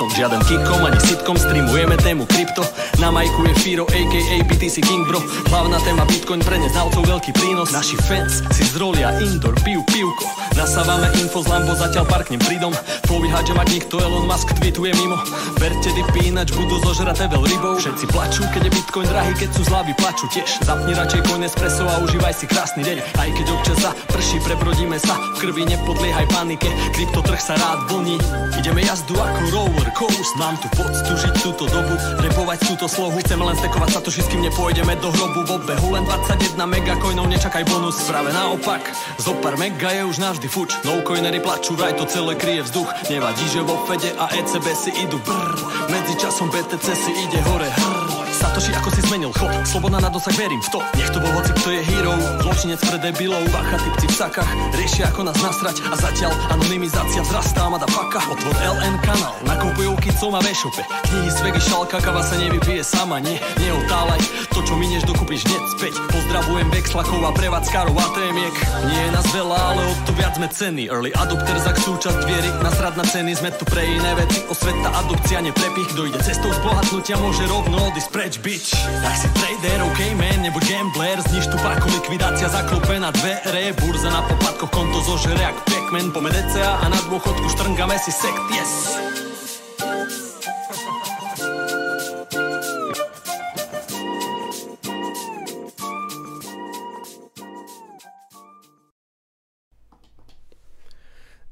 kicom, žiaden kikom ani sitkom. Streamujeme tému krypto. Na majku je Firo aka BTC King bro. Hlavná téma bitcoin pre neznalcov veľký prínos. Naši fans si zrolia indoor, pijú pivko. Nasávame info z Lambo, zatiaľ parknem pridom. Povíhať, že mať nikto Elon Musk tweetuje mimo. Verte dipy, ináč budú zožraté veľ rybou. Všetci plačú, keď je bitcoin drahý, keď sú zlavy plačú tiež. Zapni radšej coin espresso a užívaj si krásny deň. Aj keď občas sa prší, prebrodíme sa. V krvi nepodliehaj panike, kryptotrh sa rád vlní. Ideme jazdu ako roller coast Mám tu poctu žiť túto dobu, repovať túto slohu. Chceme len stekovať sa to kým nepôjdeme do hrobu. V obehu len 21 megacoinov, nečakaj bonus. Práve naopak, zo pár mega je už navždy fuč. No coinery plačú, vraj to celé kryje vzduch. Nevadí, že vo Fede a ECB si idú brr. Medzi časom BTC si ide hore hrr Satoshi, ako si zmenil chod? Sloboda na dosah, verím v to. Nech to bol hoci, kto je hero. Zločinec pre debilov. Bacha, typci v sakách. Riešia ako nás nasrať. A zatiaľ anonymizácia vzrastá faka Otvor LN kanál Nakupujú kicom a vešope Knihy z vegy šalka Kava sa nevypije sama. Nie, neotálaj To, čo minieš, dokúpiš hneď späť. Pozdravujem Vexlakov a prevádzkarov a témiek Nie je nás veľa, ale o to viac sme ceny. Early adopter za súčasť viery. Nasrad na ceny Sme tu pre iné veci Osveta, adopcia, neprepich. Kto ide cestou zbohatnutia Môže rovno odísť preč preč, bitch. Tak si trader, ok man, nebuď gambler. Zniž tu páku, likvidácia zaklope na dvere. Burza na poplatkoch, konto zožere jak Pac-Man Pome DCA a na dôchodku štrngame si sekt, yes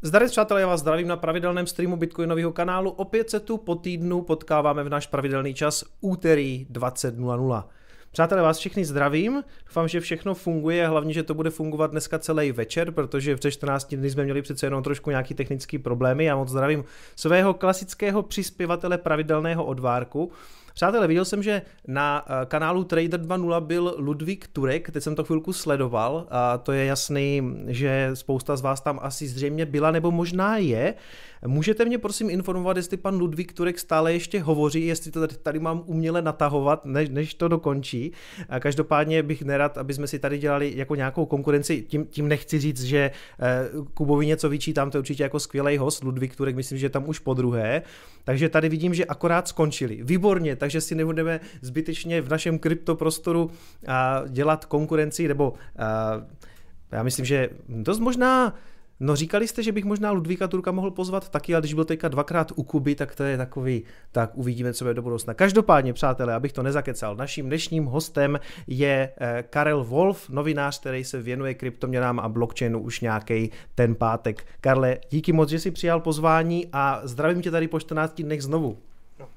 Zdarec přátelé, já vás zdravím na pravidelném streamu Bitcoinového kanálu. Opět se tu po týdnu potkáváme v náš pravidelný čas úterý 20.00. Přátelé, vás všichni zdravím, doufám, že všechno funguje, hlavně, že to bude fungovat dneska celý večer, protože před 14 dny jsme měli přece jenom trošku nějaký technické problémy. Já moc zdravím svého klasického přispěvatele pravidelného odvárku, Přátelé, viděl jsem, že na eh, kanálu Trader 2.0 byl Ludvík Turek, teď jsem to chvilku sledoval a to je jasný, že spousta z vás tam asi zřejmě byla nebo možná je. Můžete mě prosím informovat, jestli pan Ludvík Turek stále ještě hovoří, jestli to tady mám uměle natahovat, než, než to dokončí. Každopádně bych nerad, aby jsme si tady dělali jako nějakou konkurenci. Tím, tím nechci říct, že eh, Kubovi něco vyčítám, to je určitě jako skvělý host, Ludvík Turek, myslím, že tam už po druhé. Takže tady vidím, že akorát skončili. Výborně, takže si nebudeme zbytečně v našem kryptoprostoru dělat konkurenci, nebo já myslím, že dost možná No říkali jste, že bych možná Ludvíka Turka mohl pozvat taky, ale když byl teďka dvakrát u Kuby, tak to je takový, tak uvidíme, co bude do budoucna. Každopádně, přátelé, abych to nezakecal, naším dnešním hostem je eh, Karel Wolf, novinář, který se věnuje kryptoměnám a blockchainu už nějaký ten pátek. Karle, díky moc, že jsi přijal pozvání a zdravím tě tady po 14 dnech znovu.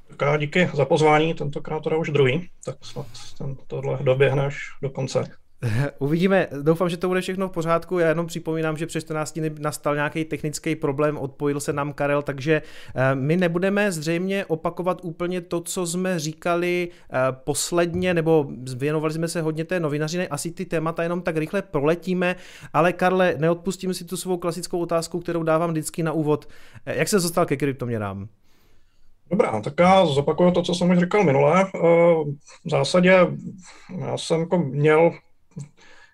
Tak a díky za pozvání, tentokrát teda už druhý, tak snad ten, tohle doběhne až do konce. Uvidíme, doufám, že to bude všechno v pořádku. Já jenom připomínám, že přes 14 dny nastal nějaký technický problém, odpojil se nám Karel, takže eh, my nebudeme zřejmě opakovat úplně to, co jsme říkali eh, posledně, nebo věnovali jsme se hodně té novinařiny, asi ty témata jenom tak rychle proletíme, ale Karle, neodpustím si tu svou klasickou otázku, kterou dávám vždycky na úvod. Eh, jak se dostal ke kryptoměnám? Dobrá, tak já zopakuju to, co jsem už říkal minule. V zásadě já jsem jako měl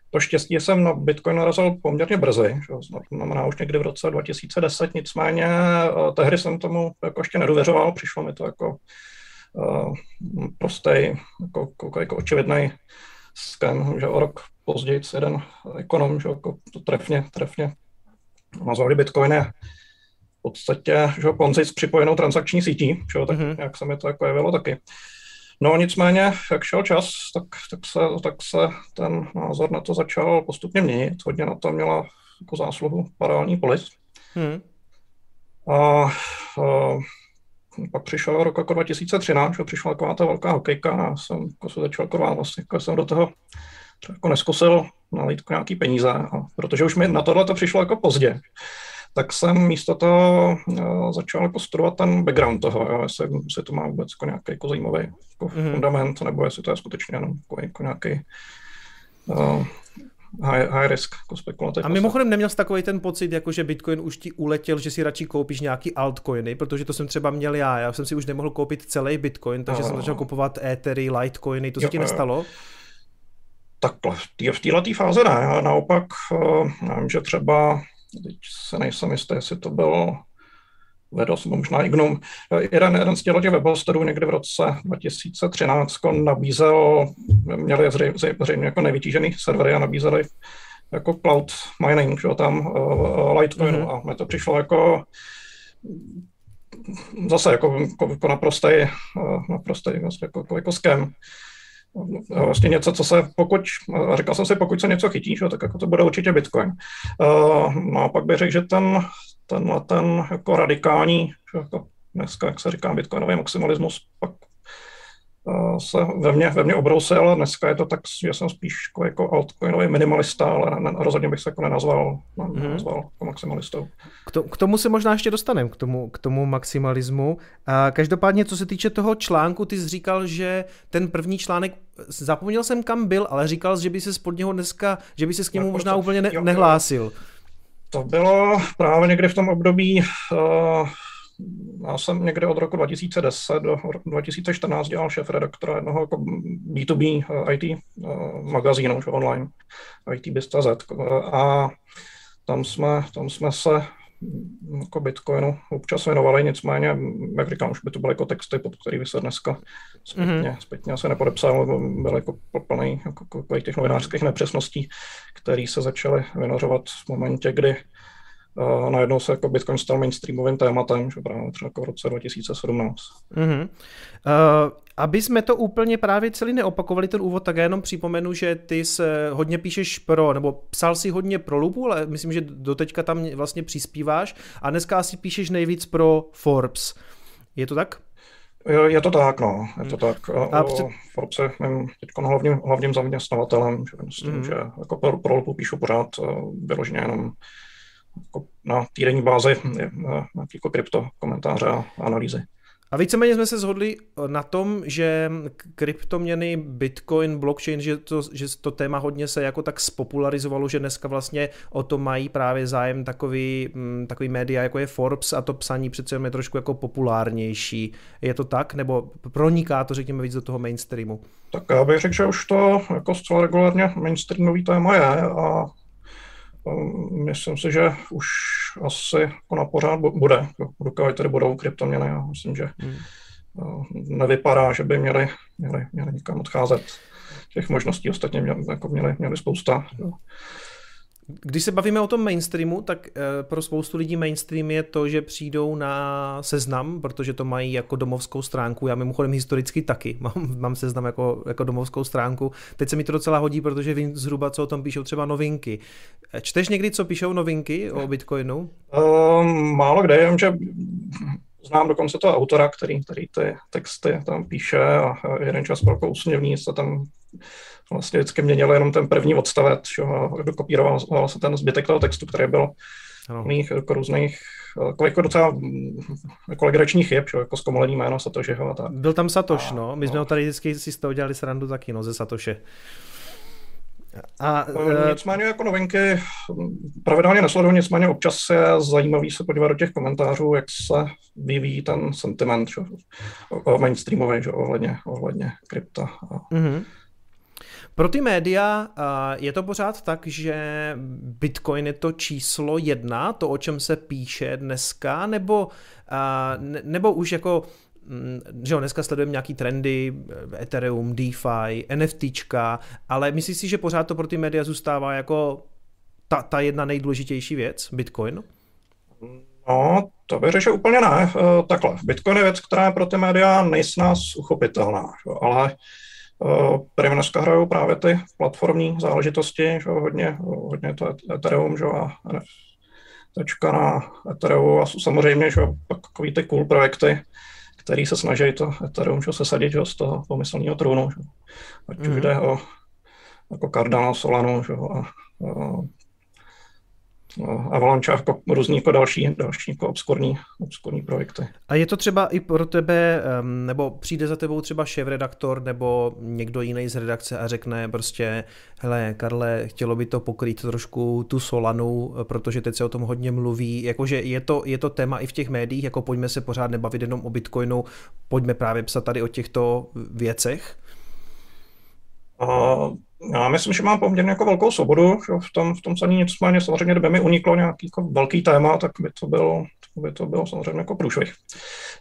to štěstí jsem na Bitcoin narazil poměrně brzy, že znamená už někdy v roce 2010, nicméně eh, tehdy jsem tomu jako ještě nedověřoval, přišlo mi to jako uh, prostý, jako, jako, jako očividný skem, že o rok později jeden ekonom, že jako to trefně, trefně nazvali Bitcoin je v podstatě že konci s připojenou transakční sítí, že, tak mm-hmm. jak se mi to jako jevilo taky. No nicméně, jak šel čas, tak, tak, se, tak se ten názor na to začal postupně měnit. Hodně na to měla jako zásluhu paralelní polis. Hmm. A, a pak přišel rok jako 2013, že přišla taková ta velká hokejka a já jsem jako se začal jako vlastně, jako jsem do toho jako neskusil nalít nějaký peníze, a protože už mi na tohle to přišlo jako pozdě tak jsem místo toho uh, začal jako studovat ten background toho, jo, jestli, jestli to má vůbec jako nějaký jako zajímavý jako mm-hmm. fundament, nebo jestli to je skutečně jenom jako, jako nějaký uh, high, high risk jako spekulativ. A mimochodem neměl jsi takový ten pocit, jako že Bitcoin už ti uletěl, že si radši koupíš nějaký altcoiny, protože to jsem třeba měl já. Já jsem si už nemohl koupit celý Bitcoin, takže no. jsem začal kupovat Ethery, Litecoiny, to se ti nestalo? Takhle, v této fáze ne, naopak, uh, já vím, že třeba teď se nejsem jistý, jestli to bylo vedl jsem možná i Gnome. Jeden, jeden z těch webhosterů někdy v roce 2013 nabízel, měli zřejmě, zřejmě jako nejvytížený servery a nabízeli jako cloud mining, že, tam uh, Litecoinu mm-hmm. a mi to přišlo jako zase jako, jako, jako naprostý, uh, naprostý vlastně jako, jako, jako scam. Vlastně něco, co se, pokud, říkal jsem si, pokud se něco chytí, že, tak jako to bude určitě Bitcoin. Uh, no a pak bych řekl, že ten, tenhle ten jako radikální, jako dneska, jak se říká, bitcoinový maximalismus, pak se ve mně, ve mně obrousil, ale dneska je to tak, že jsem spíš jako, jako altcoinový minimalista, ale ne, rozhodně bych se jako nenazval, mm-hmm. nenazval jako maximalistou. K, to, k tomu se možná ještě dostaneme, k tomu, k tomu maximalismu. A každopádně, co se týče toho článku, ty jsi říkal, že ten první článek, zapomněl jsem kam byl, ale říkal, že by se spod něho dneska, že by se s němu možná to, úplně ne, jo, nehlásil. To bylo právě někdy v tom období uh, já jsem někde od roku 2010 do roku 2014 dělal šéf redaktora jednoho jako B2B eh, IT eh, magazínu, online, IT.biz.cz a tam jsme, tam jsme se jako Bitcoinu občas věnovali, nicméně, jak říkám, už by to byly jako texty, pod který by se dneska zpětně, mm-hmm. zpětně asi nepodepsal, byl jako plný jako, jako těch novinářských nepřesností, které se začaly vynořovat v momentě, kdy uh, najednou se jako Bitcoin stal mainstreamovým tématem, že právě třeba jako v roce 2017. Mm-hmm. Uh, aby jsme to úplně právě celý neopakovali ten úvod, tak já jenom připomenu, že ty se hodně píšeš pro, nebo psal si hodně pro Lubu, ale myslím, že doteďka tam vlastně přispíváš a dneska asi píšeš nejvíc pro Forbes. Je to tak? Je to tak, no, je to hmm. tak. A před... Forbes je mým teď hlavním, hlavním zaměstnavatelem, že myslím, mm. že jako pro, pro Lubu píšu pořád eh, vyloženě jenom na týdenní bázi jako krypto komentáře a analýzy. A víceméně jsme se shodli na tom, že kryptoměny, bitcoin, blockchain, že to, že to téma hodně se jako tak spopularizovalo, že dneska vlastně o to mají právě zájem takový, mm, takový média, jako je Forbes a to psaní přece je trošku jako populárnější. Je to tak? Nebo proniká to, řekněme, víc do toho mainstreamu? Tak já bych řekl, že už to jako zcela regulárně mainstreamový téma je a Myslím si, že už asi jako na pořád bude, dokud tady budou kryptoměny. Já myslím, že hmm. nevypadá, že by měli, měli, měli nikam odcházet. Těch možností ostatně měli, jako měli, měli spousta. Jo. Když se bavíme o tom mainstreamu, tak eh, pro spoustu lidí mainstream je to, že přijdou na seznam, protože to mají jako domovskou stránku. Já mimochodem historicky taky mám, mám seznam jako, jako domovskou stránku. Teď se mi to docela hodí, protože vím zhruba, co o tom píšou třeba novinky. Eh, čteš někdy, co píšou novinky o Bitcoinu? Um, málo kde, jenom že znám dokonce toho autora, který, který ty texty tam píše a jeden čas byl jako úsměvný, se tam vlastně vždycky měnil jenom ten první odstavec, že, a dokopíroval se ten zbytek toho textu, který byl mých jako různých jako, jako docela jako legrační chyb, že, jako zkomolení jméno Satošiho a tak. Byl tam Satoš, a, no. My no. jsme ho tady vždycky si z toho dělali srandu taky, no, ze Satoše. A, uh, nicméně jako novinky pravidelně nesleduju, nicméně občas je zajímavý se podívat do těch komentářů, jak se vyvíjí ten sentiment že, mainstreamový že, ohledně, ohledně krypta. Uh-huh. Pro ty média je to pořád tak, že Bitcoin je to číslo jedna, to, o čem se píše dneska, nebo, nebo už jako mm, že jo, dneska sledujeme nějaký trendy, Ethereum, DeFi, NFTčka, ale myslíš si, že pořád to pro ty média zůstává jako ta, ta jedna nejdůležitější věc, Bitcoin? No, to bych řekl úplně ne. Takhle, Bitcoin je věc, která je pro ty média nejsnás uchopitelná, ale Eh, dneska hrajou právě ty platformní záležitosti, že hodně, hodně to Ethereum že a tečka na Ethereum a samozřejmě že takový ty cool projekty, který se snaží to Ethereum že sesadit že, z toho pomyslného trůnu. Že. Ať mm-hmm. jde o jako Cardano, Solano že, a, a Avalanche jako různý jako další, další jako obskurní, obskurní projekty. A je to třeba i pro tebe, nebo přijde za tebou třeba šéf-redaktor nebo někdo jiný z redakce a řekne prostě, hele Karle, chtělo by to pokrýt trošku tu Solanu, protože teď se o tom hodně mluví, jakože je to, je to téma i v těch médiích, jako pojďme se pořád nebavit jenom o Bitcoinu, pojďme právě psat tady o těchto věcech? Uh, já myslím, že mám poměrně jako velkou svobodu že v tom, v tom psaní, nicméně samozřejmě, kdyby mi uniklo nějaký jako velký téma, tak by to byl, by to bylo samozřejmě jako průšvih.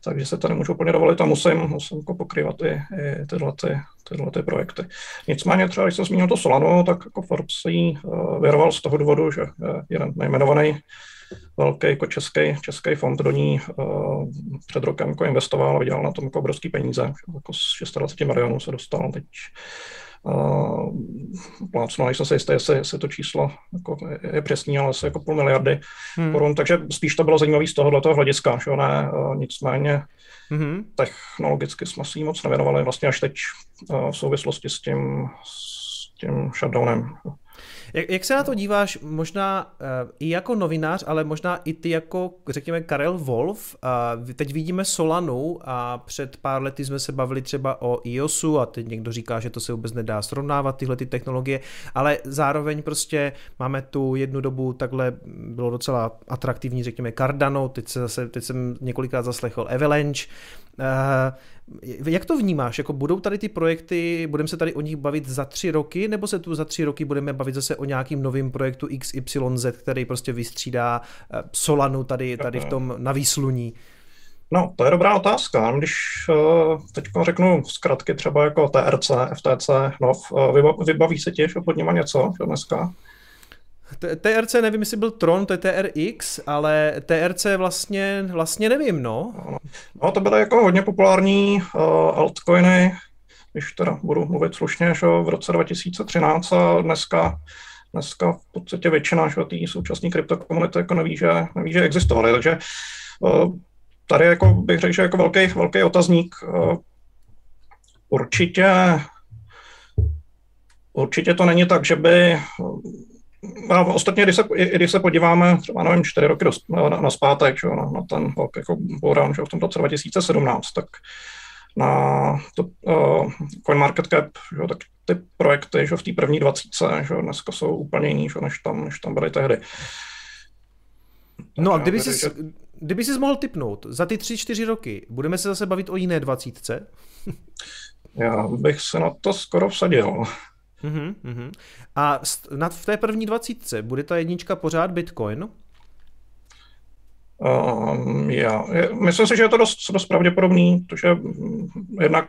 Takže se to nemůžu úplně dovolit a musím, musím jako pokrývat i, i tyhle, ty, tyhle ty projekty. Nicméně třeba, když jsem zmínil to Solano, tak jako Forbes jí uh, vyroval z toho důvodu, že jeden nejmenovaný velký jako český, český fond do ní uh, před rokem jako investoval a vydělal na tom jako obrovský peníze. Jako z 26 milionů se dostal teď plácnu, nejsem si jistý, jestli, jestli to číslo jako je přesný, ale asi jako půl miliardy hmm. korun, takže spíš to bylo zajímavé z tohoto hlediska, že ne, uh, nicméně hmm. technologicky jsme si moc nevěnovali vlastně až teď uh, v souvislosti s tím, s tím shutdownem. Jak, jak se na to díváš, možná uh, i jako novinář, ale možná i ty jako, řekněme, Karel Wolf. Uh, teď vidíme Solanu a před pár lety jsme se bavili třeba o iOSu a teď někdo říká, že to se vůbec nedá srovnávat, tyhle ty technologie, ale zároveň prostě máme tu jednu dobu takhle, bylo docela atraktivní, řekněme, Cardano, teď, se zase, teď jsem několikrát zaslechl Avalanche, jak to vnímáš? Jako budou tady ty projekty, budeme se tady o nich bavit za tři roky, nebo se tu za tři roky budeme bavit zase o nějakým novým projektu XYZ, který prostě vystřídá eh, Solanu tady, tady v tom na výsluní? No, to je dobrá otázka. Když uh, teď řeknu zkratky třeba jako TRC, FTC, NOV, vybaví se těž pod nima něco dneska? TRC nevím, jestli byl Tron, to je TRX, ale TRC vlastně, vlastně nevím, no. No, to byly jako hodně populární uh, altcoiny, když teda budu mluvit slušně, že v roce 2013 a dneska, dneska v podstatě většina že té současné kryptokomunity jako neví, že, neví, že existovaly, takže uh, tady jako bych řekl, že jako velký, velký otazník uh, určitě Určitě to není tak, že by a ostatně, když se, když se podíváme třeba, nevím, čtyři roky na, na zpátek, že, na, na ten velký jako boran, že, v tom roce 2017, tak na to uh, CoinMarketCap, že, tak ty projekty že, v té první dvacítce že, dneska jsou úplně jiný, že, než, tam, než tam byly tehdy. No a kdyby jsi, že... kdyby jsi mohl typnout za ty tři, čtyři roky, budeme se zase bavit o jiné dvacítce? Já bych se na to skoro vsadil. Uh-huh. A na, v té první dvacítce bude ta jednička pořád Bitcoin? Um, já, myslím si, že je to dost, dost pravděpodobný, protože jednak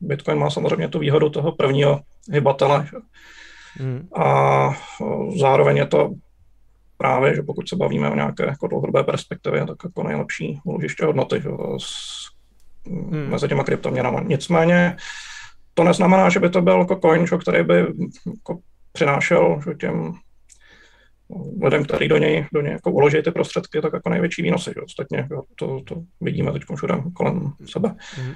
Bitcoin má samozřejmě tu výhodu toho prvního hybatele. Hmm. A zároveň je to právě, že pokud se bavíme o nějaké jako dlouhodobé perspektivě, tak jako nejlepší úložiště hodnoty že, s, hmm. mezi těma kryptoměnama. Nicméně to neznamená, že by to byl jako coin, že, který by jako přinášel že, těm lidem, který do něj, do něj jako uloží ty prostředky, tak jako největší výnosy. Že? Ostatně jo, to, to vidíme teď všude kolem sebe. Mm-hmm.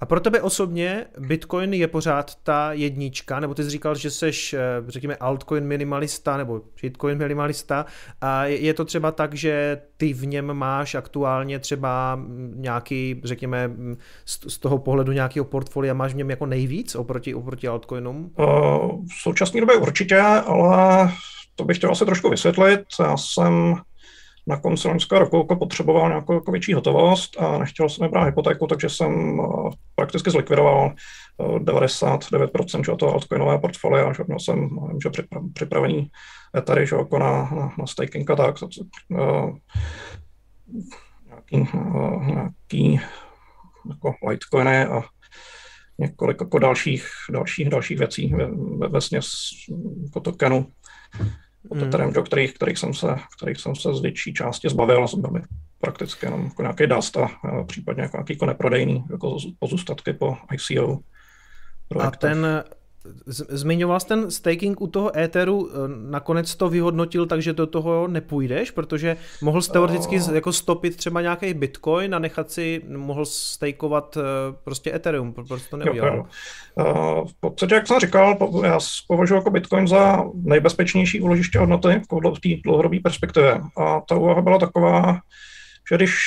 A pro tebe osobně Bitcoin je pořád ta jednička, nebo ty jsi říkal, že jsi, eh, řekněme, altcoin minimalista nebo shitcoin minimalista a je to třeba tak, že ty v něm máš aktuálně třeba nějaký, řekněme, z toho pohledu nějakého portfolia máš v něm jako nejvíc oproti, oproti altcoinům? V současné době určitě, ale to bych chtěl asi trošku vysvětlit. Já jsem na konci loňského roku jako potřeboval nějakou jako větší hotovost a nechtěl jsem brát hypotéku, takže jsem uh, prakticky zlikvidoval uh, 99% toho altcoinové portfolia, že měl jsem že připravený Ethery že jako na, na, na staking a tak. Uh, nějaký, uh, nějaký jako Litecoiny a několik jako dalších, dalších, dalších věcí ve, ve, ve směs jako tokenu mm. do kterých, kterých, jsem se, kterých jsem se z větší části zbavil, jsem byl prakticky jenom jako nějaký dust a, a případně jako nějaký jako neprodejný jako pozůstatky po ICO. Projektech. A ten Zmiňoval jsi ten staking u toho Etheru, eh, nakonec to vyhodnotil, takže do toho nepůjdeš, protože mohl jsi teoreticky uh, jako stopit třeba nějaký Bitcoin a nechat si, mohl stakeovat eh, prostě Ethereum, proč to neudělal? Jo, jo. Uh, v podstatě, jak jsem říkal, já považuji jako Bitcoin za nejbezpečnější úložiště hodnoty v té dlouhodobé perspektivě. A ta úvaha byla taková, že když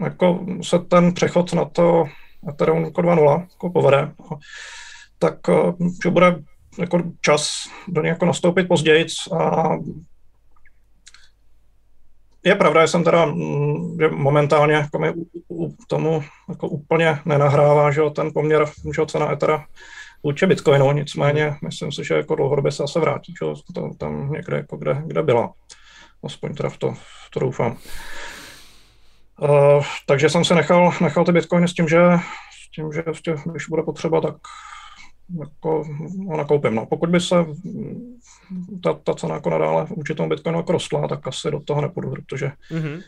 jako se ten přechod na to Ethereum 2.0 jako povede, tak eh, že bude jako čas do něj jako nastoupit později a je pravda, že jsem teda mm, že momentálně jako mi tomu jako úplně nenahrává, že ten poměr že cena Ethera vůči Bitcoinu, nicméně myslím si, že jako dlouhodobě se zase vrátí, že to, tam někde, jako kde, kde byla. Aspoň teda v to, v to doufám. Uh, takže jsem si nechal, nechal ty bitcoiny s tím, že, s tím, že když bude potřeba, tak jako ho nakoupím. No. Pokud by se ta, ta cena jako nadále vůči tomu Bitcoinu jako rostla, tak asi do toho nepůjdu, protože mm-hmm.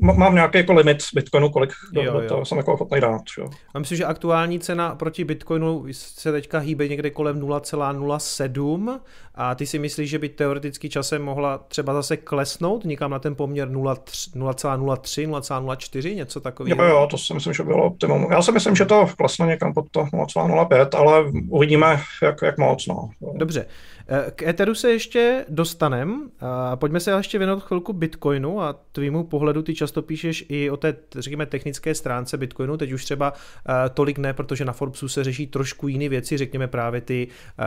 uh, mám nějaký jako limit Bitcoinu, kolik jo, do, do toho jsem jako ochotný dát. Jo. A myslím, že aktuální cena proti Bitcoinu se teďka hýbe někde kolem 0,07 a ty si myslíš, že by teoreticky časem mohla třeba zase klesnout někam na ten poměr 0,03, 0,04, něco takového? Jo, jo, to si myslím, že bylo optimum. Já si myslím, že to klesne někam pod to 0,05, ale uvidíme, jak, jak moc. No. Dobře. Eh, k Etheru se ještě dostanem. Pojďme se ještě věnovat chvilku Bitcoinu a tvýmu pohledu ty často píšeš i o té, řekněme, technické stránce Bitcoinu. Teď už třeba eh, tolik ne, protože na Forbesu se řeší trošku jiné věci, řekněme právě ty, eh,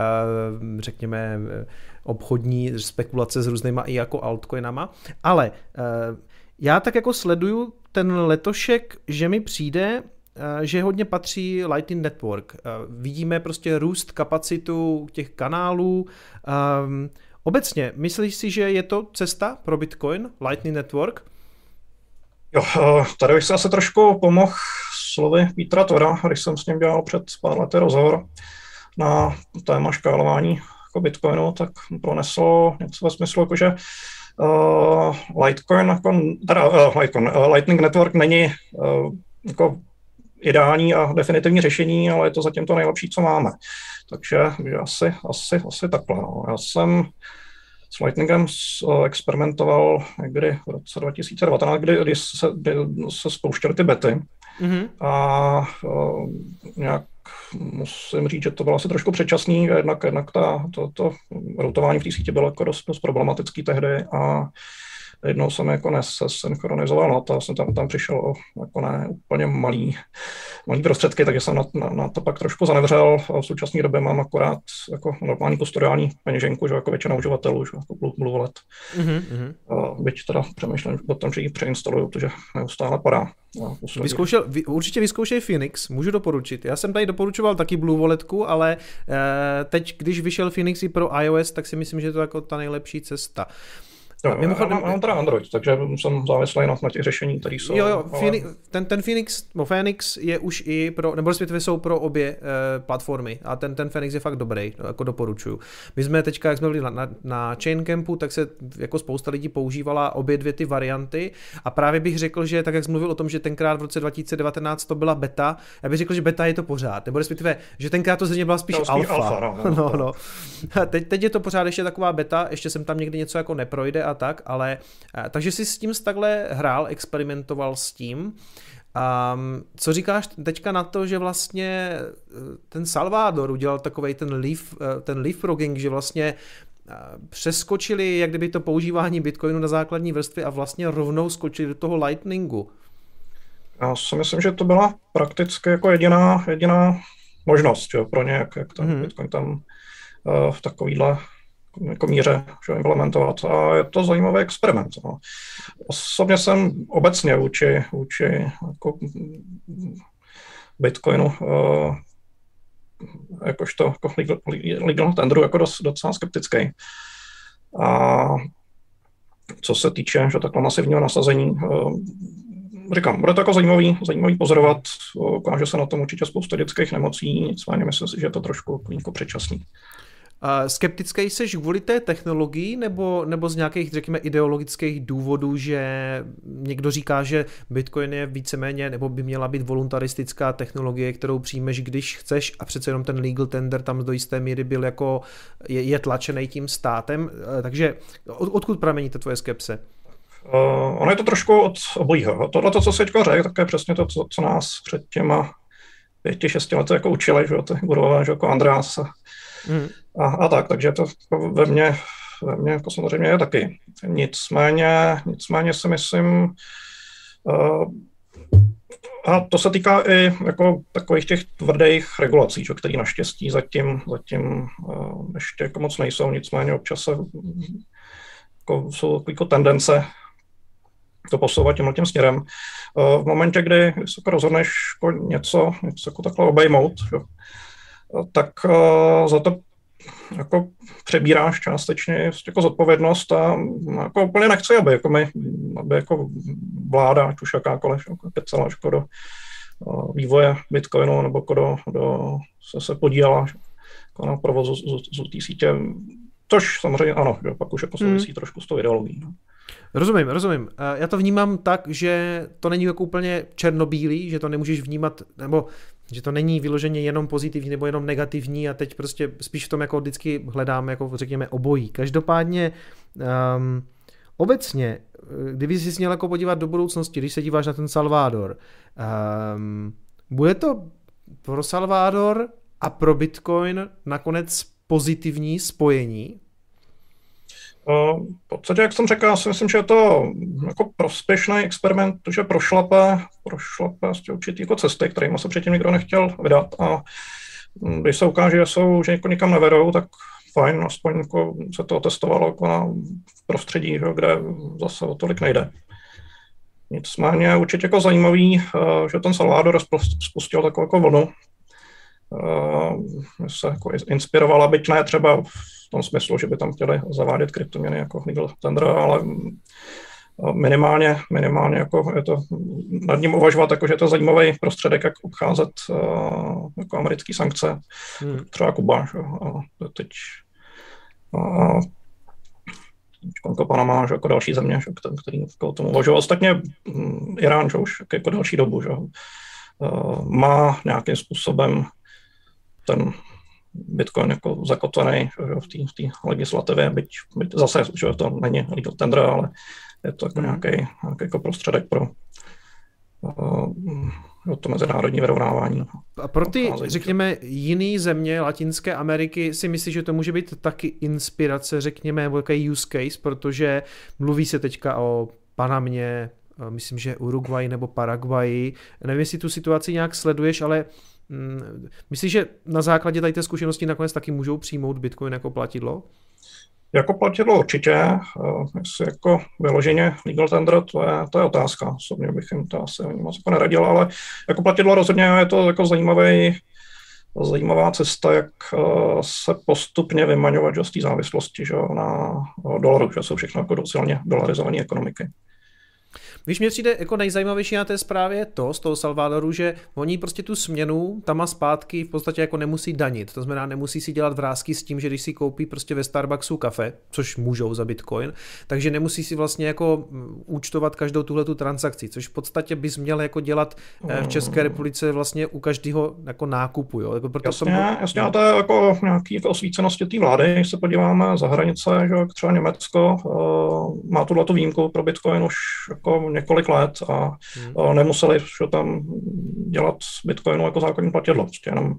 řekněme, obchodní spekulace s různýma i jako altcoinama. Ale já tak jako sleduju ten letošek, že mi přijde, Eh, že hodně patří Lightning Network. Eh, vidíme prostě růst kapacitu těch kanálů. Ehm, obecně, myslíš si, že je to cesta pro Bitcoin, Lightning Network? Jo, eh, tady bych se asi trošku pomohl slovy Petra Tora, když jsem s ním dělal před pár lety rozhovor na téma škálování jako Bitcoinu, tak pronesl něco ve smyslu, jako že uh, Litecoin, jako, teda, uh, Litecoin, uh, Lightning Network není uh, jako ideální a definitivní řešení, ale je to zatím to nejlepší, co máme. Takže asi, asi, asi takhle. No. Já jsem s Lightningem experimentoval někdy v roce 2019, kdy, kdy, se, kdy se spouštěly ty bety. Mm-hmm. A uh, nějak musím říct, že to bylo asi trošku předčasný, jednak, jednak ta, to, to routování v té síti bylo jako dost, dost problematický tehdy a jednou jsem jako nesynchronizoval na to, jsem tam, tam přišel o jako ne úplně malý, malý prostředky, takže jsem na, na, na, to pak trošku zanevřel. A v současné době mám akorát jako normální kustodiální peněženku, že jako většina uživatelů, že jako Blue, Blue Wallet. Mm-hmm. A byť teda přemýšlím o tom, že ji přeinstaluju, protože neustále padá. Vyzkoušel, vy, určitě vyzkoušej Phoenix, můžu doporučit. Já jsem tady doporučoval taky Blue Walletku, ale e, teď, když vyšel Phoenix i pro iOS, tak si myslím, že je to jako ta nejlepší cesta. Jo, mimochodem, já mám, mám teda Android, takže jsem závislý na, na těch řešení, které jsou. Jo, jo, ale... Phoenix, ten, ten Phoenix, no Phoenix je už i pro, nebo respektive jsou pro obě uh, platformy a ten, ten Phoenix je fakt dobrý, no, jako doporučuju. My jsme teďka, jak jsme byli na, na, na Chain Campu, tak se jako spousta lidí používala obě dvě ty varianty a právě bych řekl, že tak jak jsem mluvil o tom, že tenkrát v roce 2019 to byla beta, já bych řekl, že beta je to pořád, nebo respektive, že tenkrát to zřejmě byla spíš, no, alfa. alfa no, no, no, no. Teď, teď je to pořád ještě taková beta, ještě jsem tam někdy něco jako neprojde a tak, ale eh, takže si s tím takhle hrál, experimentoval s tím. Um, co říkáš teďka na to, že vlastně eh, ten Salvador udělal takový ten leaf, eh, ten leapfrogging, že vlastně přeskočili jak kdyby to používání Bitcoinu na základní vrstvy a vlastně rovnou skočili do toho Lightningu. Já si myslím, že to byla prakticky jako jediná, jediná možnost jo, pro ně, jak, jak ten hmm. Bitcoin tam uh, v takovýhle jako míře že, implementovat. A je to zajímavý experiment. No. Osobně jsem obecně vůči, vůči jako Bitcoinu uh, jakožto jako legal, legal tendru jako dost, docela skeptický. A co se týče že takhle masivního nasazení, uh, říkám, bude to jako zajímavý, zajímavý pozorovat, ukáže se na tom určitě spousta dětských nemocí, nicméně myslím si, že je to trošku jako předčasný. Skeptický jsi kvůli té technologii nebo, nebo z nějakých, řekněme, ideologických důvodů, že někdo říká, že Bitcoin je víceméně, nebo by měla být voluntaristická technologie, kterou přijmeš, když chceš a přece jenom ten legal tender tam do jisté míry byl jako, je, je tlačený tím státem, e, takže od, odkud pramení to tvoje skepse? Uh, ono je to trošku od obojího. Tohle, to, co se teďka řekl, tak je přesně to, co, co nás před těma pěti, šesti lety jako učili, že ty budové, že jako Andreas mm. a, a, tak, takže to ve mně, ve mně jako samozřejmě je taky. Nicméně, nicméně si myslím, uh, a to se týká i jako takových těch tvrdých regulací, že, které naštěstí zatím, zatím uh, ještě jako moc nejsou, nicméně občas se, jako, jsou jako tendence to posouvat tímhle tím směrem. Uh, v momentě, kdy se jako rozhodneš jako něco, něco jako takhle obejmout, že, tak uh, za to jako přebíráš částečně jako zodpovědnost a jako úplně nechci, aby, jako my, aby jako vláda, ať už jakákoliv, jako celá jako do vývoje Bitcoinu nebo jako do, do, se, se podílela jako na provozu z, té sítě, což samozřejmě ano, že pak už jako souvisí hmm. trošku s tou ideologií. No. Rozumím, rozumím. Já to vnímám tak, že to není jako úplně černobílý, že to nemůžeš vnímat, nebo že to není vyloženě jenom pozitivní nebo jenom negativní a teď prostě spíš v tom jako vždycky hledám jako řekněme obojí. Každopádně um, obecně, kdyby jsi měl jako podívat do budoucnosti, když se díváš na ten Salvador, um, bude to pro Salvador a pro Bitcoin nakonec pozitivní spojení? V podstatě, jak jsem řekl, já si myslím, že je to jako prospěšný experiment, že prošlape, prošlape určitý jako cesty, kterými se předtím nikdo nechtěl vydat a když se ukáže, že, jsou, že jako nikam nevedou, tak fajn, aspoň jako se to testovalo jako na prostředí, že, kde zase o tolik nejde. Nicméně určitě jako zajímavý, eh, že ten Salvador spustil takovou jako vlnu, eh, se jako inspirovala, byť ne třeba v tom smyslu, že by tam chtěli zavádět kryptoměny jako legal tender, ale minimálně, minimálně jako je to nad ním uvažovat, jako, že je to zajímavý prostředek, jak obcházet uh, jako americké sankce, hmm. třeba Kuba. Že? A teď uh, Konko Panama, že jako další země, že, který jako tomu uvažují. Ostatně um, Irán, že už jako další dobu, že uh, má nějakým způsobem ten Bitcoin jako zakotvený v té legislativě, byť, byť zase, že to není legal tender, ale je to jako nějaký, nějaký jako prostředek pro uh, to mezinárodní vyrovnávání. A pro ty, řekněme, jiné země Latinské Ameriky si myslíš, že to může být taky inspirace, řekněme, jaký use case, protože mluví se teďka o Panamě, myslím, že Uruguay nebo Paraguay. Nevím, jestli tu situaci nějak sleduješ, ale myslíš, že na základě tady té zkušenosti nakonec taky můžou přijmout Bitcoin jako platidlo? Jako platidlo určitě, eh, jestli jako vyloženě legal tender, to je, to je otázka. Osobně bych jim to asi moc jako neradil, ale jako platidlo rozhodně je to jako zajímavý, zajímavá cesta, jak eh, se postupně vymaňovat z té závislosti že, na dolaru, že jsou všechno jako silně dolarizované ekonomiky. Víš, mě přijde jako nejzajímavější na té zprávě to z toho Salvadoru, že oni prostě tu směnu tam a zpátky v podstatě jako nemusí danit. To znamená, nemusí si dělat vrázky s tím, že když si koupí prostě ve Starbucksu kafe, což můžou za Bitcoin, takže nemusí si vlastně jako mm, účtovat každou tuhle tu transakci, což v podstatě bys měl jako dělat eh, v České republice vlastně u každého jako nákupu. Jo? Jako proto jasně, tomu... jasně, a to je jako nějaký osvícenosti té vlády, když se podíváme za hranice, že třeba Německo uh, má tuhle výjimku pro Bitcoin už jako několik let a hmm. nemuseli že tam dělat Bitcoinu jako základní platidlo. Prostě jenom,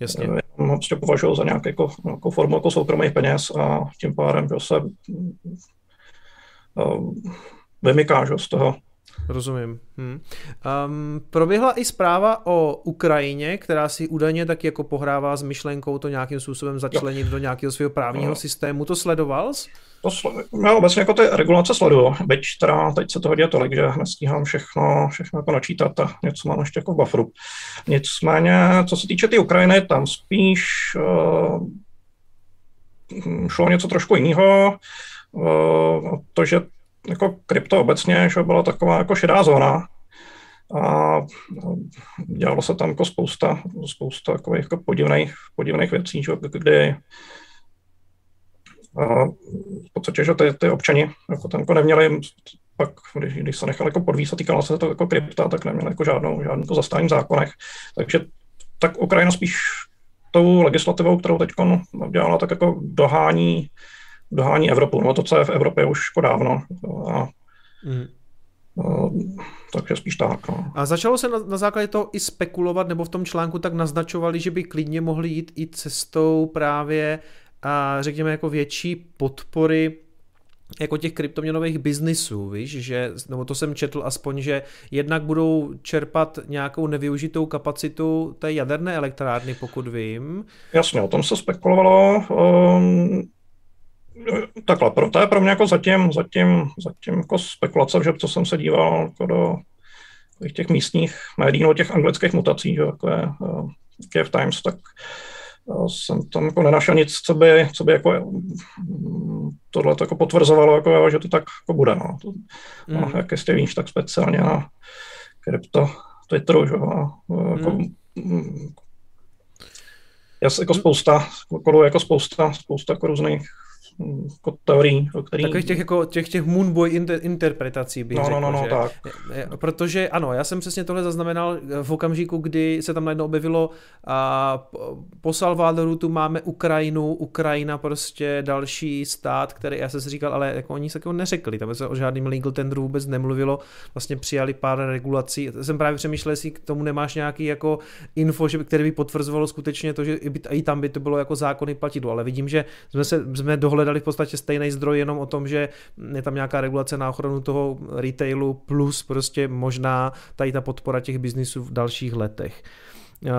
Jasně. Jenom prostě považují za nějakou jako, jako formu jako soukromých peněz a tím pádem že se uh, vymyká že, z toho Rozumím. Hmm. Um, proběhla i zpráva o Ukrajině, která si údajně tak jako pohrává s myšlenkou to nějakým způsobem začlenit jo. do nějakého svého právního no. systému. To sledoval jsi? To sl- já obecně jako ty regulace sleduju, byť teda teď se toho děje tolik, že nestíhám všechno, všechno jako načítat a něco mám ještě jako v bufferu. Nicméně, co se týče té tý Ukrajiny, tam spíš uh, šlo něco trošku jiného. Uh, to, že jako krypto obecně, že byla taková jako šedá zóna, a dělalo se tam jako spousta, spousta jako podivných, podivných věcí, že, kdy a v podstatě, že ty, ty občani jako tam jako neměli, pak, když, když se nechali jako podvíst a týkalo se to jako krypta, tak neměli jako žádnou, žádnou jako zastání v zákonech. Takže tak Ukrajina spíš tou legislativou, kterou teď dělala, tak jako dohání, dohání Evropu. No to, co je v Evropě už jako dávno. A, mm. a, takže spíš tak. No. A začalo se na, na základě toho i spekulovat, nebo v tom článku tak naznačovali, že by klidně mohli jít i cestou právě a řekněme jako větší podpory jako těch kryptoměnových biznisů, víš, že, nebo to jsem četl aspoň, že jednak budou čerpat nějakou nevyužitou kapacitu té jaderné elektrárny, pokud vím. Jasně, o tom se spekulovalo. Um, takhle, pro, to je pro mě jako zatím, zatím, zatím jako spekulace, že co jsem se díval jako do těch místních médií, no těch anglických mutací, že jako je uh, Kiev Times, tak jsem tam jako nenašel nic, co by, co by jako tohle jako potvrzovalo, jako, že to tak jako bude. No. To, mm. no, jak jestli víš, tak speciálně na krypto Twitteru, že? A, jako, mm. jako spousta, jako spousta, spousta jako různých jako teorií. Který... Takových těch, jako, těch, těch Moonboy inter, interpretací bych no, řekl, no, no, no, že? tak. Protože ano, já jsem přesně tohle zaznamenal v okamžiku, kdy se tam najednou objevilo a po Salvadoru tu máme Ukrajinu, Ukrajina prostě další stát, který já jsem si říkal, ale jako oni se jako neřekli, tam se o žádným legal tendru vůbec nemluvilo, vlastně přijali pár regulací, jsem právě přemýšlel, jestli k tomu nemáš nějaký jako info, že, který by potvrzovalo skutečně to, že i, tam by to bylo jako zákony platidlo, ale vidím, že jsme se jsme dohledali hledali v podstatě stejný zdroj, jenom o tom, že je tam nějaká regulace na ochranu toho retailu plus prostě možná tady ta podpora těch biznisů v dalších letech. Uh,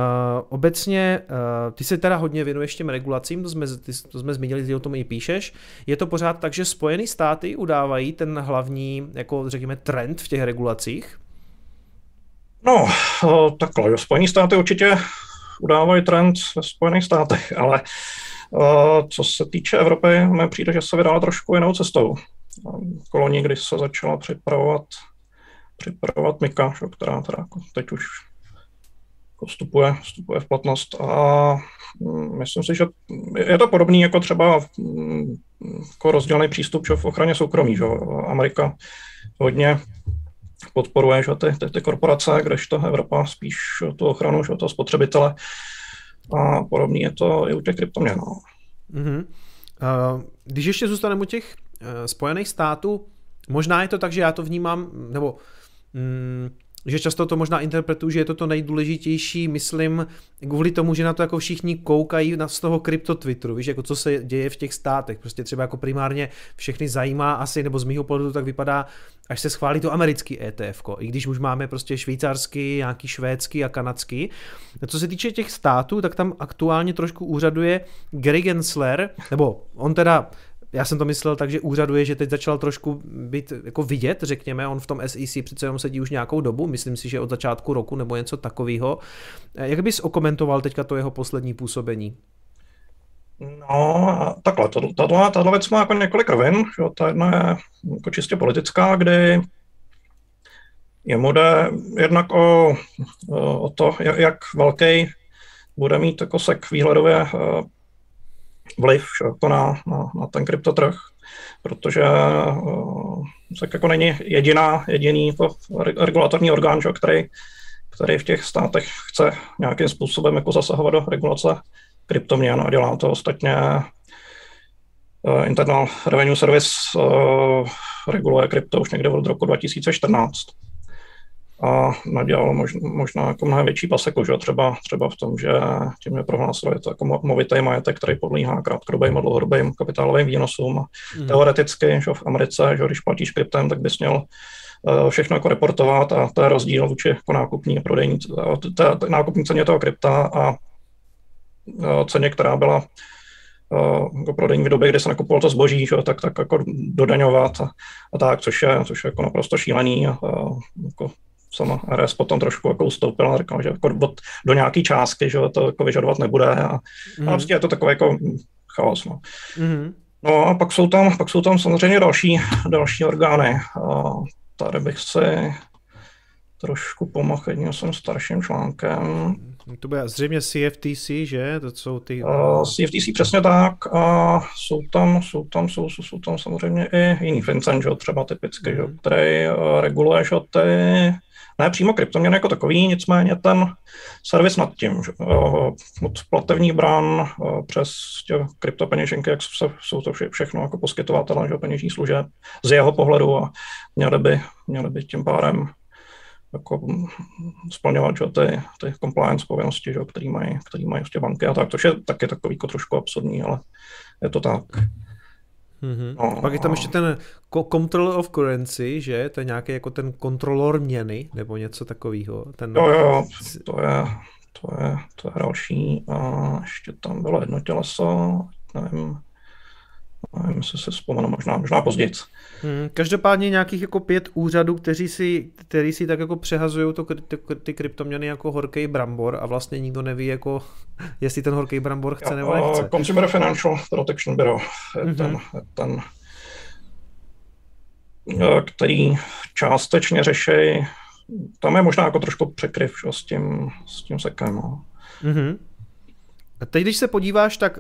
obecně, uh, ty se teda hodně věnuješ těm regulacím, to jsme, ty, to jsme zmínili, ty o tom i píšeš. Je to pořád tak, že Spojené státy udávají ten hlavní, jako řekněme, trend v těch regulacích? No, uh, takhle, Spojené státy určitě udávají trend ve Spojených státech, ale co se týče Evropy, mi přijde, že se vydala trošku jinou cestou. Koloni, kdy se začala připravovat, připravovat Mika, která teda jako teď už jako vstupuje, vstupuje v platnost a mm, myslím si, že je to podobný jako třeba mm, jako rozdělený přístup že v ochraně soukromí. Že Amerika hodně podporuje že ty, ty, ty korporace, kdežto Evropa spíš tu ochranu že toho spotřebitele a podobně je to i u těch kryptoměn. No. Mm-hmm. Uh, když ještě zůstaneme u těch uh, Spojených států, možná je to tak, že já to vnímám, nebo mm, že často to možná interpretuju, že je to to nejdůležitější, myslím, kvůli tomu, že na to jako všichni koukají na, z toho krypto Twitteru, víš, jako co se děje v těch státech, prostě třeba jako primárně všechny zajímá asi, nebo z mýho pohledu tak vypadá, až se schválí to americký ETF, i když už máme prostě švýcarský, nějaký švédský a kanadský. A co se týče těch států, tak tam aktuálně trošku úřaduje Gary Gensler, nebo on teda já jsem to myslel tak, že úřaduje, že teď začal trošku být jako vidět, řekněme, on v tom SEC přece jenom sedí už nějakou dobu, myslím si, že od začátku roku nebo něco takového. Jak bys okomentoval teďka to jeho poslední působení? No, takhle, tato, věc má jako několik rovin, ta jedna je jako čistě politická, kdy jemu jde jednak o, o to, jak velký bude mít jako sek výhledově vliv jako na, na, na ten kryptotrh, protože uh, tak jako není jediná, jediný to regulatorní orgán, že, který, který v těch státech chce nějakým způsobem jako zasahovat do regulace kryptoměn a dělá to ostatně uh, Internal Revenue Service uh, reguluje krypto už někde od roku 2014 a nadělalo možná, možná jako mnohem větší paseku, že? Třeba, třeba v tom, že tím je prohlásili to jako movitý majetek, který podlíhá krátkodobým a dlouhodobým kapitálovým výnosům. Mm. Teoreticky, že v Americe, že když platíš kryptem, tak bys měl uh, všechno jako reportovat a to je rozdíl vůči jako nákupní a prodejní, té, té nákupní ceně toho krypta a uh, ceně, která byla uh, jako prodejní v době, kdy se nakupoval to zboží, že, tak, tak jako dodaňovat a, a tak, což je, což je jako naprosto šílený. A, a, jako sama RS potom trošku jako ustoupila a řekla, že jako od, do nějaké částky, že to jako vyžadovat nebude a, mm. a prostě je to takové jako chaos. No. Mm. no a pak jsou tam, pak jsou tam samozřejmě další, další orgány. A tady bych si trošku pomohl jedním svým starším článkem. To bude zřejmě CFTC, že? To jsou ty... Uh, CFTC přesně tak. A jsou tam, jsou tam, jsou, jsou, jsou tam samozřejmě i jiný FinCEN, že? třeba typicky, že? který uh, reguluje že? ty ne přímo kryptoměny jako takový, nicméně ten servis nad tím, že, uh, od platebních brán uh, přes kryptopeněženky, jak se, jsou to vše, všechno jako poskytovatelé že, peněžních služeb z jeho pohledu a měli by, měli by tím pádem jako splňovat že, ty, ty compliance povinnosti, že, který mají, který mají vlastně banky a tak, což je taky takový jako trošku absurdní, ale je to tak. Mm-hmm. No, Pak je tam ještě ten control of currency, že? To je nějaký jako ten kontrolor měny, nebo něco takového. Ten... Jo, jo, to je, to je, to je další. A ještě tam bylo jedno těleso, nevím, Nevím, jestli si vzpomenu, možná, možná později. Hmm, každopádně nějakých jako pět úřadů, kteří si, který si tak jako přehazují to, ty, ty kryptoměny jako horký brambor a vlastně nikdo neví, jako, jestli ten horký brambor chce nebo nechce. Consumer Financial Protection Bureau mm-hmm. ten, ten, který částečně řeší, tam je možná jako trošku překryv s tím, s tím sekem. No. Mm-hmm. A teď, když se podíváš, tak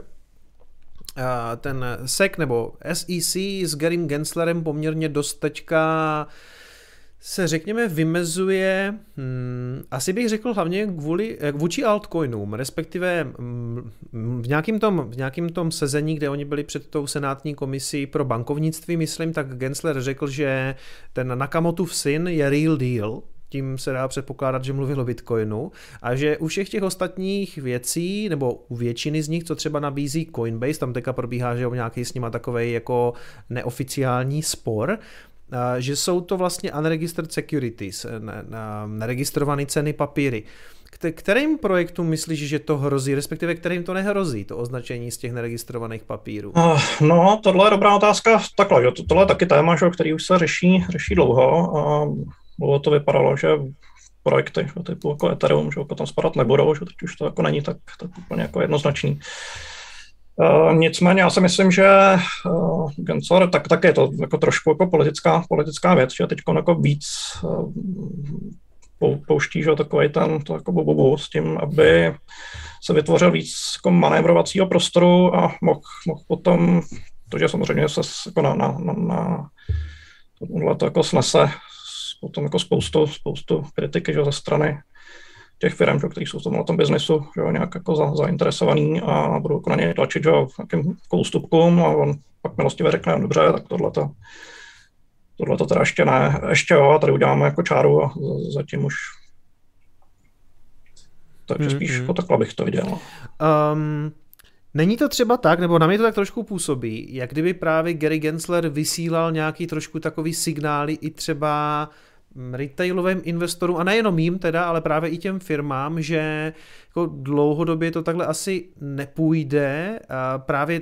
ten SEC nebo SEC s Garym Genslerem poměrně dost teďka se řekněme vymezuje, hmm, asi bych řekl hlavně kvůli, eh, vůči altcoinům, respektive hmm, v nějakým, tom, v nějakým tom sezení, kde oni byli před tou senátní komisí pro bankovnictví, myslím, tak Gensler řekl, že ten Nakamotův syn je real deal, tím se dá předpokládat, že mluvil o Bitcoinu a že u všech těch ostatních věcí, nebo u většiny z nich, co třeba nabízí Coinbase, tam teďka probíhá, že nějaký s nima takový jako neoficiální spor, že jsou to vlastně unregistered securities, neregistrované ceny papíry. Kterým projektům myslíš, že to hrozí, respektive kterým to nehrozí, to označení z těch neregistrovaných papírů? No, tohle je dobrá otázka. Takhle, že tohle je taky téma, že, který už se řeší, řeší dlouho. Bylo to vypadalo, že projekty že, typu jako Ethereum, že potom spadat nebudou, že teď už to jako není tak, tak úplně jako jednoznačný. Uh, nicméně já si myslím, že uh, Gensler, tak, tak je to jako trošku jako politická, politická věc, že teď jako víc uh, pouští že, takový ten to jako bobu s tím, aby se vytvořil víc jako manévrovacího prostoru a mohl, mohl potom, to, že samozřejmě se jako na, na, na, na to jako snese potom jako spoustu, spoustu kritiky že, ze strany těch firm, které jsou v tom, na tom biznesu že, nějak jako za, zainteresovaný a budou jako na něj tlačit že, nějakým jako ústupkům a on pak milostivě řekne, no, dobře, tak tohle to, tohle to teda ještě ne, ještě jo, a tady uděláme jako čáru a zatím už takže spíš mm-hmm. jako takhle bych to viděl. Um, Není to třeba tak, nebo na mě to tak trošku působí, jak kdyby právě Gary Gensler vysílal nějaký trošku takový signály i třeba retailovým investorům, a nejenom jim teda, ale právě i těm firmám, že jako dlouhodobě to takhle asi nepůjde. A právě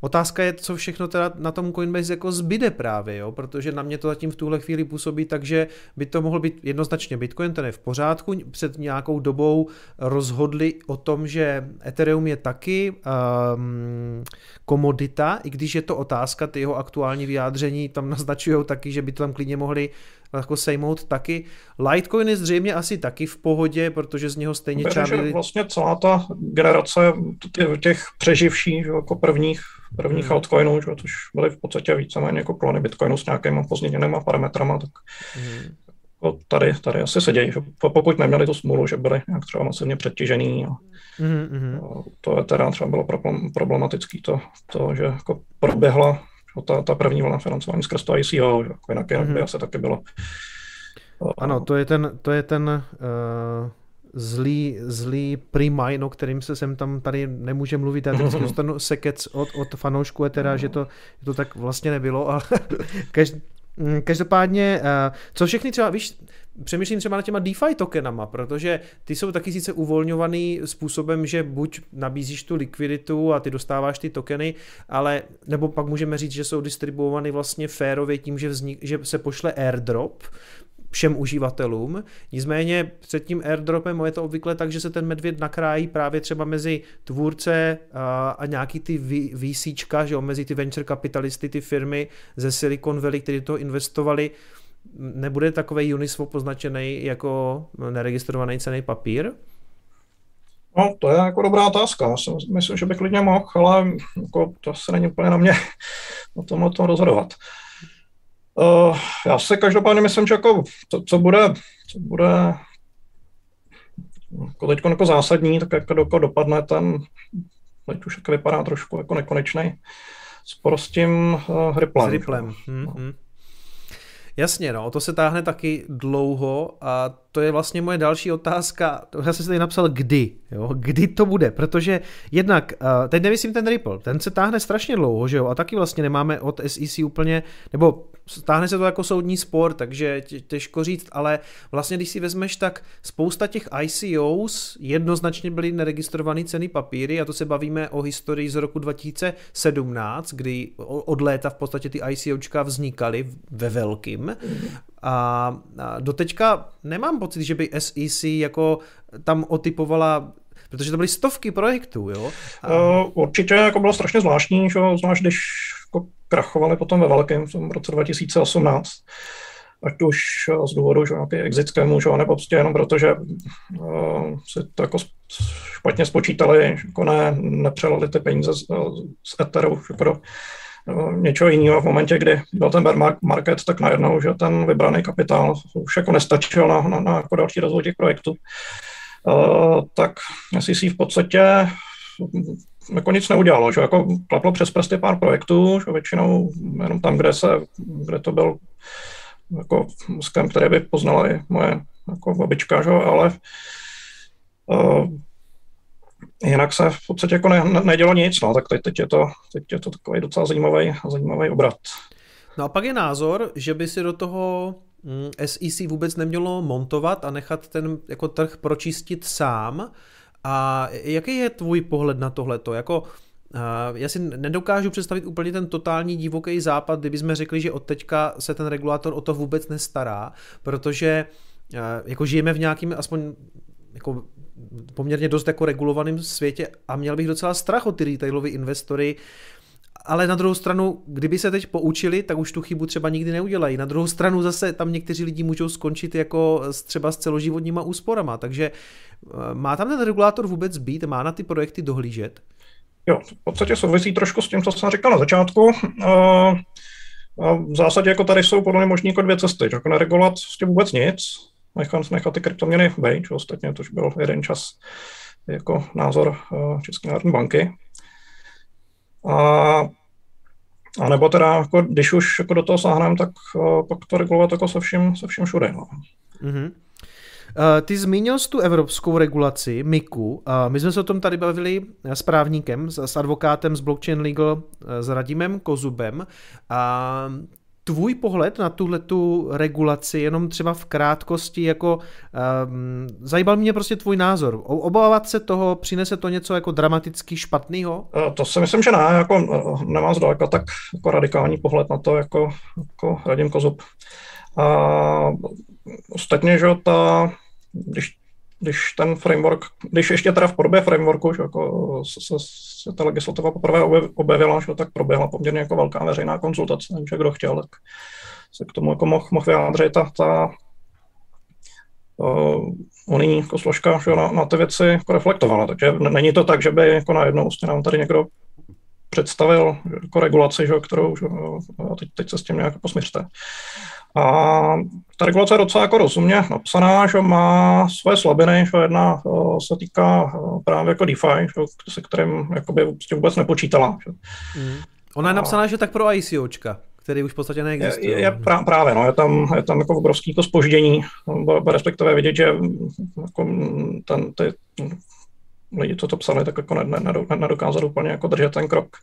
otázka je, co všechno teda na tom Coinbase jako zbyde právě, jo? protože na mě to zatím v tuhle chvíli působí tak, že by to mohl být jednoznačně Bitcoin, ten je v pořádku. Před nějakou dobou rozhodli o tom, že Ethereum je taky um, komodita, i když je to otázka, ty jeho aktuální vyjádření tam naznačují taky, že by to tam klidně mohli jako sejmout taky. Litecoin je zřejmě asi taky v pohodě, protože z něho stejně čábili... Vlastně celá ta generace těch přeživších, jako prvních, prvních hmm. altcoinů, že, což byly v podstatě víceméně jako klony Bitcoinu s nějakýma pozměněnými parametrama, tak hmm. Tady, tady asi se dějí. Pokud neměli tu smůlu, že byli nějak třeba masivně přetěžený. A, mm-hmm. to je teda třeba bylo problematický to, to že jako proběhla ta, ta první vlna financování skrz to ICO, jako jinak, jinak mm-hmm. by asi taky bylo. Ano, to je ten, to je ten uh, zlý, zlý primine, o kterým se sem tam tady nemůže mluvit. Já teď dostanu sekec od, od fanoušku, teda, že to, že to tak vlastně nebylo, ale Každopádně, uh, co všechny třeba, víš, přemýšlím třeba nad těma DeFi tokenama, protože ty jsou taky sice uvolňovaný způsobem, že buď nabízíš tu likviditu a ty dostáváš ty tokeny, ale nebo pak můžeme říct, že jsou distribuovány vlastně férově tím, že, vznik, že se pošle airdrop, všem uživatelům. Nicméně před tím airdropem je to obvykle tak, že se ten medvěd nakrájí právě třeba mezi tvůrce a, nějaký ty VCčka, že jo, mezi ty venture kapitalisty, ty firmy ze Silicon Valley, kteří to investovali nebude takový Uniswap označený jako neregistrovaný cený papír? No, to je jako dobrá otázka. Já si myslím, že bych klidně mohl, ale jako to se není úplně na mě o tom, o tom rozhodovat. Uh, já si každopádně myslím, že jako to, co bude, co bude jako teď jako zásadní, tak jako, jako dopadne ten, teď už jako vypadá trošku jako nekonečný, spor s tím uh, Ripplem. S Ripplem. Mm-hmm. Jasně, no, to se táhne taky dlouho a to je vlastně moje další otázka. Já jsem si tady napsal kdy, jo? kdy to bude, protože jednak, uh, teď nemyslím ten Ripple, ten se táhne strašně dlouho, že jo, a taky vlastně nemáme od SEC úplně, nebo táhne se to jako soudní spor, takže těžko říct, ale vlastně když si vezmeš, tak spousta těch ICOs jednoznačně byly neregistrované ceny papíry a to se bavíme o historii z roku 2017, kdy od léta v podstatě ty ICOčka vznikaly ve velkým a doteďka nemám pocit, že by SEC jako tam otypovala protože to byly stovky projektů, jo? A... Uh, určitě jako bylo strašně zvláštní, že zvlášť když jako krachovali potom ve velkém v tom roce 2018, ať už z důvodu, že nějaký exit že nebo prostě jenom proto, že uh, si to jako špatně spočítali, jako ne, nepřelali ty peníze z, z Etheru jako do něčeho jiného v momentě, kdy byl ten bear market, tak najednou, že ten vybraný kapitál už jako nestačil na, na, na jako další rozvoj těch projektů. Uh, tak SEC v podstatě jako nic neudělalo, že jako klaplo přes prsty pár projektů, že většinou jenom tam, kde se, kde to byl jako skem, který by poznala i moje jako babička, že? ale uh, jinak se v podstatě jako ne, ne, nedělo nic, no, tak teď, teď, je to, teď je to takový docela zajímavý, zajímavý obrat. No a pak je názor, že by si do toho mm, SEC vůbec nemělo montovat a nechat ten jako trh pročistit sám. A jaký je tvůj pohled na tohleto? Jako, já si nedokážu představit úplně ten totální divoký západ, kdyby jsme řekli, že od teďka se ten regulátor o to vůbec nestará, protože jako žijeme v nějakým aspoň jako poměrně dost jako regulovaném světě a měl bych docela strach o ty retailové investory, ale na druhou stranu, kdyby se teď poučili, tak už tu chybu třeba nikdy neudělají. Na druhou stranu zase tam někteří lidi můžou skončit jako třeba s celoživotníma úsporama, takže eh, má tam ten regulátor vůbec být, má na ty projekty dohlížet? Jo, v podstatě souvisí trošku s tím, co jsem říkal na začátku. Uh, v zásadě jako tady jsou podle mě možný jako dvě cesty. Jako neregulovat vlastně vůbec nic, nechat, nechat ty kryptoměny být, ostatně to už byl jeden čas jako názor uh, České národní banky. A, a nebo teda, jako, když už jako do toho sáhneme, tak uh, pak to regulovat jako se vším, se vším všude. No. Mm-hmm. Ty zmínil jsi tu evropskou regulaci, MIKu. My jsme se o tom tady bavili s právníkem, s advokátem z Blockchain Legal, s Radimem Kozubem. A tvůj pohled na tuhle tu regulaci, jenom třeba v krátkosti, jako um, zajímal mě prostě tvůj názor. Obávat se toho, přinese to něco jako dramaticky špatného? To si myslím, že ne, jako nemám zdaleka tak jako radikální pohled na to, jako, jako Radim Kozub. A ostatně, že ta, když když ten framework, když ještě teda v podobě frameworku, že jako se, se ta legislativa poprvé objevila, že tak proběhla poměrně jako velká veřejná konzultace, že kdo chtěl, tak se k tomu jako mohl, mohl vyjádřit a ta uh, unijní jako složka že na, na ty věci jako reflektovala. Takže není to tak, že by jako najednou vlastně nám tady někdo představil jako regulaci, že, kterou že, a teď, teď se s tím nějak posměřte. A ta regulace je docela jako rozumně napsaná, že má své slabiny, že jedna eh, se týká eh, právě jako DeFi, že, se kterým jakoby prostě vůbec nepočítala. Že. Mm. Ona je napsaná, a... že tak pro ICOčka který už v podstatě neexistuje. Je, je prá, právě, no, je tam, je tam jako obrovský to spoždění, respektive vidět, že jako ten, ty lidi, co to psali, tak jako nedokázali úplně jako držet ten krok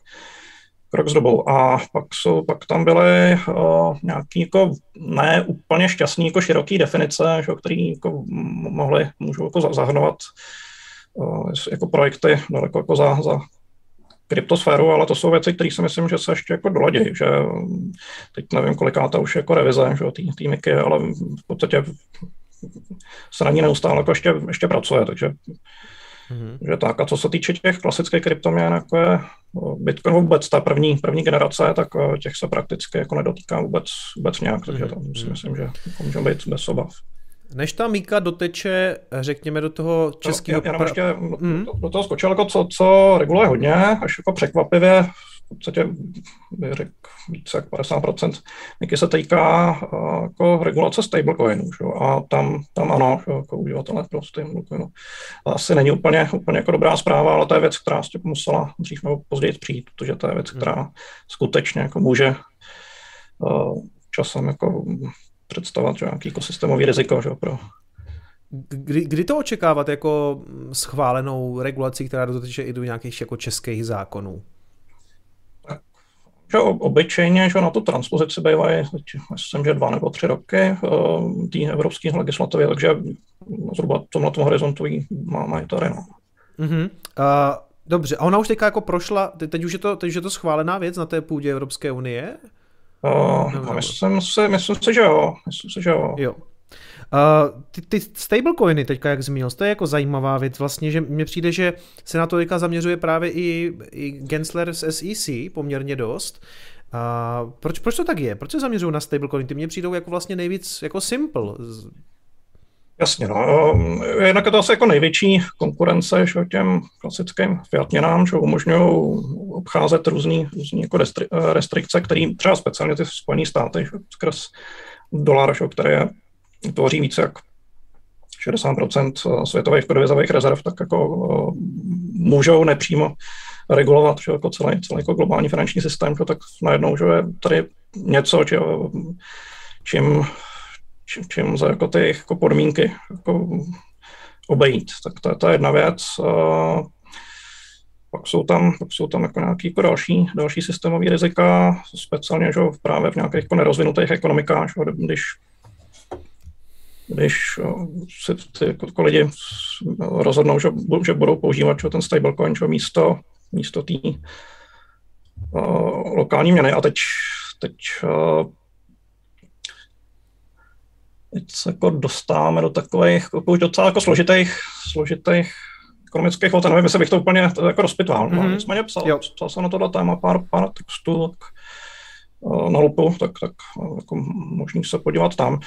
krok s dobou. A pak, jsou, pak tam byly uh, nějaký jako ne úplně šťastný jako široký definice, že, který jako mohly, můžou jako zahrnovat uh, jako projekty daleko jako za, za kryptosféru, ale to jsou věci, které si myslím, že se ještě jako doladí, že teď nevím, koliká to už jako revize, že tý, tý Miky, ale v podstatě se na ní neustále jako ještě, ještě pracuje, takže Mm-hmm. Že tak. A co se týče těch klasických kryptoměn, jako je Bitcoin vůbec ta první, první generace, tak těch se prakticky jako nedotýká vůbec, vůbec nějak, takže to mm-hmm. si mhm. myslím, že jako může být bez obav. Než ta Míka doteče, řekněme, do toho českého... Já, já ještě mm. do, do toho skočil, jako co, co reguluje hodně, až jako překvapivě podstatě bych řekl více jak 50%. Miky se týká uh, jako regulace stablecoinů, že? a tam, tam ano, že? jako uživatelé pro stablecoinu. Asi není úplně, úplně jako dobrá zpráva, ale to je věc, která prostě musela dřív nebo později přijít, protože to je věc, která hmm. skutečně jako může uh, časem jako představovat že? nějaký ekosystémový riziko že? pro, Kdy, kdy to očekávat jako schválenou regulaci, která dotyče i do nějakých jako českých zákonů? Že obyčejně že na tu transpozici bývají, myslím, že dva nebo tři roky uh, té evropské legislativy, takže zhruba v tomhle horizontu máme tady. No. Uh-huh. Uh, dobře, a ona už teďka jako prošla, teď už je to, teď už je to schválená věc na té půdě Evropské unie? Uh, no, myslím, si, myslím si, že jo. Myslím si, že jo. jo. Uh, ty, ty stablecoiny teďka, jak zmínil, to je jako zajímavá věc vlastně, že mně přijde, že se na to teďka zaměřuje právě i, i Gensler z SEC poměrně dost. Uh, proč, proč to tak je? Proč se zaměřují na stablecoiny? Ty mně přijdou jako vlastně nejvíc jako simple. Jasně, no. Jednak je to asi jako největší konkurence že, těm klasickým fiatměnám, že umožňují obcházet různý jako restri, restrikce, které třeba speciálně ty Spojené státy že, skrz dolar, že, který je tvoří více jak 60% světových podvězových rezerv, tak jako uh, můžou nepřímo regulovat že jako celý, celý jako globální finanční systém, že tak najednou, že je tady něco, že, čím, čím, čím za jako ty jako podmínky jako obejít. Tak to, je jedna věc. Uh, pak jsou tam, pak jsou tam jako nějaké jako další, další systémové rizika, speciálně že právě v nějakých jako nerozvinutých ekonomikách, že, když když se ty jako lidi rozhodnou, že, že budou používat že ten stablecoin že místo, místo té uh, lokální měny. A teď, teď, uh, teď se jako dostáváme do takových jako už docela jako složitých, složitých ekonomických vod. Nevím, jestli bych to úplně to jako rozpitval. Mm-hmm. No, mhm. nicméně psal, psal jsem na tohle téma pár, pár textů tak, uh, na lupu, tak, tak jako možný se podívat tam. Uh,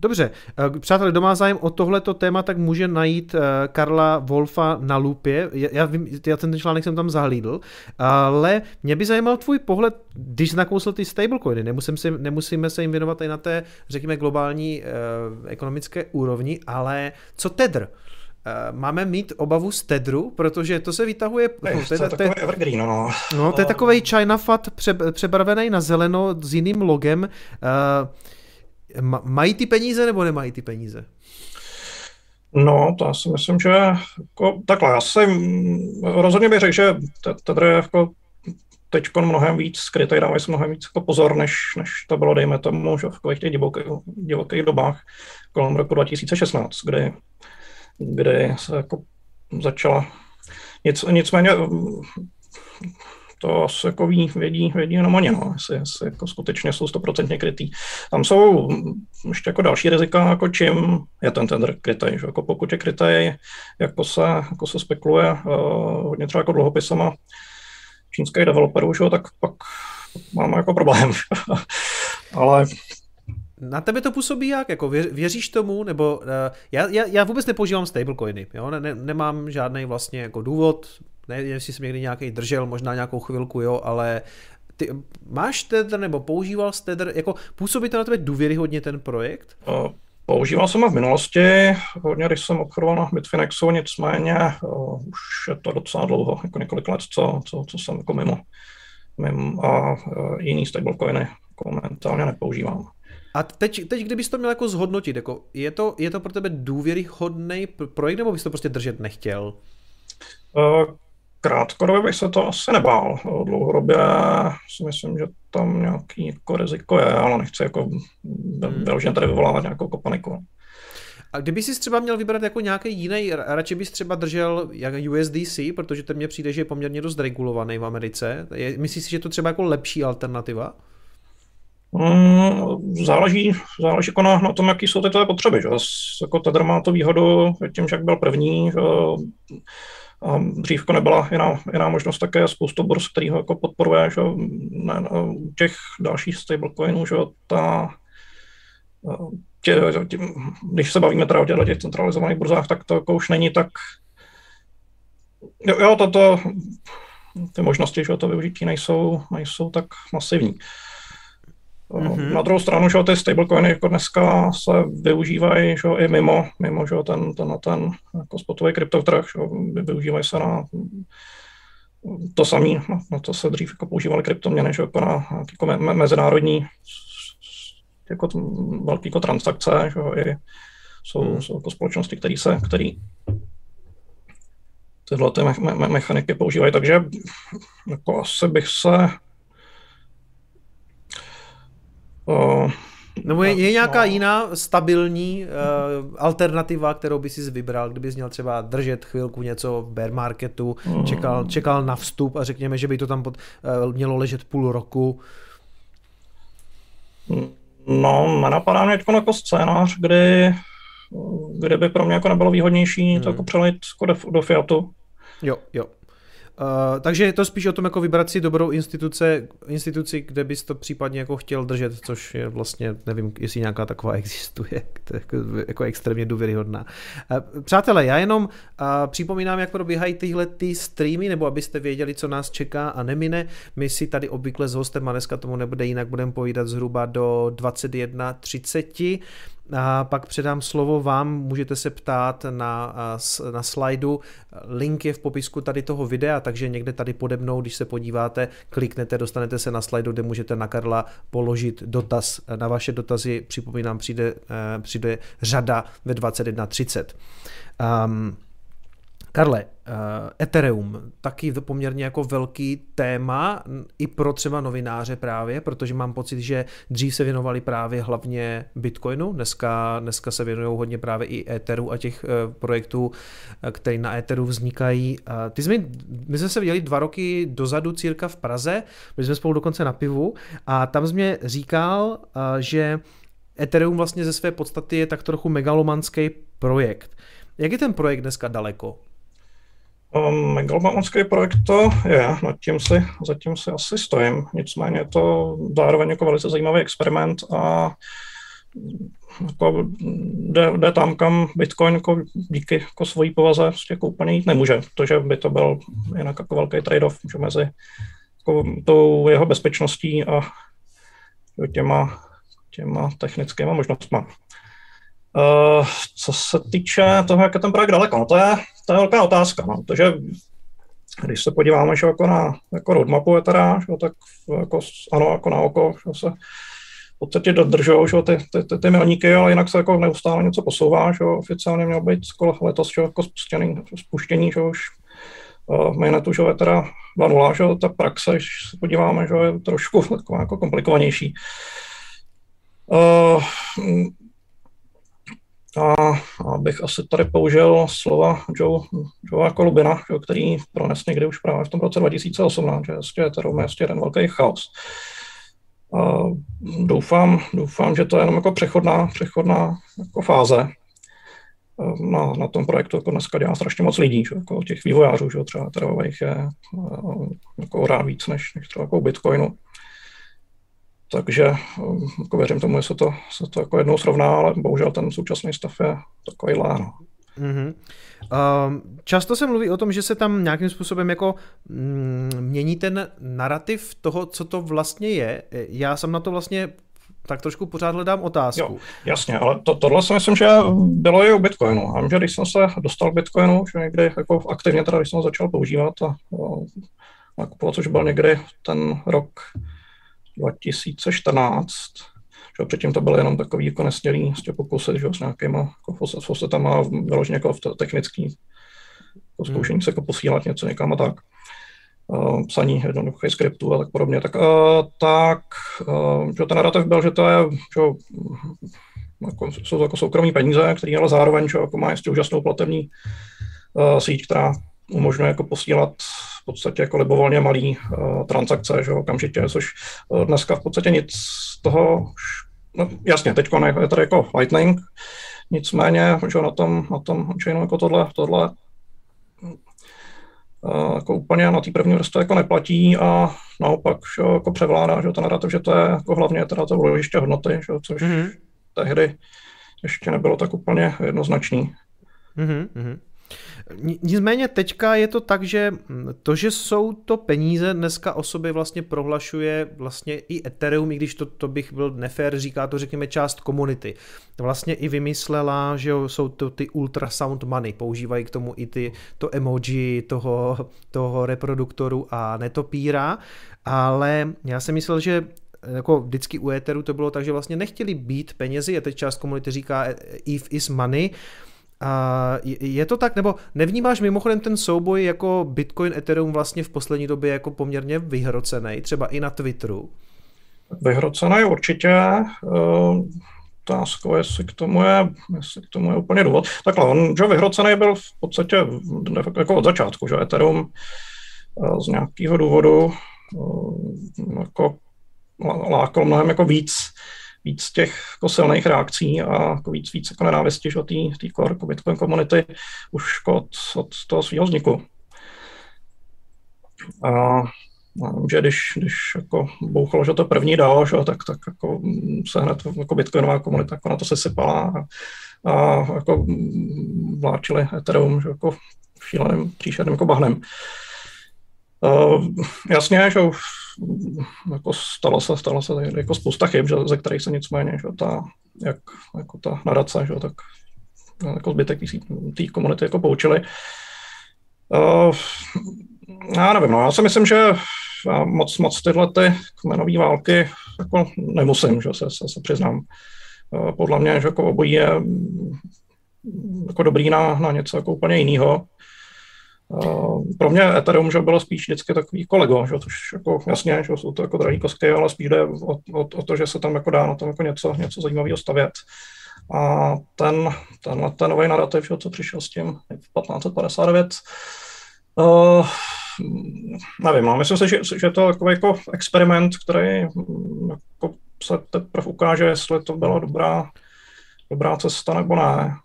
Dobře, eh, přátelé, kdo má zájem o tohleto téma, tak může najít eh, Karla Wolfa na lupě. Já, vím, já ten článek jsem tam zahlídl, ale mě by zajímal tvůj pohled, když nakousl ty stablecoiny. Nemusím si, nemusíme se jim věnovat i na té, řekněme, globální eh, ekonomické úrovni, ale co Tether? máme mít obavu z Tedru, protože to se vytahuje... No, to, je, to, je, evergreen, no. No, to je takový China Fat přebarvený na zeleno s jiným logem. Uh, Mají ty peníze nebo nemají ty peníze? No, to já si myslím, že jako, takhle, já si rozhodně bych řekl, že tady je jako teď mnohem víc skrytý, dávají se mnohem víc jako pozor, než, než to bylo, dejme tomu, že v těch divokých, divokých dobách kolem roku 2016, kdy, kdy se jako začala nic, nicméně to asi jako ví, vědí, vědí jenom oni, no, jestli, jestli jako skutečně jsou stoprocentně krytý. Tam jsou ještě jako další rizika, jako čím je ten tender krytý. Že? Jako pokud je krytý, jako se, jako se spekuluje uh, hodně třeba jako dluhopisama čínských developerů, že? tak pak máme jako problém. Ale na tebe to působí jak? Jako věříš tomu? Nebo uh, já, já, já vůbec nepoužívám stablecoiny. Jo? Ne, ne, nemám žádný vlastně jako důvod. Ne, jestli jsem někdy nějaký držel, možná nějakou chvilku, jo, ale ty máš Tether nebo používal Tether, jako působí to na tebe důvěryhodně ten projekt? Uh, používal jsem ho v minulosti, hodně když jsem obchodoval na Bitfinexu, nicméně uh, už je to docela dlouho, jako několik let, co, co, co jsem jako mimo, mimo a uh, jiný stablecoiny jako momentálně nepoužívám. A teď, teď kdybys to měl jako zhodnotit, jako je, to, je to pro tebe důvěryhodný projekt, nebo bys to prostě držet nechtěl? Krátkodobě bych se to asi nebál. Dlouhodobě si myslím, že tam nějaký jako riziko je, ale nechci jako hmm. vyloženě tady vyvolávat nějakou paniku. A kdyby si třeba měl vybrat jako nějaký jiný, radši bys třeba držel jak USDC, protože to mně přijde, že je poměrně dost regulovaný v Americe. Je, myslíš si, že to třeba jako lepší alternativa? Mm, záleží, záleží jako na, na tom, jaký jsou ty tvoje potřeby. Že? Jako Tether má to výhodu tím, že jak byl první, že? A dřív jako nebyla jiná, jiná možnost také spoustu burz, který ho jako podporuje, že ne, u těch dalších stablecoinů, že ta, tě, tě, když se bavíme teda o těchto těch centralizovaných burzách, tak to jako už není tak jo, jo toto, ty možnosti, že to využití nejsou, nejsou tak masivní. Mm-hmm. Na druhou stranu, že ty stablecoiny jako dneska se využívají že, i mimo, mimo že, ten, ten, ten jako spotový kryptotrh, že, využívají se na to samé, no, na to se dřív jako používaly kryptoměny, že, jako na jako me, mezinárodní jako velké jako transakce, že, i jsou, hmm. jsou jako společnosti, které se, který tyhle ty me- me- mechaniky používají, takže jako asi bych se uh, nebo je, je nějaká no. jiná stabilní uh, alternativa, kterou by si vybral, kdybys měl třeba držet chvilku něco v bear marketu, mm. čekal, čekal na vstup a řekněme, že by to tam pod, uh, mělo ležet půl roku? No, nenapadá mě jako scénář, kdy, by pro mě jako nebylo výhodnější hmm. to jako přelejt jako do, do Fiatu. Jo, jo. Uh, takže je to spíš o tom, jako vybrat si dobrou instituce, instituci, kde bys to případně jako chtěl držet, což je vlastně, nevím, jestli nějaká taková existuje, jako, jako extrémně důvěryhodná. Uh, přátelé, já jenom uh, připomínám, jak probíhají tyhle ty streamy, nebo abyste věděli, co nás čeká a nemine. My si tady obvykle s hostem, a dneska tomu nebude jinak, budeme povídat zhruba do 21.30. A pak předám slovo vám, můžete se ptát na, na slajdu, link je v popisku tady toho videa, takže někde tady pode mnou, když se podíváte, kliknete, dostanete se na slajdu, kde můžete na Karla položit dotaz. Na vaše dotazy, připomínám, přijde, eh, přijde řada ve 21.30. Um, Karle, uh, Ethereum, taky poměrně jako velký téma i pro třeba novináře právě, protože mám pocit, že dřív se věnovali právě hlavně Bitcoinu, dneska, dneska se věnují hodně právě i Etheru a těch uh, projektů, uh, které na Etheru vznikají. Ty jsme, my jsme se viděli dva roky dozadu círka v Praze, byli jsme spolu dokonce na pivu a tam jsme říkal, uh, že Ethereum vlastně ze své podstaty je tak trochu megalomanský projekt. Jak je ten projekt dneska daleko? Um, megalomanský projekt to je, nad tím si, zatím si asi stojím, nicméně je to zároveň jako velice zajímavý experiment a jako jde, jde, tam, kam Bitcoin jako díky jako svojí povaze prostě jako úplně jít nemůže. To, že by to byl jinak jako velký trade-off že mezi jako tou jeho bezpečností a těma, těma technickými možnostmi. Uh, co se týče toho, jak je ten projekt daleko, no to je, to je velká otázka, no, protože když se podíváme že jako na jako roadmapu je teda, že, tak jako, ano, jako na oko, že se v podstatě dodržují že, ty, ty, ty, ty milníky, ale jinak se jako neustále něco posouvá, že oficiálně měl být skoro letos že, jako spuštěný, spuštění, že už uh, mainnetu, že je teda 2.0, že ta praxe, když se podíváme, že je trošku taková jako komplikovanější. Uh, a abych asi tady použil slova Joe, Joe Kolubina, který prones někdy už právě v tom roce 2018, že je to je jeden velký chaos. A doufám, doufám, že to je jenom jako přechodná, přechodná jako fáze. Na, na tom projektu jako dneska dělá strašně moc lidí, že, jako těch vývojářů, že, třeba terových je jako rád víc než, než třeba jako Bitcoinu. Takže um, jako věřím tomu, že se to, se to jako jednou srovná, ale bohužel ten současný stav je takový láno. Mm-hmm. Uh, často se mluví o tom, že se tam nějakým způsobem jako mm, mění ten narrativ toho, co to vlastně je. Já jsem na to vlastně tak trošku pořád hledám otázku. Jo, jasně, ale to, tohle si myslím, že bylo i u Bitcoinu. A že když jsem se dostal k Bitcoinu, že někdy jako aktivně teda, když jsem začal používat a, a nakupovat, což byl někdy ten rok 2014, že předtím to bylo jenom takový jako nesmělý prostě pokusy, že s nějakýma jako fosetama vyloženě jako technický jako zkoušení se jako posílat něco někam a tak. Uh, psaní jednoduchých skriptů a tak podobně, tak, uh, tak uh, že ten narrativ byl, že to je, že, jako, jsou to jako soukromí peníze, které ale zároveň že, jako má ještě úžasnou platební uh, síť, která umožňuje jako posílat v podstatě jako libovolně malý uh, transakce, že okamžitě, což uh, dneska v podstatě nic z toho, no, jasně, teď je tady jako Lightning, nicméně, že na tom, na tom chainu jako tohle, tohle uh, jako úplně na té první vrstvě jako neplatí a naopak že jako převládá, že to narrativ, že to je jako hlavně teda to vložiště hodnoty, že, což mm-hmm. tehdy ještě nebylo tak úplně jednoznačný. Mm-hmm. Nicméně teďka je to tak, že to, že jsou to peníze, dneska o sobě vlastně prohlašuje vlastně i Ethereum, i když to, to bych byl nefér, říká to řekněme část komunity. Vlastně i vymyslela, že jsou to ty ultrasound money, používají k tomu i ty, to emoji toho, toho reproduktoru a netopíra, ale já jsem myslel, že jako vždycky u Etheru to bylo tak, že vlastně nechtěli být penězi, a teď část komunity říká Eve is money, a je to tak, nebo nevnímáš mimochodem ten souboj jako Bitcoin Ethereum vlastně v poslední době jako poměrně vyhrocený, třeba i na Twitteru? Vyhrocený určitě. Uh, otázkou, jestli k tomu je, jestli k tomu je úplně důvod. Takhle, on, že vyhrocený byl v podstatě jako od začátku, že Ethereum uh, z nějakého důvodu uh, jako lákal mnohem jako víc víc těch jako silných reakcí a jako víc, víc jako nenávisti že, té core jako Bitcoin komunity už jako od, od toho svého vzniku. A že když, když jako bouchalo, že to první dalo, že, tak, tak jako se hned jako bitcoinová komunita jako na to sesypala a, a jako vláčili Ethereum že, jako šíleným příšerným jako bahnem. Uh, jasně, že jako stalo se, stalo se jako spousta chyb, že, ze kterých se nicméně, že ta, jak, jako ta nadace, že, tak jako zbytek té komunity jako poučili. Uh, já nevím, no, já si myslím, že já moc, moc tyhle ty kmenové války jako nemusím, že se, se, se přiznám. Uh, podle mě, že jako obojí je jako dobrý na, na něco jako úplně jiného. Uh, pro mě Ethereum že bylo spíš vždycky takový kolego, že, což jako jasně, že jsou to jako drahý kostky, ale spíš jde o, o, o, to, že se tam jako dá na tom jako něco, něco zajímavého stavět. A ten, ten, ten nový narrativ, že, co přišel s tím 1559, uh, nevím, no, myslím si, že, že to je takový jako experiment, který jako se teprve ukáže, jestli to byla dobrá, dobrá cesta nebo ne.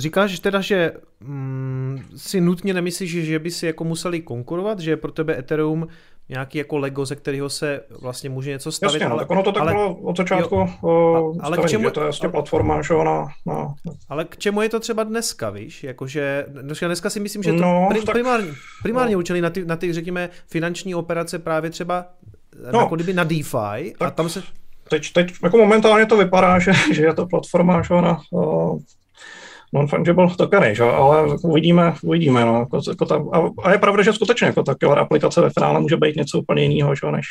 Říkáš teda, že mm, si nutně nemyslíš, že by si jako museli konkurovat, že je pro tebe Ethereum nějaký jako Lego, ze kterého se vlastně může něco stavit. Jasně, no, ale, tak ono to tak ale, bylo od začátku jo, o, ale stavení, k čemu, že to je vlastně platforma, že ona, no. Ale k čemu je to třeba dneska, víš? Jakože, dneska si myslím, že to no, prim, tak, primárně, primárně no. učili na ty, na ty, řekněme, finanční operace právě třeba no, jako kdyby na DeFi tak, a tam se... Teď, teď jako momentálně to vypadá, že, že je to platforma, že ona tokeny, že? ale uvidíme, uvidíme. No. Jako, jako ta, a, a, je pravda, že skutečně jako ta killer aplikace ve finále může být něco úplně jiného, že? než,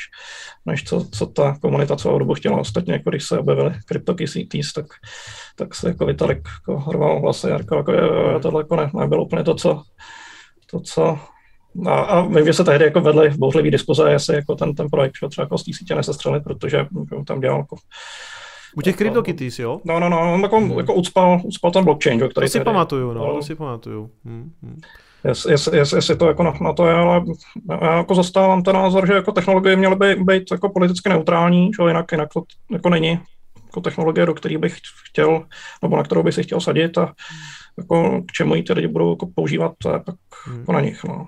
než co, co ta komunita celou dobu chtěla. Ostatně, jako když se objevily CryptoKitties, tak, tak se jako Vitalik jako hrval vlastně, jako, jako je, tohle jako ne, nebylo úplně to, co, to, co a, a vím, že se tehdy jako vedly bouřlivý diskuze, jestli jako ten, ten projekt že třeba jako z té sítě nesestřelit, protože tam dělal jako u těch CryptoKitties, jo? No, no, no, on jako, hmm. jako ucpal, ucpal ten blockchain, jo, který To si pamatuju, no, to si pamatuju. Hmm, hmm. Jestli jest, jest, jest to jako na, na, to je, ale já jako zastávám ten názor, že jako technologie měly by být jako politicky neutrální, že jinak, jinak to jako není jako technologie, do které bych chtěl, nebo na kterou bych si chtěl sadit a jako k čemu ji ty lidi budou jako používat, to je pak hmm. jako na nich. No.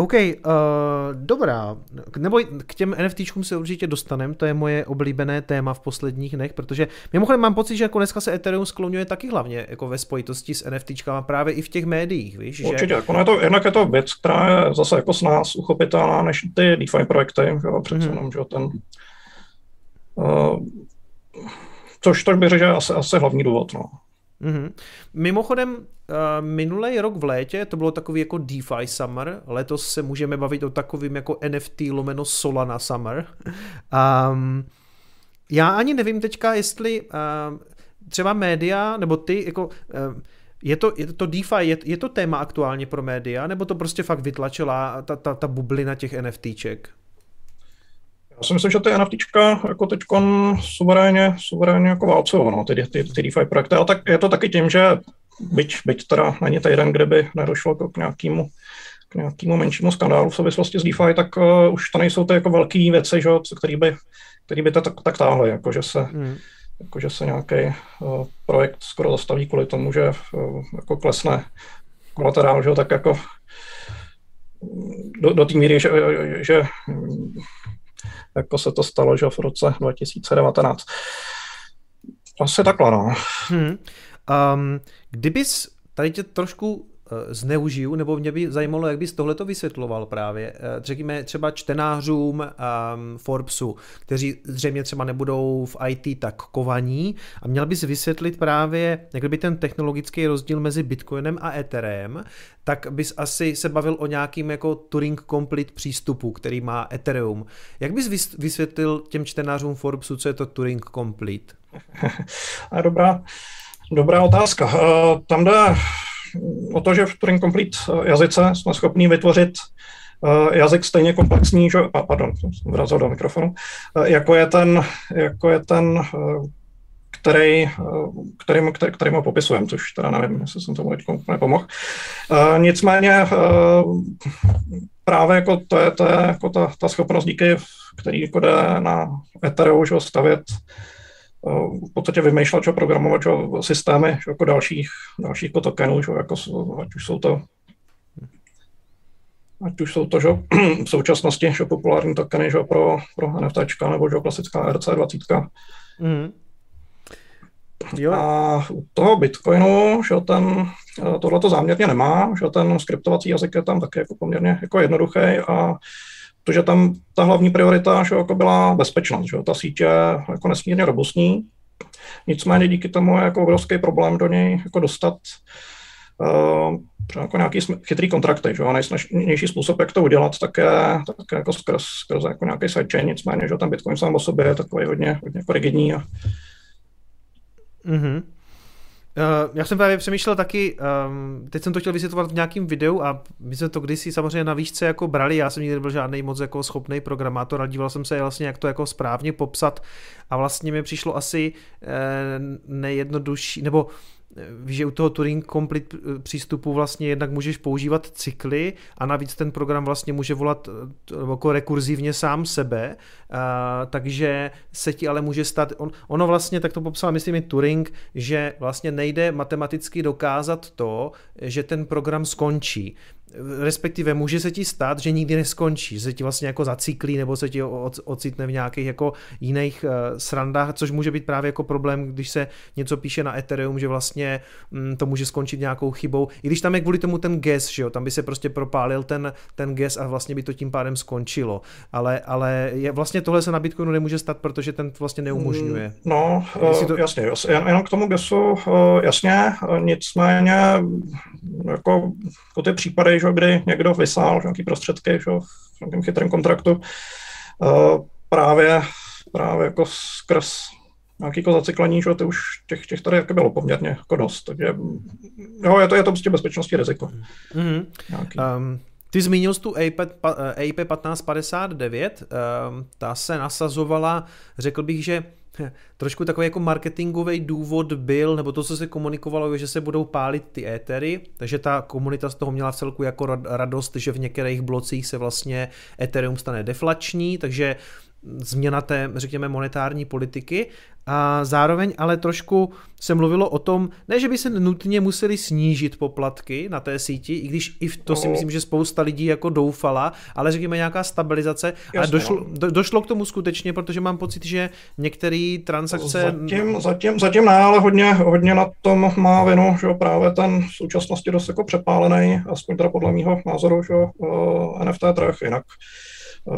OK, uh, dobrá. Nebo k těm NFTčkům se určitě dostaneme, to je moje oblíbené téma v posledních dnech, protože mimochodem mám pocit, že jako dneska se Ethereum skloňuje taky hlavně jako ve spojitosti s NFTčkama právě i v těch médiích, víš? Určitě, že... jako je to, jednak je to věc, která je zase jako s nás uchopitelná než ty DeFi projekty, jo, přece mm. jenom, že ten uh, což, to bych řekl, že je asi, asi hlavní důvod, no. Mm-hmm. Mimochodem, uh, minulý rok v létě to bylo takový jako DeFi Summer, letos se můžeme bavit o takovým jako NFT lomeno Solana Summer. Um, já ani nevím teďka, jestli uh, třeba média, nebo ty, jako, uh, je to, je to DeFi, je, je to téma aktuálně pro média, nebo to prostě fakt vytlačila ta, ta, ta bublina těch NFTček? Já si myslím, že ty NFTčka jako teď suverénně, suverénně jako válcují, no, ty, ty, ty DeFi projekty, ale tak je to taky tím, že byť, byť teda není týden, kde by nedošlo k nějakému k nějakému menšímu skandálu v souvislosti s DeFi, tak uh, už to nejsou ty jako velké věci, že, který by, který by to tak, tak táhly, jako že se, hmm. jako že se nějaký uh, projekt skoro zastaví kvůli tomu, že uh, jako klesne kolaterál, že, tak jako do, do té míry, že, že jako se to stalo že v roce 2019. Asi takhle, no. Hmm. Um, kdybys tady tě trošku zneužiju, nebo mě by zajímalo, jak bys tohle to vysvětloval právě. Řekněme třeba čtenářům um, Forbesu, kteří zřejmě třeba nebudou v IT tak kovaní a měl bys vysvětlit právě, jak by ten technologický rozdíl mezi Bitcoinem a Etherem, tak bys asi se bavil o nějakým jako Turing Complete přístupu, který má Ethereum. Jak bys vysvětlil těm čtenářům Forbesu, co je to Turing Complete? A dobrá, dobrá otázka. Eh, tam jde o to, že v Turing Complete jazyce jsme schopni vytvořit eh, jazyk stejně komplexní, že, pardon, vrazil do mikrofonu, eh, jako je ten, jako je ten který, kterým, který, kterým ho popisujeme, což teda nevím, jestli jsem tomu teď úplně pomohl. Nicméně právě jako to je, to je jako ta, ta schopnost díky, který jako jde na Ethereum, že stavět v podstatě vymýšlet, čo programovat čo systémy čo jako dalších, dalších jako tokenů, čo jako, ať už jsou to ať už jsou to že, v současnosti že, populární tokeny že, pro, pro NFT nebo že, klasická RC20. Mm. Jo. A u toho Bitcoinu, že ten, tohle to záměrně nemá, že ten skriptovací jazyk je tam taky jako poměrně jako jednoduchý a protože tam ta hlavní priorita že jako byla bezpečnost. Že ta sítě je jako nesmírně robustní, nicméně díky tomu je jako obrovský problém do něj jako dostat uh, jako nějaký chytrý kontrakty, že? a nejsnažnější způsob, jak to udělat, tak je, tak je jako skrz, skrz jako nějaký sidechain, nicméně, že ten Bitcoin sám o sobě je takový hodně, hodně jako rigidní. A... Mm-hmm. Uh, já jsem právě přemýšlel taky, um, teď jsem to chtěl vysvětlovat v nějakém videu a my jsme to kdysi samozřejmě na výšce jako brali, já jsem nikdy nebyl žádný moc jako schopný programátor, ale díval jsem se vlastně, jak to jako správně popsat a vlastně mi přišlo asi uh, nejjednodušší, nebo že u toho Turing Complete eh, přístupu vlastně jednak můžeš používat cykly a navíc ten program vlastně může volat eh, jako rekurzivně sám sebe, a, takže se ti ale může stát, on, ono vlastně, tak to popsal myslím i Turing, že vlastně nejde matematicky dokázat to, že ten program skončí respektive může se ti stát, že nikdy neskončí, že se ti vlastně jako zacyklí nebo se ti ocitne v nějakých jako jiných uh, srandách, což může být právě jako problém, když se něco píše na Ethereum, že vlastně mm, to může skončit nějakou chybou. I když tam je kvůli tomu ten gas, že jo, tam by se prostě propálil ten, ten gas a vlastně by to tím pádem skončilo. Ale, ale je, vlastně tohle se na Bitcoinu nemůže stát, protože ten vlastně neumožňuje. Mm, no, uh, to... jasně, jasně, jenom k tomu gasu, uh, jasně, nicméně jako, jako ty případy, že, kdy někdo vysál nějaký prostředky že, v nějakém chytrém kontraktu, uh, právě, právě jako skrz nějaký jako zacyklení, že ty už těch, těch tady jako bylo poměrně jako dost, takže jo, je to, je to prostě bezpečnostní riziko. Mm-hmm. Um, ty zmínil tu AP, AP 1559, um, ta se nasazovala, řekl bych, že trošku takový jako marketingový důvod byl, nebo to, co se komunikovalo, že se budou pálit ty étery, takže ta komunita z toho měla v celku jako radost, že v některých blocích se vlastně Ethereum stane deflační, takže změna té, řekněme, monetární politiky a zároveň ale trošku se mluvilo o tom, ne, že by se nutně museli snížit poplatky na té síti, i když i v to si myslím, že spousta lidí jako doufala, ale řekněme nějaká stabilizace. Jasně, ale došlo, no. do, došlo k tomu skutečně, protože mám pocit, že některé transakce... Zatím, zatím, zatím ne, ale hodně, hodně na tom má vinu, že právě ten v současnosti dost jako přepálený, aspoň teda podle mého názoru, že uh, NFT trh, jinak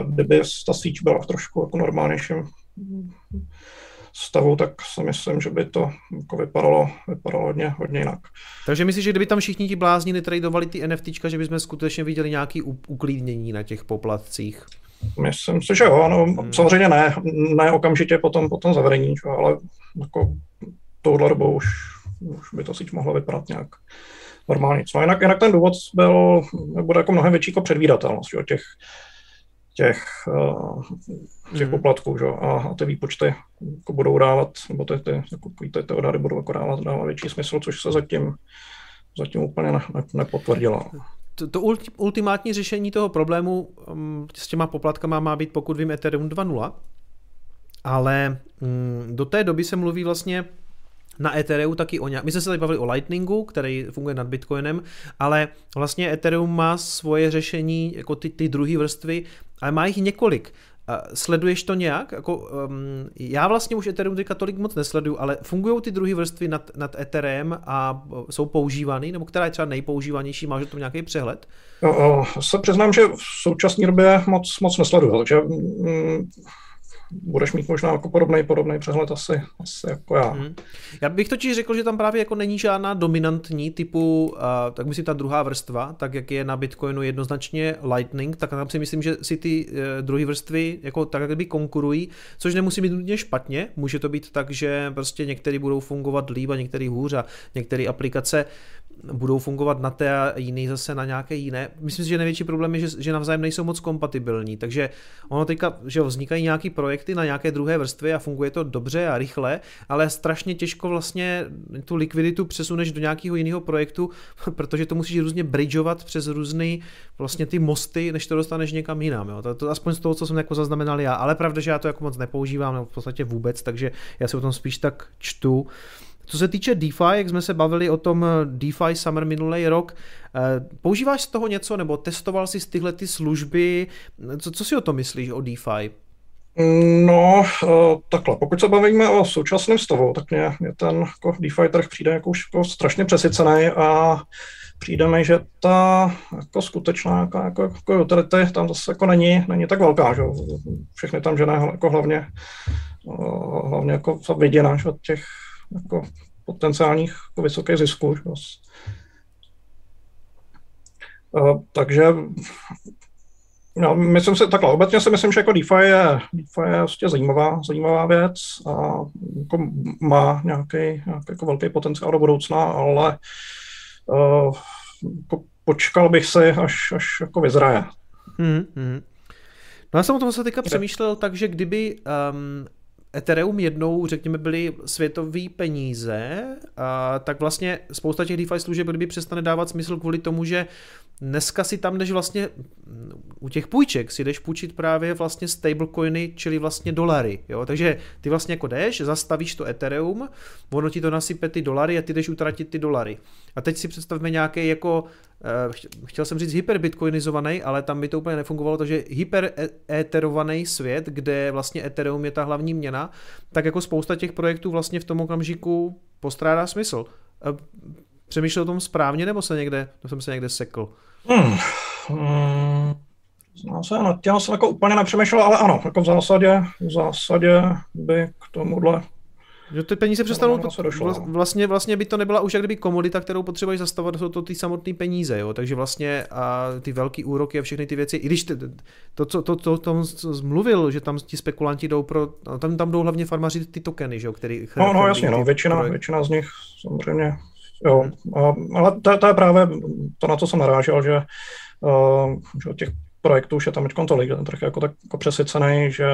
kdyby ta síť byla v trošku jako normálnějším stavu, tak si myslím, že by to jako vypadalo, vypadalo hodně, hodně jinak. Takže myslíš, že kdyby tam všichni ti blázni tradovali ty NFT, že bychom skutečně viděli nějaký uklidnění na těch poplatcích? Myslím si, že jo, no, hmm. samozřejmě ne, ne okamžitě potom, potom zavedení, ale jako touhle dobou už, už by to síť mohlo vypadat nějak normálně. No jinak, jinak ten důvod byl, bude jako mnohem větší jako předvídatelnost že, těch, těch, uh, těch mm. poplatků, že? A, a ty výpočty jako budou dávat, nebo ty, ty, jako, ty, ty odhady budou jako dávat, dávat větší smysl, což se zatím, zatím úplně ne, ne, nepotvrdilo. To, to ultimátní řešení toho problému um, s těma poplatkama má být, pokud vím, Ethereum 2.0, ale um, do té doby se mluví vlastně na Ethereum taky o nějak... My jsme se tady bavili o Lightningu, který funguje nad Bitcoinem, ale vlastně Ethereum má svoje řešení, jako ty, ty druhé vrstvy, ale má jich několik. Sleduješ to nějak? Jako, um, já vlastně už Ethereum teďka tolik moc nesleduju, ale fungují ty druhé vrstvy nad, nad Ethereum a jsou používaný, nebo která je třeba nejpoužívanější? Máš o tom nějaký přehled? No, se přiznám, že v současné době moc, moc nesleduju, takže mm, budeš mít možná jako podobný, podobný přehled asi, asi jako já. Hmm. Já bych totiž řekl, že tam právě jako není žádná dominantní typu, uh, tak myslím ta druhá vrstva, tak jak je na Bitcoinu jednoznačně Lightning, tak tam si myslím, že si ty uh, druhé vrstvy jako tak kdyby konkurují, což nemusí být nutně špatně, může to být tak, že prostě některé budou fungovat líp a některé hůř a některé aplikace budou fungovat na té a jiný zase na nějaké jiné. Myslím si, že největší problém je, že, že navzájem nejsou moc kompatibilní, takže ono teďka, že vznikají nějaký projekty na nějaké druhé vrstvě a funguje to dobře a rychle, ale strašně těžko vlastně tu likviditu přesuneš do nějakého jiného projektu, protože to musíš různě bridgeovat přes různé vlastně ty mosty, než to dostaneš někam jinam. Jo. To, to, aspoň z toho, co jsem jako zaznamenal já, ale pravda, že já to jako moc nepoužívám, nebo v podstatě vůbec, takže já si o tom spíš tak čtu. Co se týče DeFi, jak jsme se bavili o tom eh, DeFi Summer minulý rok, eh, používáš z toho něco nebo testoval jsi z tyhle ty služby? Co, co si o to myslíš o DeFi? No, eh, takhle, pokud se bavíme o současném stavu, tak mě, mě ten jako DeFi trh přijde jako už jako strašně přesycený a přijde mi, že ta jako skutečná jako, jako, jako utility tam zase jako není, není tak velká, že všechny tam žene jako hlavně, hlavně jako viděna, že těch jako potenciálních jako vysokých zisků. Takže no, myslím si takhle, obecně si myslím, že jako DeFi je, DeFi je vlastně zajímavá, zajímavá věc a jako má nějaký, nějaký jako velký potenciál do budoucna, ale uh, jako počkal bych si, až, až jako vyzraje. Hmm, hmm. No já jsem o tom se teďka přemýšlel tak, že kdyby um, Ethereum jednou, řekněme, byly světové peníze, a tak vlastně spousta těch DeFi služeb kdyby přestane dávat smysl kvůli tomu, že dneska si tam jdeš vlastně u těch půjček si jdeš půjčit právě vlastně stablecoiny, čili vlastně dolary, jo, takže ty vlastně jako jdeš, zastavíš to Ethereum, ono ti to nasype ty dolary a ty jdeš utratit ty dolary. A teď si představme nějaký jako, chtěl jsem říct hyperbitcoinizovaný, ale tam by to úplně nefungovalo, takže hyperetherovaný svět, kde vlastně Ethereum je ta hlavní měna, tak jako spousta těch projektů vlastně v tom okamžiku postrádá smysl. Eh, přemýšlel o tom správně, nebo se někde, to jsem se někde sekl? Hmm. Hmm. Znám se, nad tím jsem jako úplně nepřemýšlel, ale ano, jako v zásadě, v zásadě by k tomuhle že ty peníze přestanou, vlastně, vlastně by to nebyla už jak kdyby komodita, kterou potřebuješ zastavovat, jsou to ty samotné peníze, jo? takže vlastně a ty velký úroky a všechny ty věci, i když ty, to, co to, to, to, to zmluvil, že tam ti spekulanti jdou pro, no, tam, tam jdou hlavně farmaři ty tokeny, že jo, který... No, no jasně, no, většina, projekt. většina z nich samozřejmě, jo, a, ale to, to, je právě to, na co jsem narážel, že, uh, že těch projektů už je tam teď tolik, ten trh je jako tak jako přesycený, že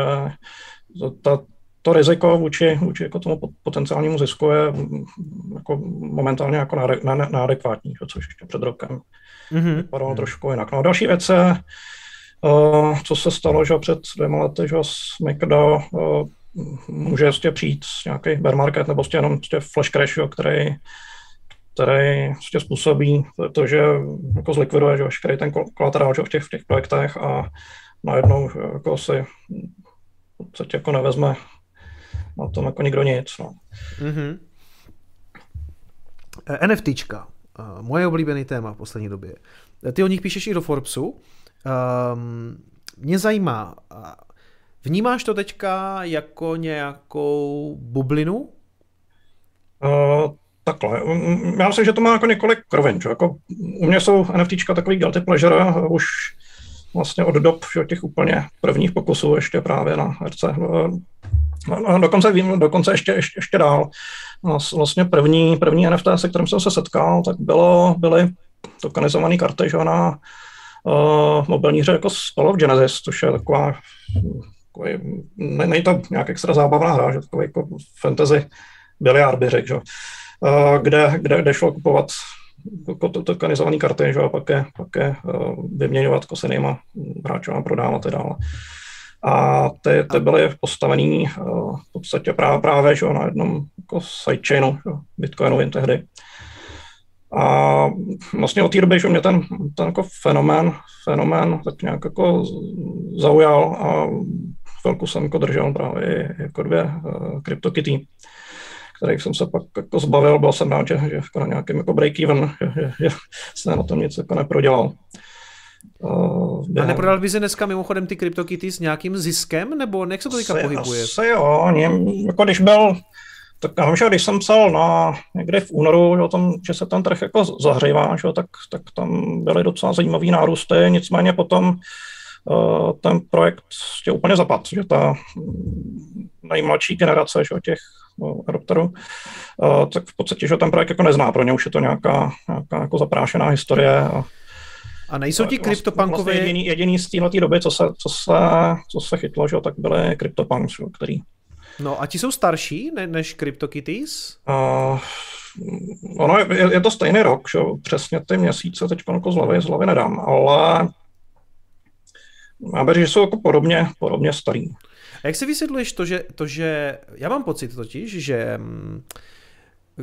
ta, to riziko vůči, vůči jako tomu potenciálnímu zisku je mm, jako momentálně jako neadekvátní, což ještě před rokem mm-hmm. vypadalo trošku jinak. No a další věc je, uh, co se stalo že před dvěma lety, že McDo uh, může ještě přijít nějaký bear market nebo ještě jenom ještě flash crash, jo, který, který ještě způsobí to, že jako zlikviduje že veškerý ten kolaterál v těch, v těch projektech a najednou jako si v podstatě jako nevezme na tom jako nikdo nic. No. Mm-hmm. NFTčka, uh, moje oblíbený téma v poslední době. Ty o nich píšeš i do Forbesu. Um, mě zajímá, vnímáš to teďka jako nějakou bublinu? Uh, takhle. Já myslím, že to má jako několik kroven. Jako, u mě jsou NFTčka takový guilty pleasure už vlastně od dob těch úplně prvních pokusů ještě právě na RC No, no, dokonce vím, dokonce ještě, ještě, ještě dál. Vlastně první, první NFT, se kterým jsem se setkal, tak bylo, byly tokenizované karty že na uh, mobilní hře jako Call of Genesis, což je taková takový, ne, není to nějak extra zábavná hra, že takový jako fantasy biliard by řekl, že? Uh, kde, kde, kde šlo kupovat tokenizované karty, že? a pak je, pak je uh, vyměňovat jako s jinýma hráčům a prodávat a dále. A ty, ty byly postavený uh, v podstatě právě, právě že, na jednom jako sidechainu Bitcoinovým tehdy. A vlastně od té doby, že mě ten, ten jako fenomén, fenomén tak nějak jako zaujal a chvilku jsem jako držel právě jako dvě uh, CryptoKitty, kterých jsem se pak jako zbavil. Byl jsem rád, že, že jako na nějakém jako break-even, že, že, že se na tom nic jako neprodělal. Uh, a neprodal by se dneska mimochodem ty CryptoKitty s nějakým ziskem, nebo jak se to teďka pohybuje? Asi jo, jako když byl, tak já vím, že když jsem psal na, někde v únoru, že, tam, že se ten trh jako zahřívá, že, tak, tak tam byly docela zajímavý nárůsty, nicméně potom uh, ten projekt je úplně zapad, že ta nejmladší generace že, těch uh, adopterů, uh, tak v podstatě, že ten projekt jako nezná, pro ně už je to nějaká, nějaká jako zaprášená historie a a nejsou ti kryptopunkové... Vlastně jediný, jediný z téhle doby, co se, co se, co se chytlo, že, tak byly CryptoPunks, který... No a ti jsou starší ne, než CryptoKitties? Uh, ono je, je, to stejný rok, že? přesně ty měsíce teď jako z hlavy, z hlavy nedám, ale já bych, že jsou jako podobně, podobně starý. A jak si vysvětluješ to, že, to, že já mám pocit totiž, že mm,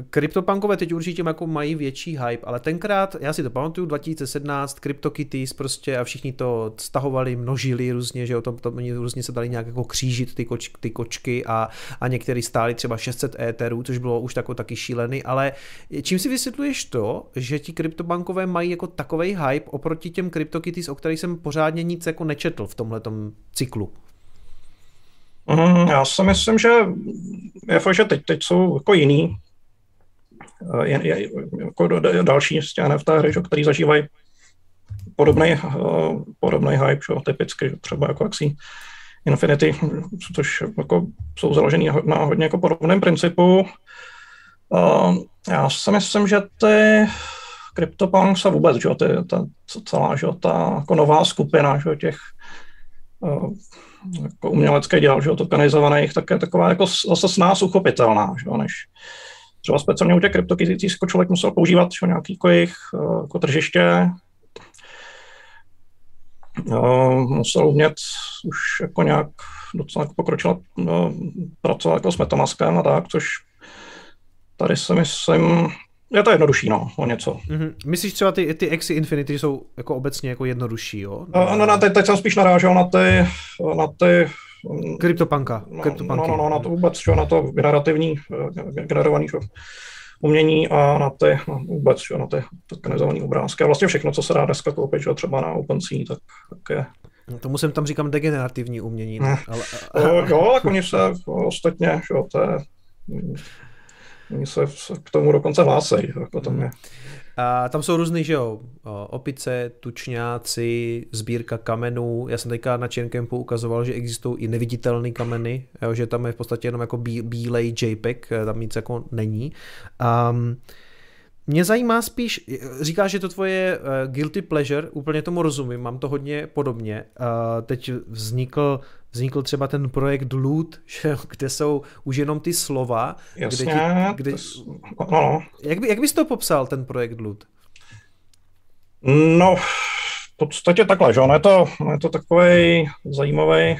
Kryptopankové teď určitě jako mají větší hype, ale tenkrát, já si to pamatuju, 2017, CryptoKitties prostě a všichni to stahovali, množili různě, že o tom, to, oni různě se dali nějak jako křížit ty, koč, ty kočky a, a některý stáli třeba 600 éterů, což bylo už tako, taky šílený, ale čím si vysvětluješ to, že ti kryptobankové mají jako takový hype oproti těm CryptoKitties, o kterých jsem pořádně nic jako nečetl v tomhle cyklu? Mm, já si myslím, že je fakt, že teď, teď jsou jako jiný, Eh, je, je, jako další z těch NFT hry, že, který zažívají podobný, uh, podobný hype, že, typicky, že třeba jako Axie Infinity, což jako jsou založený na hodně jako podobném principu. Uh, já si myslím, že ty CryptoPunks a vůbec, že, ty, ta celá že, ta jako nová skupina že, těch uh, jako umělecké děl, že, tokenizovaných, tak je taková jako zase s nás uchopitelná, že, než, třeba speciálně u těch kryptokytící jako člověk musel používat že, nějaký jako jejich eh, jako tržiště, Uh, musel umět už jako nějak docela jako pokročila uh, pracovat jako s Metamaskem a tak, což tady si myslím, je to jednodušší, no, o něco. Mm-hmm. Myslíš třeba ty, ty Exy Infinity jsou jako obecně jako jednodušší, jo? Uh, no, no, teď, teď jsem spíš narážel na ty, na ty Kryptopanka. No, no, no, no, na to vůbec, čo, na to generativní, eh, generovaný čo, umění a na ty, no, vůbec, čo, na ty tokenizované obrázky. A vlastně všechno, co se dá dneska koupit, čo, třeba na OpenSea, tak, tak je. No, tomu jsem tam říkám degenerativní umění. Ne? Ale, ale... jo, tak oni se ostatně, čo, to je, oni se k tomu dokonce hlásejí, jako tam je. A tam jsou různý, že jo, opice, tučňáci, sbírka kamenů. Já jsem teďka na Chaincampu ukazoval, že existují i neviditelné kameny, jo, že tam je v podstatě jenom jako bí, bílej JPEG, tam nic jako není. Um, mě zajímá spíš, říkáš, že to tvoje uh, guilty pleasure, úplně tomu rozumím, mám to hodně podobně. Uh, teď vznikl, vznikl třeba ten projekt Loot, že, kde jsou už jenom ty slova. Jasně, kde ti, kde, to, no, no. Jak, by, jak bys to popsal, ten projekt Loot? No, v podstatě takhle, že je to, je to takový zajímavý,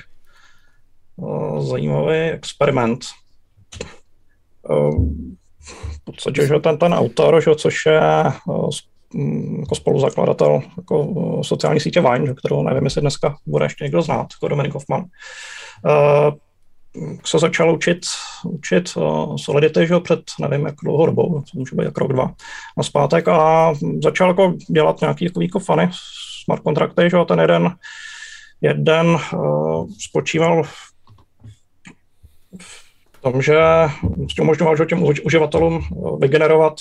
uh, zajímavý experiment. Uh, v podstatě, že ten, ten autor, že, což je eh, mm, jako spoluzakladatel jako eh, sociální sítě Vine, kterou nevím, jestli dneska bude ještě někdo znát, jako Dominik Hoffman, uh, se začal učit, učit Solidity že, před nevím jak dlouhou dobou, to může být jak rok, dva na zpátek a začal jako dělat nějaký jako, jako fany smart kontrakty, že, a ten jeden, jeden spočíval tom, že prostě umožňoval že těm uživatelům eh, vygenerovat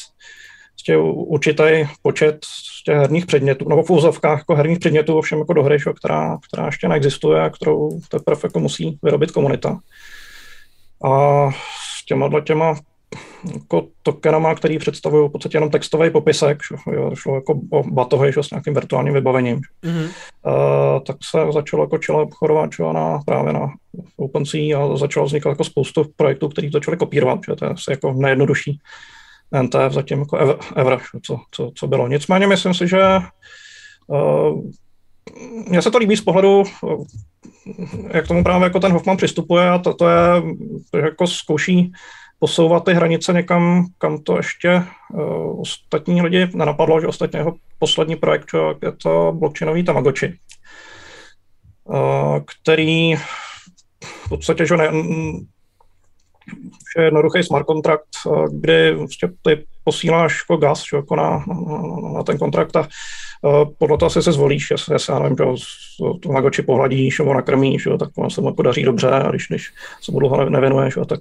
prostě určitý počet těch herních předmětů, nebo v úzovkách jako herních předmětů, ovšem jako do hry, že, která, která ještě neexistuje a kterou teprve jako musí vyrobit komunita. A s těma těma jako tokenama, který představují v podstatě jenom textový popisek, jo, šlo jako o batohy že, s nějakým virtuálním vybavením. Mm-hmm. Uh, tak se začalo jako čele obchodovat na, právě na OpenSea a začalo vznikat jako spoustu projektů, který začali kopírovat, že to je asi jako nejjednodušší NTF zatím jako ever, ever co, co, co, bylo. Nicméně myslím si, že uh, mně se to líbí z pohledu, jak tomu právě jako ten Hoffman přistupuje a to, to je, to je jako zkouší posouvat ty hranice někam, kam to ještě uh, ostatní lidi nenapadlo, že ostatně jeho poslední projekt je to blockchainový Tamagotchi, uh, který v podstatě, že ne, je jednoduchý smart kontrakt, kdy vlastně ty posíláš jako gas že, jako na, na, na, ten kontrakt a podle toho si se zvolíš, jestli, jestli já nevím, že tu magoči pohladíš nebo nakrmíš, tak ono se mu podaří dobře a když, když se mu dlouho nevěnuješ, tak,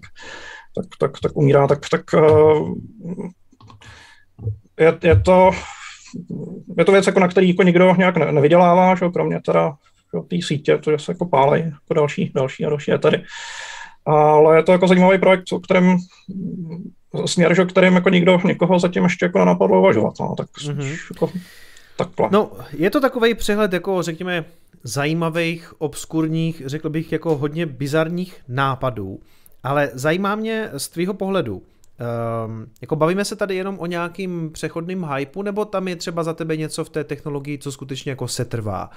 tak, tak, tak umírá, tak, tak je, je to je to věc, jako na který jako nikdo nějak nevydělává, že, kromě teda té sítě, to je se jako pálej, jako další, další a další je tady. Ale je to jako zajímavý projekt, o kterém směr, že, kterým jako nikdo, nikoho zatím ještě jako nenapadlo uvažovat. No, tak mm-hmm. jako, takhle. No, je to takový přehled, jako řekněme, zajímavých, obskurních, řekl bych, jako hodně bizarních nápadů. Ale zajímá mě z tvýho pohledu, Um, jako bavíme se tady jenom o nějakým přechodným hypeu, nebo tam je třeba za tebe něco v té technologii, co skutečně jako setrvá?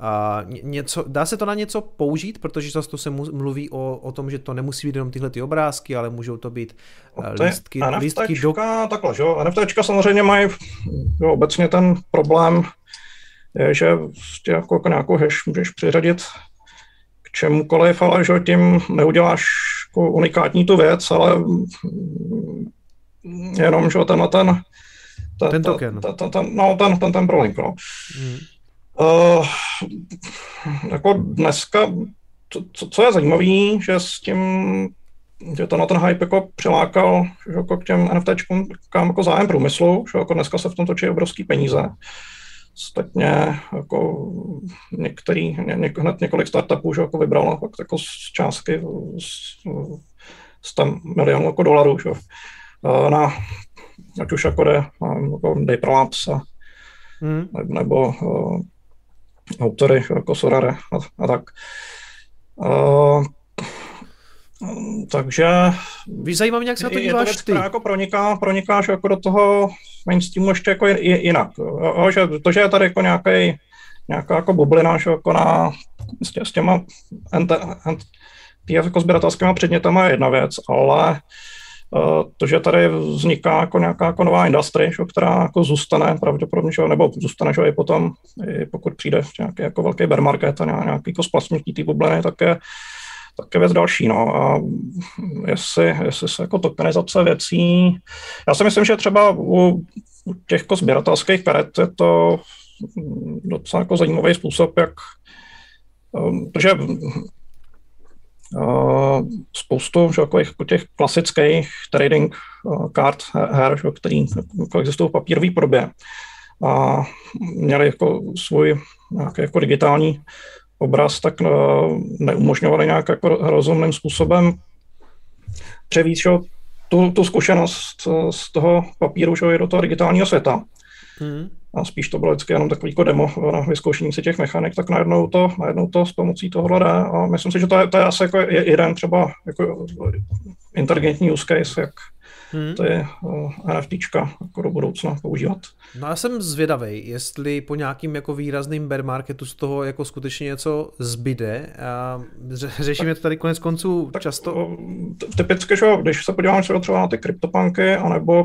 Uh, něco, dá se to na něco použít, protože často se mluví o, o tom, že to nemusí být jenom tyhle ty obrázky, ale můžou to být uh, lístky, lístky do... Takhle, že jo? NFTčka samozřejmě mají jo, obecně ten problém, je, že prostě jako, jako nějakou hash můžeš přiřadit k čemukoliv, ale že tím neuděláš jako unikátní tu věc, ale jenom, že tenhle ten, ten, ten token. Ten, ten, ten, no, ten, ten, ten prolink, no. Hmm. Uh, jako dneska, co, co je zajímavé, že s tím, že to na ten hype jako přilákal že jako k těm NFTčkům jako zájem průmyslu, že jako dneska se v tom točí obrovský peníze. Ostatně jako některý, ně, hned několik startupů že jako vybralo fakt jako z částky z, 100 milionů jako dolarů že, na, ať už jako jde jako Labs a, hmm. nebo uh, autory jako Sorare a, a tak. Uh, takže... Víš, zajímá mě, jak se na to díváš je to věc, ty. jako proniká, pronikáš jako do toho mainstreamu ještě jako jinak. Jo, že to, že je tady jako nějaký, nějaká jako bublina, že jako na, s, tě, s těma ent, ent, jako sběratelskými předmětama je jedna věc, ale uh, to, že tady vzniká jako nějaká jako nová industrie, že, která jako zůstane pravděpodobně, že, nebo zůstane že, i potom, i pokud přijde nějaký jako velký bear market a nějaký jako splasnutí té bubliny, tak je tak je věc další. No. A jestli, jestli se jako tokenizace věcí... Já si myslím, že třeba u, těch sběratelských karet je to docela jako zajímavý způsob, jak um, protože uh, spoustu že, jako, jako těch klasických trading uh, her, že, který jako existují v papírové podobě a měli jako svůj nějaký jako digitální obraz, tak eh, neumožňovali nějak jako rozumným způsobem převíc tu, tu zkušenost eh, z toho papíru že, do toho digitálního světa. Hmm. A spíš to bylo vždycky jenom takový jako demo na vyzkoušení si těch mechanik, tak najednou to, najednou to s pomocí toho jde. A myslím si, že to je, to je asi jako jeden třeba jako inteligentní use case, jak, hmm. to je uh, eh, NFTčka jako do budoucna používat. No já jsem zvědavý, jestli po nějakým jako výrazným bear marketu z toho jako skutečně něco zbyde. A řešíme to tady konec konců tak, často. Typicky, že když se podíváme třeba na ty kryptopanky, anebo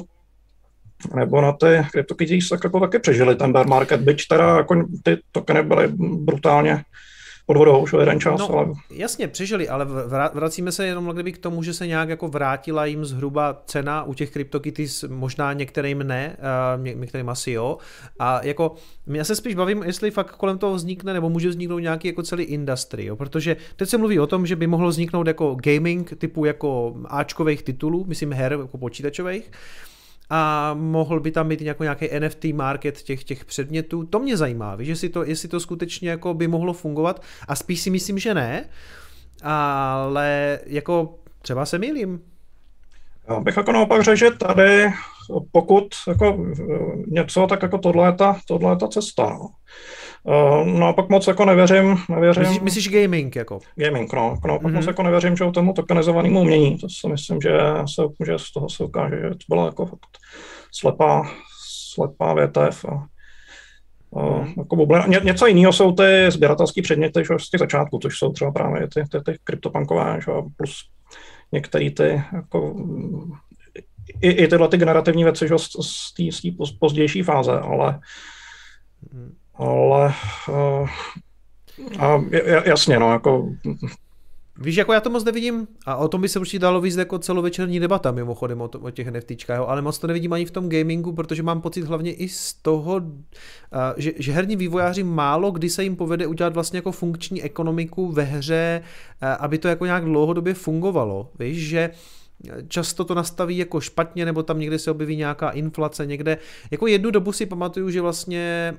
nebo na ty CryptoKitties, tak jako taky přežili ten bear market, byť teda jako ty tokeny byly brutálně pod vodou už jeden čas. No, ale... Jasně, přežili, ale vracíme se jenom kdyby k tomu, že se nějak jako vrátila jim zhruba cena u těch CryptoKitties, možná některým ne, některým asi jo. A jako, já se spíš bavím, jestli fakt kolem toho vznikne, nebo může vzniknout nějaký jako celý industry, jo? protože teď se mluví o tom, že by mohlo vzniknout jako gaming typu jako Ačkových titulů, myslím her jako počítačových, a mohl by tam být jako nějaký NFT market těch, těch předmětů. To mě zajímá, víš, jestli to, jestli to skutečně jako by mohlo fungovat a spíš si myslím, že ne, ale jako třeba se mýlím. Já bych jako naopak řekl, že tady pokud jako něco, tak jako tohle je ta, tohle je ta cesta. No. Uh, no a pak moc jako nevěřím. nevěřím myslíš, myslíš gaming jako? Gaming, no. no pak mm-hmm. moc jako nevěřím, že o tomu tokenizovanému umění. To si myslím, že, se, že z toho se ukáže, že to byla jako fakt slepá, slepá větev. A, a, mm. jako bublina. Ně, něco jiného jsou ty sběratelské předměty že z těch začátku, což jsou třeba právě ty, ty, ty kryptopankové, že, plus některé ty jako, i, i tyhle ty generativní věci že, z té pozdější fáze, ale ale uh, a jasně, no, jako Víš, jako já to moc nevidím, a o tom by se určitě dalo víc jako celovečerní debata mimochodem o, to, o těch NFTčkách, ale moc to nevidím ani v tom gamingu, protože mám pocit hlavně i z toho, že, že herní vývojáři málo kdy se jim povede udělat vlastně jako funkční ekonomiku ve hře, aby to jako nějak dlouhodobě fungovalo. Víš, že často to nastaví jako špatně, nebo tam někde se objeví nějaká inflace někde. Jako jednu dobu si pamatuju, že vlastně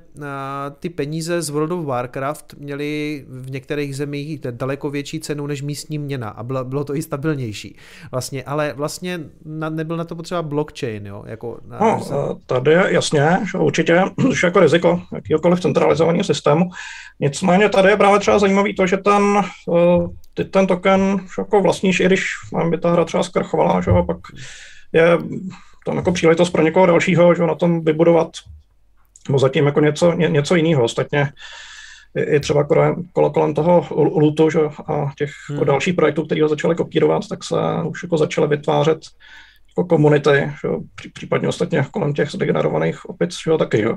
ty peníze z World of Warcraft měly v některých zemích daleko větší cenu než místní měna a bylo, bylo to i stabilnější. Vlastně, ale vlastně na, nebyl na to potřeba blockchain, jo? Jako na, no, se... tady je jasně, že určitě, což jako riziko jakýkoliv centralizovaného systému. Nicméně tady je právě třeba zajímavý to, že ten ty ten token jako vlastníš, i když by ta hra třeba zkrachovala, že, a pak je tam jako příležitost pro někoho dalšího, že na tom vybudovat nebo zatím jako něco, ně, něco jiného. Ostatně i třeba kolem, kolem toho lutu že, a těch jako hmm. jako dalších projektů, které ho začaly kopírovat, tak se už jako začaly vytvářet komunity, že, případně ostatně kolem těch zdegenerovaných opic, že, taky, že,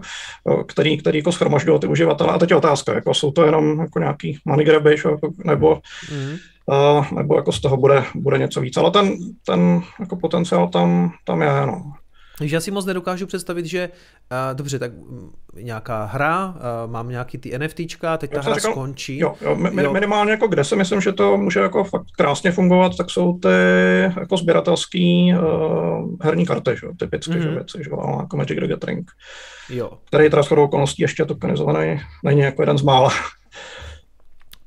který, který jako schromažďují ty uživatele. A teď je otázka, jako jsou to jenom jako nějaký money graby, že, nebo, mm. uh, nebo jako z toho bude, bude něco víc. Ale ten, ten jako potenciál tam, tam je, no. Takže já si moc nedokážu představit, že uh, dobře, tak mm, nějaká hra, uh, mám nějaký ty NFTčka, teď ta hra říkal, skončí. Jo, jo, mi, jo, minimálně jako kde si myslím, že to může jako fakt krásně fungovat, tak jsou ty jako sběratelský uh, herní karty, že, typické mm-hmm. že, věci, že, jako Magic the Gathering, jo. který teda shodou okolností ještě tokenizovaný není jako jeden z mála.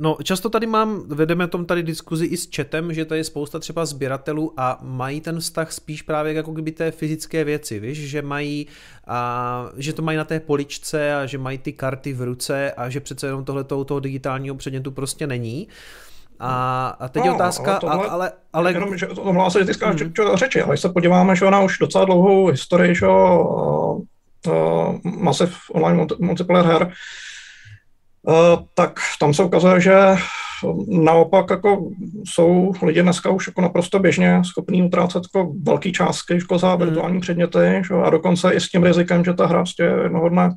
No, často tady mám, vedeme tom tady diskuzi i s chatem, že tady je spousta třeba sběratelů a mají ten vztah spíš právě jako kdyby té fyzické věci, víš, že mají, a, že to mají na té poličce a že mají ty karty v ruce a že přece jenom tohle toho digitálního předmětu prostě není. A, a teď no, je otázka, ale, tohle, ale, ale... Jenom, že to hlásí, že ty skáčeš mm. řeči, ale když se podíváme že na už docela dlouhou historii že, uh, uh, Massive Online Multiplayer her, tak tam se ukazuje, že naopak jako jsou lidi dneska už jako naprosto běžně schopní utrácet jako velký částky jako za hmm. virtuální předměty že? a dokonce i s tím rizikem, že ta hra prostě jednoho dne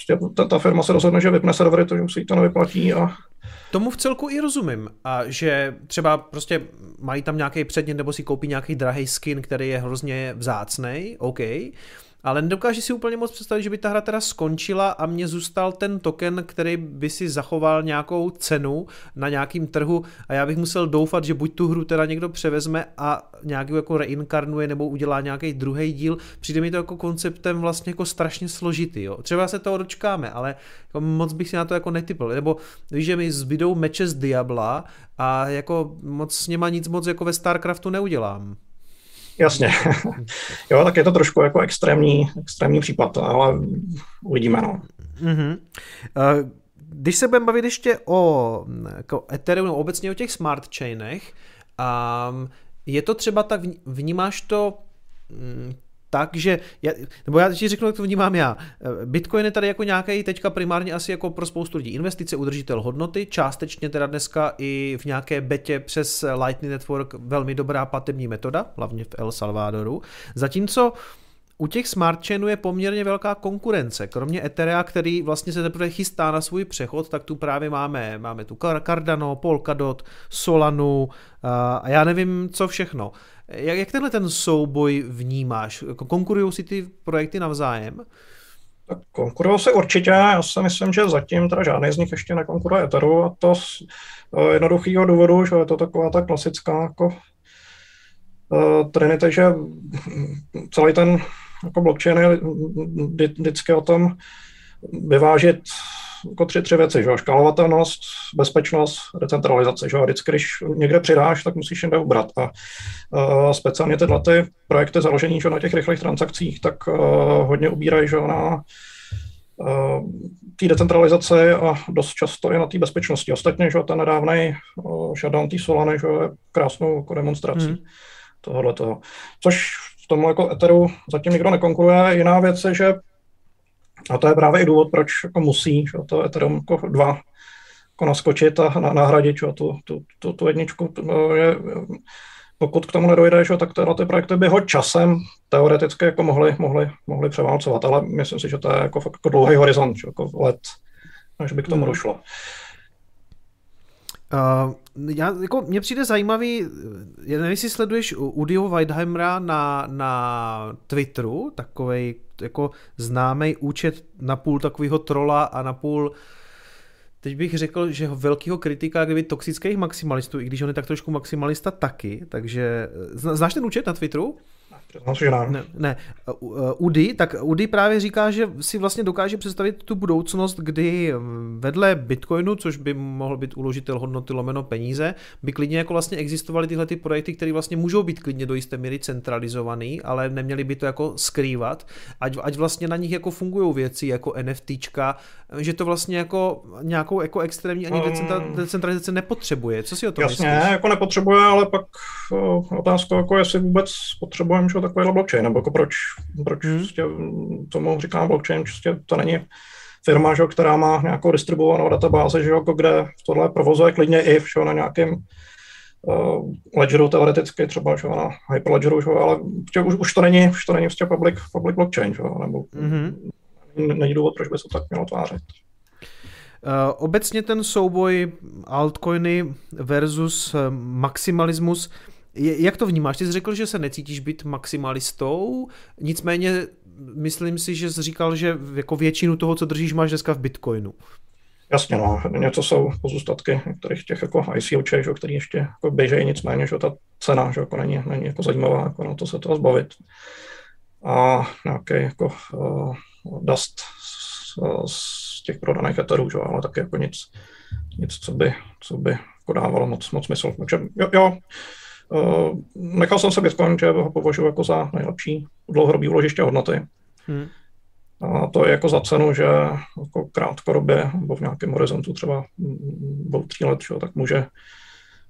prostě ta, ta firma se rozhodne, že vypne servery, to, že si to nevyplatí a Tomu v celku i rozumím, a že třeba prostě mají tam nějaký předmět nebo si koupí nějaký drahý skin, který je hrozně vzácný, OK, ale nedokážu si úplně moc představit, že by ta hra teda skončila a mě zůstal ten token, který by si zachoval nějakou cenu na nějakým trhu a já bych musel doufat, že buď tu hru teda někdo převezme a nějak jako reinkarnuje nebo udělá nějaký druhý díl. Přijde mi to jako konceptem vlastně jako strašně složitý. Jo. Třeba se toho dočkáme, ale jako moc bych si na to jako netypl. Nebo víš, že mi zbydou meče z Diabla a jako moc s něma nic moc jako ve StarCraftu neudělám. Jasně. jo, tak je to trošku jako extrémní, extrémní případ, ale uvidíme, no. Mm-hmm. Když se budeme bavit ještě o jako Ethereum, no obecně o těch smart chainech, um, je to třeba tak, vnímáš to mm, takže, já, nebo já ti řeknu, jak to vnímám já. Bitcoin je tady jako nějaký teďka primárně asi jako pro spoustu lidí investice, udržitel hodnoty, částečně teda dneska i v nějaké betě přes Lightning Network velmi dobrá platební metoda, hlavně v El Salvadoru. Zatímco u těch smart chainů je poměrně velká konkurence. Kromě Etherea, který vlastně se teprve chystá na svůj přechod, tak tu právě máme, máme tu Cardano, Polkadot, Solanu a já nevím, co všechno. Jak, jak tenhle ten souboj vnímáš? Jako konkurují si ty projekty navzájem? Konkurují se určitě, já si myslím, že zatím teda žádný z nich ještě nekonkuruje Etheru a to z uh, jednoduchého důvodu, že je to taková ta klasická jako uh, Trinity, že celý ten jako blockchain je vždycky o tom vyvážit jako tři, tři věci, že? škálovatelnost, bezpečnost, decentralizace. Že? Vždycky, když někde přidáš, tak musíš jinde ubrat. A uh, speciálně tyhle ty projekty založení že? na těch rychlých transakcích, tak uh, hodně ubírají že? na uh, té decentralizaci a dost často i na té bezpečnosti. Ostatně, že ten nedávný uh, shutdown té Solany že je krásnou jako demonstrací hmm. tohohle toho. Což v tom jako Etheru zatím nikdo nekonkuruje. Jiná věc je, že a to je právě i důvod, proč jako musí že, to Ethereum jako 2 jako naskočit a na, nahradit že, tu, tu, tu, tu jedničku. To je, pokud k tomu nedojde, že, tak tyhle ty projekty by ho časem teoreticky jako mohli, mohli, mohli převálcovat, ale myslím si, že to je jako, fakt jako dlouhý horizont, že, jako let, až by k tomu hmm. došlo. Uh, já, jako, mně přijde zajímavý, já nevím, jestli sleduješ Udio Weidheimera na, na Twitteru, takovej jako známý účet na půl takového trola a na půl teď bych řekl, že velkého kritika kdyby toxických maximalistů, i když on je tak trošku maximalista taky, takže znáš ten účet na Twitteru? Ne, ne. Udy, tak Udy právě říká, že si vlastně dokáže představit tu budoucnost, kdy vedle Bitcoinu, což by mohl být uložitel hodnoty lomeno peníze, by klidně jako vlastně existovaly tyhle ty projekty, které vlastně můžou být klidně do jisté míry centralizovaný, ale neměli by to jako skrývat, ať, ať vlastně na nich jako fungují věci jako NFTčka, že to vlastně jako nějakou jako extrémní ani um, decentralizace nepotřebuje. Co si o tom jasně, myslíš? jako nepotřebuje, ale pak otázka, jako jestli vůbec potřebujeme že takovýhle blockchain, nebo jako proč, proč hmm. prostě tomu říkám blockchain, prostě to není firma, že, která má nějakou distribuovanou databázi, že, jako kde tohle provozuje klidně i že, na nějakém uh, ledgeru teoreticky, třeba že, na Hyperledgeru, že, ale že, už, už, to není, už to není prostě public, public blockchain, že, nebo mm-hmm. není důvod, proč by se tak mělo tvářit. Uh, obecně ten souboj altcoiny versus maximalismus jak to vnímáš? Ty jsi řekl, že se necítíš být maximalistou, nicméně myslím si, že jsi říkal, že jako většinu toho, co držíš, máš dneska v Bitcoinu. Jasně, no. Něco jsou pozůstatky některých těch jako ICOč, že, který ještě jako běžejí, nicméně, že ta cena že jako není, není jako zajímavá, jako na to se toho zbavit. A nějaký jako uh, dust z, z těch prodaných eterů, že, ale taky jako nic, nic co by, co by jako dávalo moc, moc smysl. Takže jo, jo nechal jsem se Bitcoin, že ho považuji jako za nejlepší dlouhodobý úložiště hodnoty. Hmm. A to je jako za cenu, že jako krátkodobě, nebo v nějakém horizontu třeba dvou, tří let, že, tak může,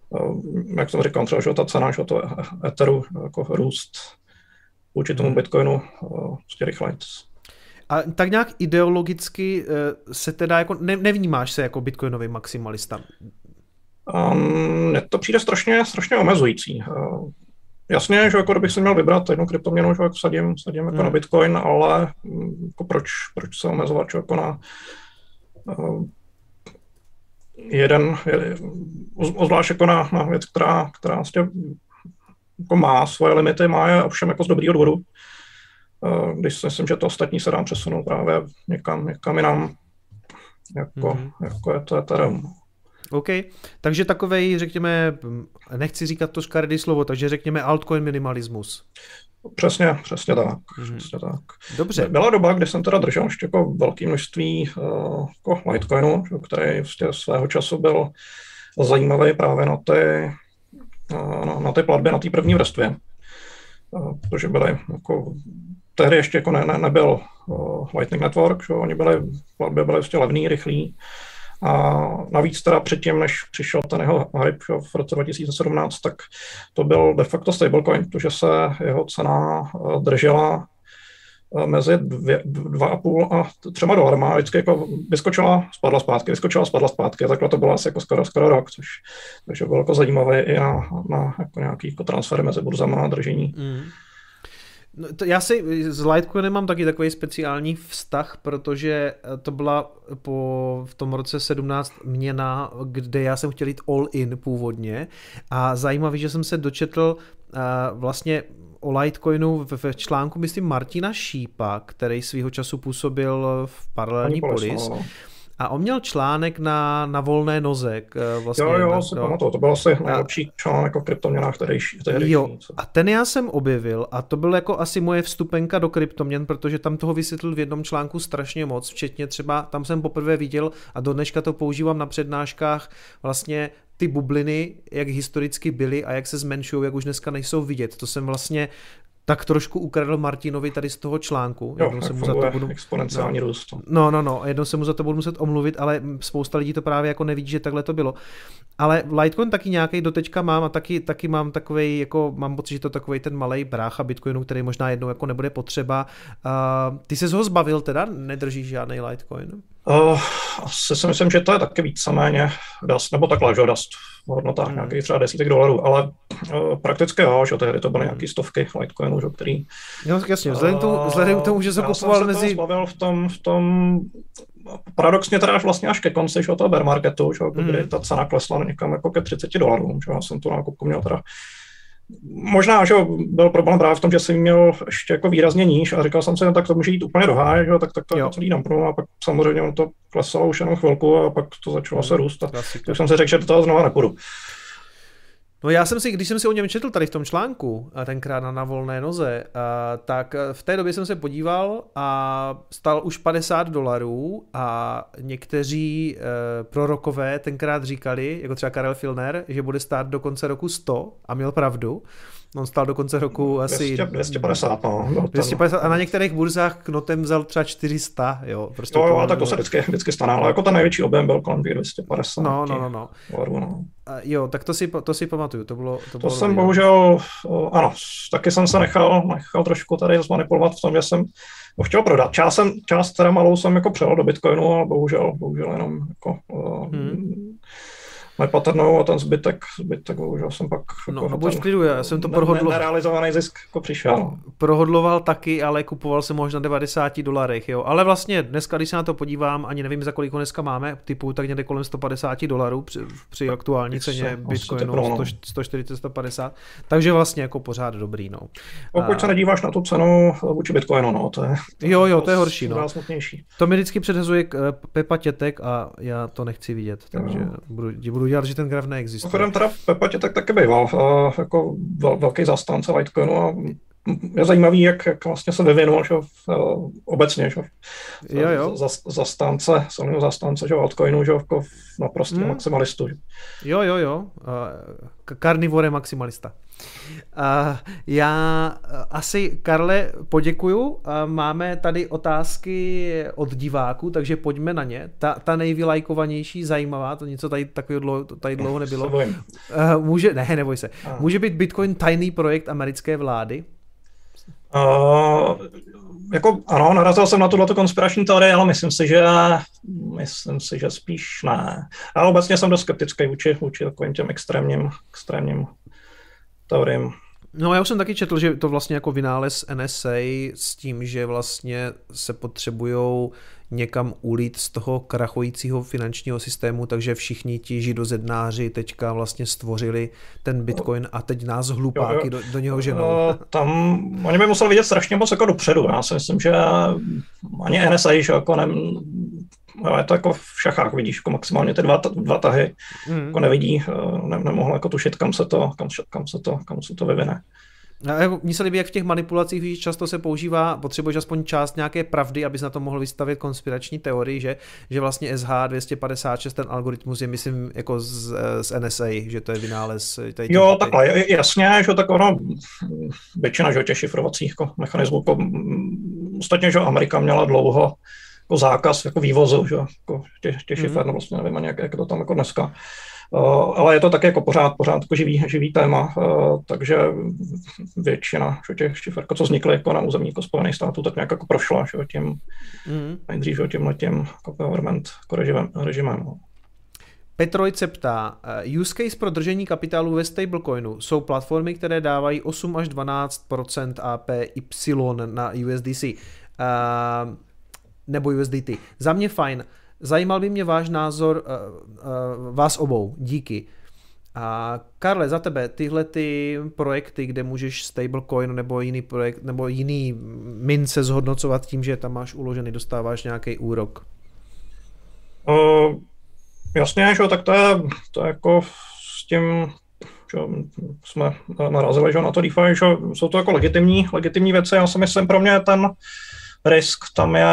uh, jak jsem říkal, třeba, že ta cena, že to Etheru jako růst vůči tomu. Bitcoinu uh, prostě rychleji. A tak nějak ideologicky se teda jako ne, nevnímáš se jako bitcoinový maximalista? Um, mně to přijde strašně, strašně omezující. Uh, jasně, že jako kdybych si měl vybrat jednu kryptoměnu, že jako sadím, sadím jako hmm. na Bitcoin, ale mm, jako proč, proč se omezovat že jako na uh, jeden, zvlášť jako na, na věc, která, která vlastně jako má svoje limity, má je ovšem jako z dobrýho důvodu. Když si myslím, že to ostatní se dá přesunout právě někam, někam jinam, jako, mm-hmm. jako je to Ethereum. OK, takže takovej, řekněme, nechci říkat to škaredý slovo, takže řekněme altcoin minimalismus. Přesně, přesně tak. Mm-hmm. Přesně tak. Dobře. Byla doba, kdy jsem teda držel ještě jako velké množství uh, jako Litecoinu, který vlastně svého času byl zajímavý právě na ty, uh, na, ty platby na té první vrstvě. Uh, protože byly jako tehdy ještě jako ne, ne, nebyl uh, Lightning Network, že? oni byly, platby byly vlastně levný, rychlý, a navíc teda předtím, než přišel ten jeho hype v roce 2017, tak to byl de facto stablecoin, protože se jeho cena eh, držela eh, mezi dvě, dva a půl a třema dolarama. Vždycky jako vyskočila, spadla zpátky, vyskočila, spadla zpátky. Takhle to bylo asi jako skoro, skoro rok, což takže bylo jako zajímavé i na, na jako nějaký jako transfer mezi burzama a držení. Mm. No, to já si s Litecoinem mám taky takový speciální vztah, protože to byla po v tom roce 17 měna, kde já jsem chtěl jít all in původně a zajímavý, že jsem se dočetl uh, vlastně o Litecoinu v, článku, myslím, Martina Šípa, který svýho času působil v Paralelní Polis. No. A on měl článek na, na volné noze. Vlastně, jo, jo, na, si pamatuju, to byl asi nejlepší článek o kryptoměnách tehdejší. Jo, a ten já jsem objevil a to byl jako asi moje vstupenka do kryptoměn, protože tam toho vysvětlil v jednom článku strašně moc, včetně třeba, tam jsem poprvé viděl a do dneška to používám na přednáškách, vlastně ty bubliny, jak historicky byly a jak se zmenšují, jak už dneska nejsou vidět. To jsem vlastně tak trošku ukradl Martinovi tady z toho článku. Jo, jednou se mu za to budu... exponenciální no, růst. No, no, no, jednou se mu za to budu muset omluvit, ale spousta lidí to právě jako nevidí, že takhle to bylo. Ale Litecoin taky nějaký dotečka mám a taky, taky mám takový, jako mám pocit, že to takový ten malý brácha Bitcoinu, který možná jednou jako nebude potřeba. Uh, ty se ho zbavil teda? Nedržíš žádný Litecoin? Uh, asi si myslím, že to je taky víceméně dust, nebo takhle, že dust v hodnotách hmm. nějakých třeba desítek dolarů, ale uh, prakticky jo, že tehdy to byly nějaký stovky Litecoinů, že, který... Jo, jasně, vzhledem, tomu, vzhledem k tomu, že se kupoval mezi... Já v tom, v tom paradoxně teda až vlastně až ke konci že, toho bear marketu, že, mm. kdy ta cena klesla někam jako ke 30 dolarů. Že, já jsem tu nákupku měl teda Možná, že byl problém právě v tom, že jsem měl ještě jako výrazně níž a říkal jsem si, no, tak to může jít úplně do háje, že? tak, tak to jako celý nampnu a pak samozřejmě on to klesalo už jenom chvilku a pak to začalo se růst a tak jsem si řekl, že do toho znova nepůjdu. No já jsem si, když jsem si o něm četl tady v tom článku, a tenkrát na, na volné noze, a, tak v té době jsem se podíval a stal už 50 dolarů a někteří prorokové tenkrát říkali, jako třeba Karel Filner, že bude stát do konce roku 100 a měl pravdu. On stál do konce roku asi... 200, 250, no. 250 a na některých burzách Knotem vzal třeba 400, jo. Prostě jo, jo, a tak to se vždycky, vždycky stane, ale jako ten největší objem byl kolem 250. No, no, no, no. Dolarů, no. A jo, tak to si, to si pamatuju, to bylo... To, to bylo jsem dobrý, bohužel, ano, taky jsem se nechal, nechal trošku tady zmanipulovat v tom, že jsem ho chtěl prodat. Část, jsem, část teda malou jsem jako přelal do Bitcoinu, ale bohužel, bohužel jenom jako, hmm nepatrnou a ten zbytek, zbytek bohužel jsem pak... No, jako buď klidu, já jsem to prohodl... Nerealizovaný zisk jako přišel. Prohodloval taky, ale kupoval jsem možná 90 dolarech, jo. Ale vlastně dneska, když se na to podívám, ani nevím, za kolik ho dneska máme, typu tak někde kolem 150 dolarů při, při aktuální ceně Bitcoinu, 140, 150, takže vlastně jako pořád dobrý, no. Pokud se nedíváš na tu cenu vůči Bitcoinu, no, to je... Jo, jo, to je horší, no. To mi vždycky předhazuje eh, Pepa Tětek a já to nechci vidět, takže budu, budu dělat, že ten graf neexistuje. Mimochodem teda v Pepatě tak taky býval uh, jako vel, velký zastánce Litecoinu a je zajímavý, jak, jak vlastně se vyvinul že, uh, obecně. Že, jo, jo. Za, zastánce, silného zastánce že, altcoinu, že, jako naprostý hmm. maximalistu. Že. Jo, jo, jo. Uh, karnivore maximalista. Uh, já uh, asi, Karle, poděkuju. Uh, máme tady otázky od diváků, takže pojďme na ně. Ta, ta nejvylajkovanější, zajímavá, to něco tady takového dlouho, tady dlouho nebylo. Uh, může, ne, neboj se. Může být Bitcoin tajný projekt americké vlády? Uh, jako ano, narazil jsem na tuto konspirační teorii, ale myslím si, že myslím si, že spíš ne. Ale obecně jsem dost skeptický vůči, vůči takovým těm extrémním, extrémním teoriím. No já už jsem taky četl, že to vlastně jako vynález NSA s tím, že vlastně se potřebujou někam ulít z toho krachujícího finančního systému, takže všichni ti židozednáři teďka vlastně stvořili ten bitcoin a teď nás hlupáky do, do něho ženou. No, tam oni by museli vidět strašně moc jako dopředu. Já si myslím, že ani NSA, že jako ne, je to jako v šachách, vidíš, jako maximálně ty dva, dva tahy, mm. jako nevidí, eh, ne, nemohl jako tušit, kam se to, kam, kam se to, kam se to vyvine. Mně se líbí, jak v těch manipulacích víš, často se používá, potřebuješ aspoň část nějaké pravdy, abys na to mohl vystavit konspirační teorii, že, že vlastně SH256, ten algoritmus je, myslím, jako z, z NSA, že to je vynález. Tady jo, takhle, jasně, že tak ono, většina že, těch šifrovacích jako mechanismů, jako, ostatně, že Amerika měla dlouho jako zákaz jako vývozu že, jako těch, těch šifer, no vlastně nevím ani, jak, jak to tam jako dneska. Uh, ale je to také jako pořád, pořád jako živý, živý téma, uh, takže většina že těch šifer, jako co vznikly jako na území jako Spojených států, tak nějak jako prošla že, tím, mm. nejdřív že, tím jako government jako režimem. režimem no. Petroj se ptá, uh, use case pro držení kapitálu ve stablecoinu jsou platformy, které dávají 8 až 12% APY na USDC. Uh, nebo USDT. Za mě fajn. Zajímal by mě váš názor, uh, uh, vás obou. Díky. A Karle, za tebe tyhle ty projekty, kde můžeš stablecoin nebo jiný projekt nebo jiný mince zhodnocovat tím, že tam máš uložený, dostáváš nějaký úrok? Uh, jasně, že, tak to je, to je jako s tím, že jsme narazili že na to DeFi, že jsou to jako legitimní, legitimní věci. Já si myslím, pro mě ten risk tam je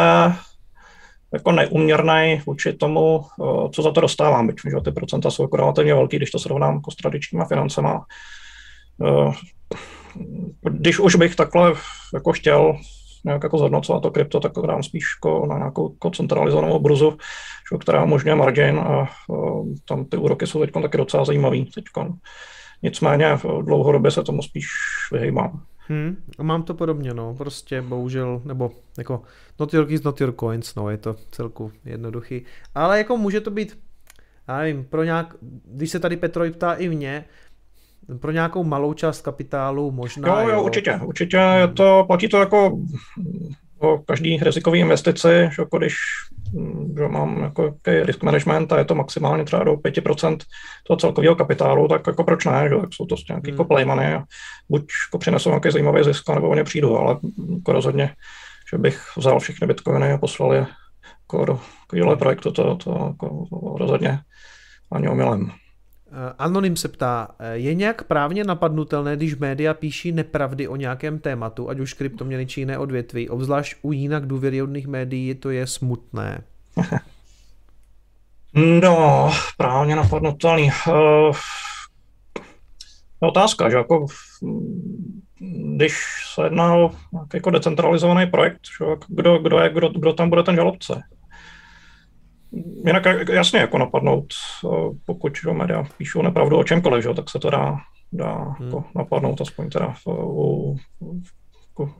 jako neuměrný vůči tomu, eh, co za to dostávám, byť že ty procenta jsou jako relativně velký, když to srovnám jako s tradičníma financema. Eh, když už bych takhle jako chtěl nějak jako zhodnocovat to krypto, tak dám spíš jako na nějakou jako centralizovanou bruzu, která umožňuje margin a eh, tam ty úroky jsou teď taky docela zajímavý. Teďkon. Nicméně dlouhodobě se tomu spíš vyhýbám. Hmm, mám to podobně, no, prostě bohužel, nebo jako not your keys, not your coins, no, je to celku jednoduchý, ale jako může to být, já nevím, pro nějak, když se tady Petroj ptá i mě, pro nějakou malou část kapitálu možná. Jo, jo, jo. určitě, určitě je to, platí to jako o každý rizikový investici, že jako když že mám jako risk management a je to maximálně třeba do 5% toho celkového kapitálu, tak jako proč ne, že? tak jsou to nějaké jako hmm. jako playmany a buď jako přinesou nějaký zajímavý zisk, nebo o ně přijdu, ale jako rozhodně, že bych vzal všechny bitcoiny a poslal je jako do projektu, to, to, to jako rozhodně ani omylem. Eh, Anonym se ptá, eh, je nějak právně napadnutelné, když média píší nepravdy o nějakém tématu, ať už kryptoměny či jiné odvětví, obzvlášť u jinak důvěryhodných médií, to je smutné. No, právně napadnutelný. Uh, otázka, že jako když se jedná o jako decentralizovaný projekt, že, kdo, kdo, je, kdo, kdo tam bude ten žalobce? Jinak jasně jako napadnout, eh, pokud že média píšou nepravdu o čemkoliv, že, tak se to dá, dá hmm. jako napadnout aspoň teda v, u, jako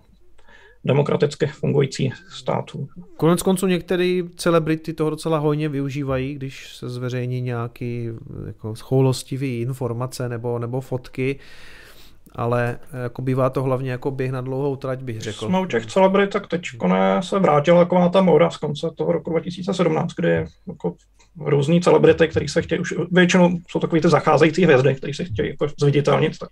demokraticky fungující států. Konec konců některé celebrity toho docela hojně využívají, když se zveřejní nějaký jako choulostivý informace nebo, nebo fotky, ale eh, jako bývá to hlavně jako běh na dlouhou trať, bych řekl. Jsme u těch celebrit, tak teď se vrátila taková ta móda z konce toho roku 2017, kdy jako různý celebrity, který se chtějí, už většinou jsou takový ty zacházející hvězdy, kteří se chtějí jako zviditelnit, tak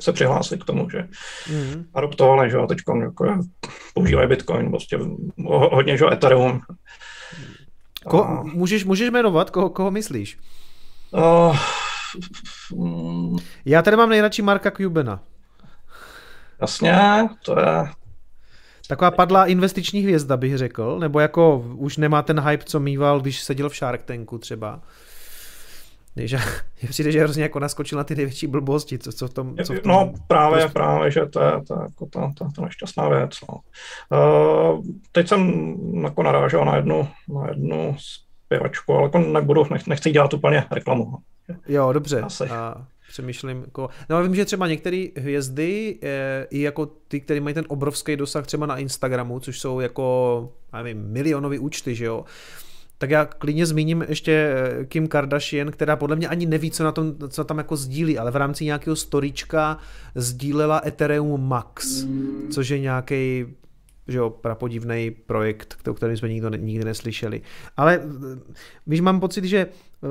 se přihlásili k tomu, že mm. adoptovali, že teď jako používají Bitcoin, prostě hodně, že Ethereum. Ko, můžeš, můžeš jmenovat, koho, koho myslíš? Uh, já tady mám nejradši Marka Cubena. Jasně, to je... Taková padlá investiční hvězda, bych řekl, nebo jako už nemá ten hype, co mýval, když seděl v Shark Tanku třeba. Je přijde, že hrozně jako naskočil na ty největší blbosti, co, co v tom... Co v tom no právě, prostě... právě, že to je, to je jako ta, ta, ta nešťastná věc. No. Uh, teď jsem jako narážel na jednu, na jednu zpěvačku, ale jako nebudu, nech, nechci dělat úplně reklamu. Jo, dobře. Asi. A přemýšlím, jako, no vím, že třeba některé hvězdy, e, i jako ty, které mají ten obrovský dosah třeba na Instagramu, což jsou jako, nevím, milionový účty, že jo, tak já klidně zmíním ještě eh, Kim Kardashian, která podle mě ani neví, co na tom, co tam jako sdílí, ale v rámci nějakého storíčka sdílela Ethereum Max, což je nějaký že jo, prapodivný projekt, o kterém jsme nikdo, nikdy neslyšeli. Ale víš, mám pocit, že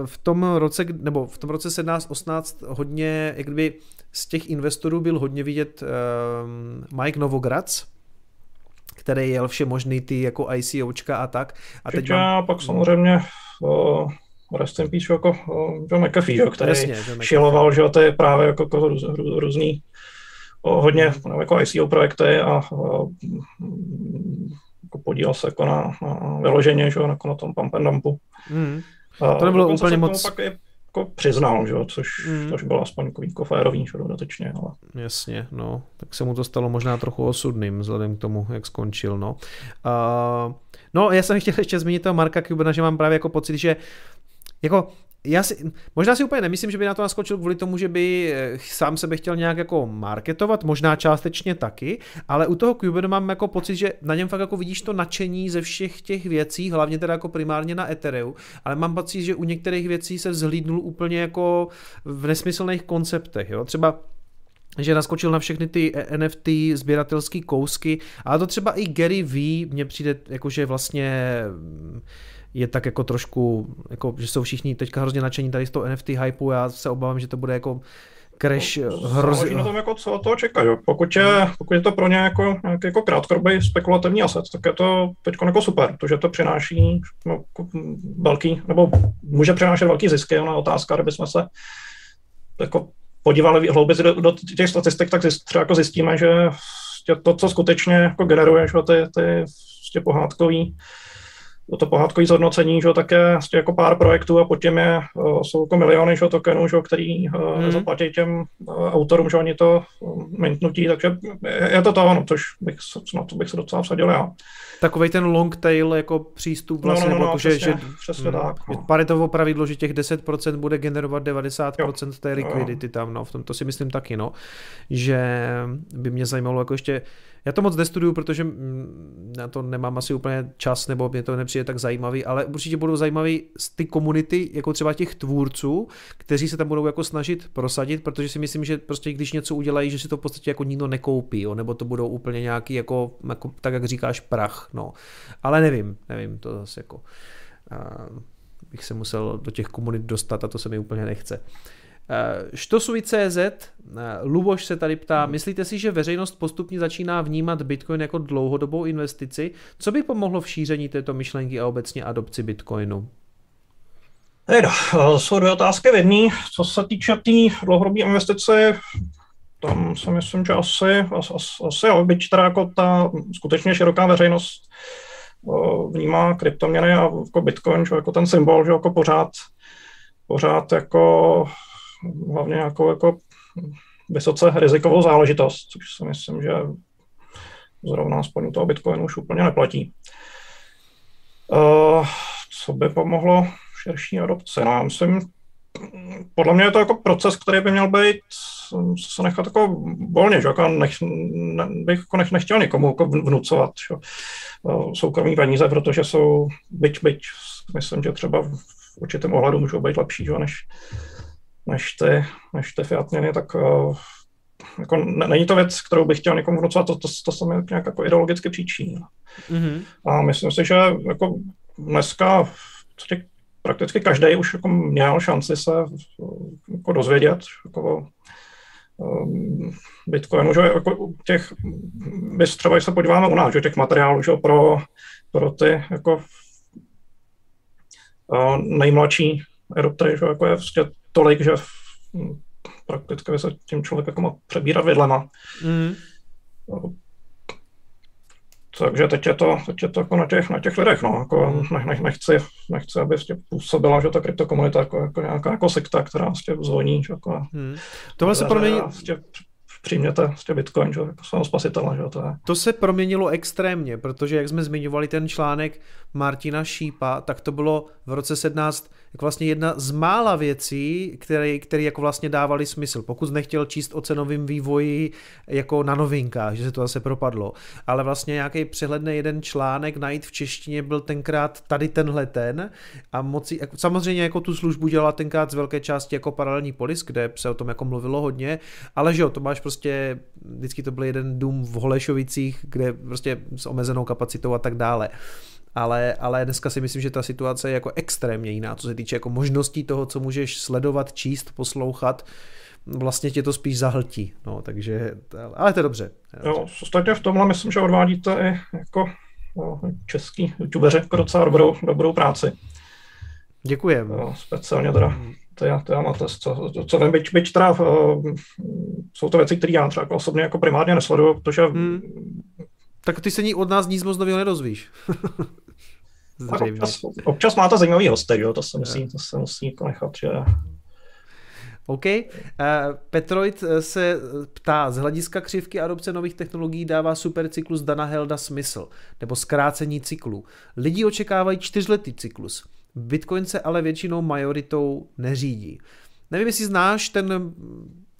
v tom roce, nebo v tom roce 17-18 hodně, jak kdyby z těch investorů byl hodně vidět um, Mike Novograc, který jel vše možný ty jako ICOčka a tak. A teď mám... pak samozřejmě uh, rest in peace, jako John McAfee, který Jasně, šiloval, že to je právě jako, jako růz, různý hodně jako ICO projekty a, a jako podílel se jako na, na vyloženě, že, jako na tom pump and dumpu. Mm. To nebylo úplně moc... Pak je, jako přiznal, že, což, mm. což bylo aspoň jako, férový že, dodatečně. Ale... Jasně, no. Tak se mu to stalo možná trochu osudným, vzhledem k tomu, jak skončil, no. Uh, no, já jsem chtěl ještě zmínit toho Marka Kubena, že mám právě jako pocit, že jako já si, možná si úplně nemyslím, že by na to naskočil kvůli tomu, že by eh, sám sebe chtěl nějak jako marketovat, možná částečně taky, ale u toho Cubenu mám jako pocit, že na něm fakt jako vidíš to nadšení ze všech těch věcí, hlavně teda jako primárně na Ethereu, ale mám pocit, že u některých věcí se vzhlídnul úplně jako v nesmyslných konceptech, jo, třeba že naskočil na všechny ty NFT sběratelské kousky, ale to třeba i Gary V mně přijde jakože vlastně je tak jako trošku, jako, že jsou všichni teďka hrozně nadšení tady z toho NFT hypeu, já se obávám, že to bude jako crash no, hrozně. na tom, jako co od toho čeká. Jo. Pokud, je, pokud je to pro ně jako, jako krátkodobý spekulativní asset, tak je to teď jako super, protože to přináší no, jako velký, nebo může přinášet velký zisky, ona otázka, kdyby jsme se jako podívali hlouběji do, do těch statistik, tak zjist, třeba jako zjistíme, že to, co skutečně jako generuje, že ty, ty, ty pohádkový to pohádkový zhodnocení, že, tak je vlastně jako pár projektů a pod těm je, jsou jako miliony že, tokenů, že, který hmm. zaplatí těm autorům, že oni to mintnutí, takže je to to ono, což bych, na to bych se docela vsadil já. Takový ten long tail jako přístup no, vlastně, no, no, no, jako, přesně, že, přesně hmm, tak. No. Paritovo pravidlo, že těch 10% bude generovat 90% jo. té likvidity tam, no, v tom to si myslím taky, no, že by mě zajímalo jako ještě Já to moc nestuduju, protože mm, na to nemám asi úplně čas, nebo mě to nepřijde tak zajímavý, ale určitě budou zajímavý ty komunity, jako třeba těch tvůrců, kteří se tam budou jako snažit prosadit, protože si myslím, že prostě když něco udělají, že si to v podstatě jako nikdo nekoupí, jo, nebo to budou úplně nějaký jako, jako tak jak říkáš, prach, no. Ale nevím, nevím, to zase jako uh, bych se musel do těch komunit dostat a to se mi úplně nechce. Eh, Štosuj.cz, eh, Luboš se tady ptá, hmm. myslíte si, že veřejnost postupně začíná vnímat Bitcoin jako dlouhodobou investici? Co by pomohlo v šíření této myšlenky a obecně adopci Bitcoinu? Hejda, eh, jsou dvě otázky v jedný. Co se týče té tý dlouhodobé investice, tam si myslím, že asi, asi, asi jo, byť teda jako ta skutečně široká veřejnost vnímá kryptoměny a jako Bitcoin, že jako ten symbol, že jako pořád, pořád jako hlavně jako, jako vysoce rizikovou záležitost, což si myslím, že zrovna aspoň toho Bitcoinu už úplně neplatí. Uh, co by pomohlo širší adopci? No, já myslím, podle mě je to jako proces, který by měl být se nechat jako volně, že jako nech, ne, bych jako nech, nechtěl někomu jako vnucovat že? soukromí peníze, protože jsou byť, byť, myslím, že třeba v určitém ohledu můžou být lepší, že? než, než ty, než ty fiat měny, tak uh, jako není to věc, kterou bych chtěl někomu vnucovat, to, to, to se mi nějak jako ideologicky příčí. Mm-hmm. A myslím si, že jako dneska prakticky každý už jako měl šanci se jako dozvědět jako um, Bitcoinu, že jako těch, bys třeba, když se podíváme u nás, že těch materiálů, že pro, pro ty jako uh, nejmladší adoptery, že jako je vlastně tolik, že prakticky se tím člověk jako má přebírat vidlema. Mm. Takže teď je to, teď je to jako na těch, na těch lidech, no, jako ne, ne, nechci, nechci, aby vlastně působila, že ta kryptokomunita jako, jako nějaká jako sekta, která vlastně zvoní, že jako, hmm. Tohle se promění... Vlastně přijměte vlastně Bitcoin, že, jako svého spasitele. Že, to, je. to se proměnilo extrémně, protože jak jsme zmiňovali ten článek Martina Šípa, tak to bylo v roce 17 jako vlastně jedna z mála věcí, které, které jako vlastně dávaly smysl. Pokud nechtěl číst o cenovém vývoji jako na novinkách, že se to zase propadlo, ale vlastně nějaký přehledný jeden článek najít v češtině byl tenkrát tady tenhle ten. A moci, jako, samozřejmě jako tu službu dělala tenkrát z velké části jako paralelní polis, kde se o tom jako mluvilo hodně, ale že jo, to máš prostě, vždycky to byl jeden dům v Holešovicích, kde prostě s omezenou kapacitou a tak dále ale, ale dneska si myslím, že ta situace je jako extrémně jiná, co se týče jako možností toho, co můžeš sledovat, číst, poslouchat, vlastně tě to spíš zahltí, no, takže, ale to je dobře. Jo, ostatně v tomhle myslím, že odvádíte i jako no, český youtubeři jako docela dobrou, dobrou práci. Děkujeme. speciálně teda to já, to já máte, co, co vím, byť, byť teda, uh, jsou to věci, které já třeba jako osobně jako primárně nesleduju, protože hmm. Tak ty se ní od nás nic moc nového nedozvíš. občas, občas máte zajímavý hostek, jo? to se musí, to se musí jako nechat, že... OK. Uh, Petroid eh, se ptá, z hlediska křivky adopce nových technologií dává supercyklus Dana Helda smysl, nebo zkrácení cyklu. Lidi očekávají čtyřletý cyklus. Bitcoin se ale většinou majoritou neřídí. Nevím, jestli znáš ten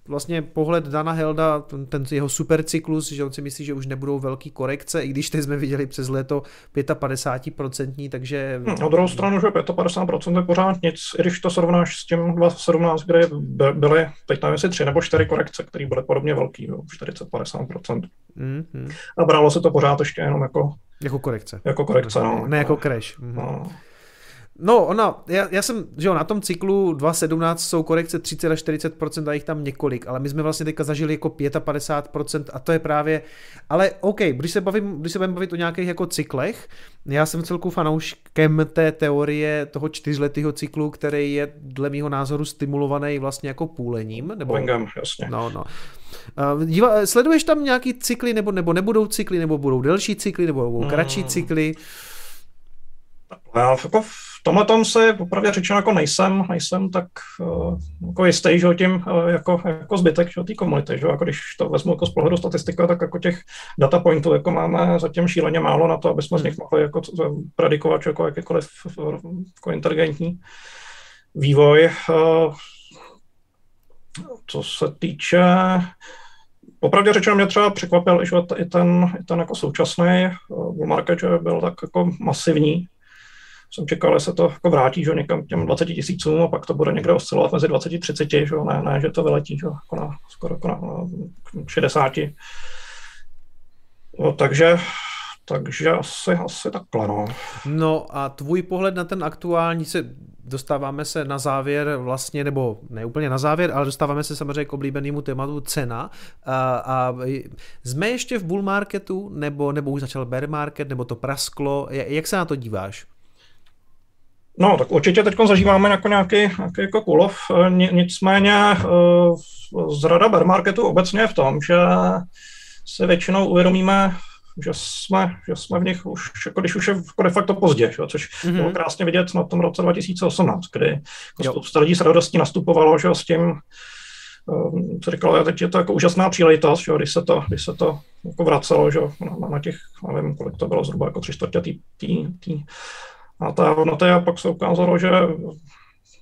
vlastně pohled Dana Helda, ten, ten jeho supercyklus, že on si myslí, že už nebudou velký korekce, i když teď jsme viděli přes léto 55%, takže... Hmm, na druhou stranu, že 55% je pořád nic, i když to srovnáš s tím 2017, kde byly, teď nevím, jestli tři nebo čtyři korekce, které byly podobně velký, 40-50%. Mm-hmm. A bralo se to pořád ještě jenom jako... Jako korekce. Jako korekce, no. Ne jako crash. Mm-hmm. No. No, ona, já, já jsem, že jo, na tom cyklu 2.17 jsou korekce 30 až 40% a jich tam několik, ale my jsme vlastně teďka zažili jako 55% a to je právě, ale OK, když se, bavím, když se budeme bavit o nějakých jako cyklech, já jsem celku fanouškem té teorie toho čtyřletého cyklu, který je dle mého názoru stimulovaný vlastně jako půlením. Nebo... Wingem, jasně. No, no. Uh, díva, sleduješ tam nějaký cykly, nebo, nebo nebudou cykly, nebo budou delší cykly, nebo budou kratší hmm. cykly? Já jako tomhle tom se popravdě řečeno jako nejsem, nejsem tak uh, jako jistý, že tím uh, jako, jako zbytek té komunity, že jako když to vezmu jako z pohledu statistiky, tak jako těch data pointů jako máme zatím šíleně málo na to, aby jsme z nich hmm. mohli jako predikovat jako jakýkoliv jako inteligentní vývoj. Uh, co se týče Popravdě řečeno mě třeba překvapil, že i ten, i ten jako současný bull market, že byl tak jako masivní, jsem čekal, že se to jako vrátí že někam k těm 20 tisícům a pak to bude někde oscilovat mezi 20 a 30, že ne, ne, že to vyletí že jako na, skoro jako na, na 60. No, takže takže asi, asi takhle, no. No a tvůj pohled na ten aktuální se dostáváme se na závěr vlastně, nebo ne úplně na závěr, ale dostáváme se samozřejmě k oblíbenému tématu cena. A, a jsme ještě v bull marketu, nebo, nebo už začal bear market, nebo to prasklo? Jak se na to díváš? No, tak určitě teď zažíváme jako nějaký, nějaký jako kulov, nicméně eh, zrada bear marketu obecně je v tom, že si většinou uvědomíme, že jsme, že jsme v nich už, jako když už je jako de facto pozdě, že? což mm-hmm. bylo krásně vidět na tom roce 2018, kdy jako spousta lidí s radostí nastupovalo že? s tím, um, co říkalo, teď je to jako úžasná příležitost, že? když se to, když se to jako vracelo že? Na, na, těch, nevím, kolik to bylo, zhruba jako tři čtvrtě tý, tý, tý, a ta hodnota a pak se ukázalo, že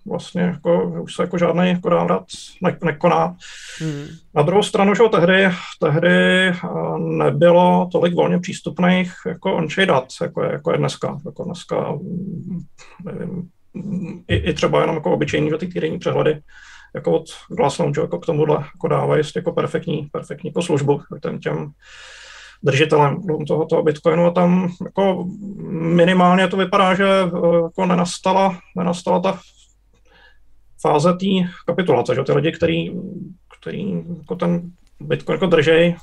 vlastně jako, už se jako žádný jako návrat ne, nekoná. Hmm. Na druhou stranu, že tehdy, tehdy nebylo tolik volně přístupných jako on dat, jako je, jako je dneska. Jako dneska nevím, i, i třeba jenom jako obyčejný, že ty týdenní přehledy jako od Glassnote, jako k tomuhle jako dávají jako perfektní, perfektní jako službu těm, těm držitelem tohoto Bitcoinu a tam jako minimálně to vypadá, že jako nenastala, nenastala ta fáze té kapitulace, že ty lidi, který, který jako ten Bitcoin jako držej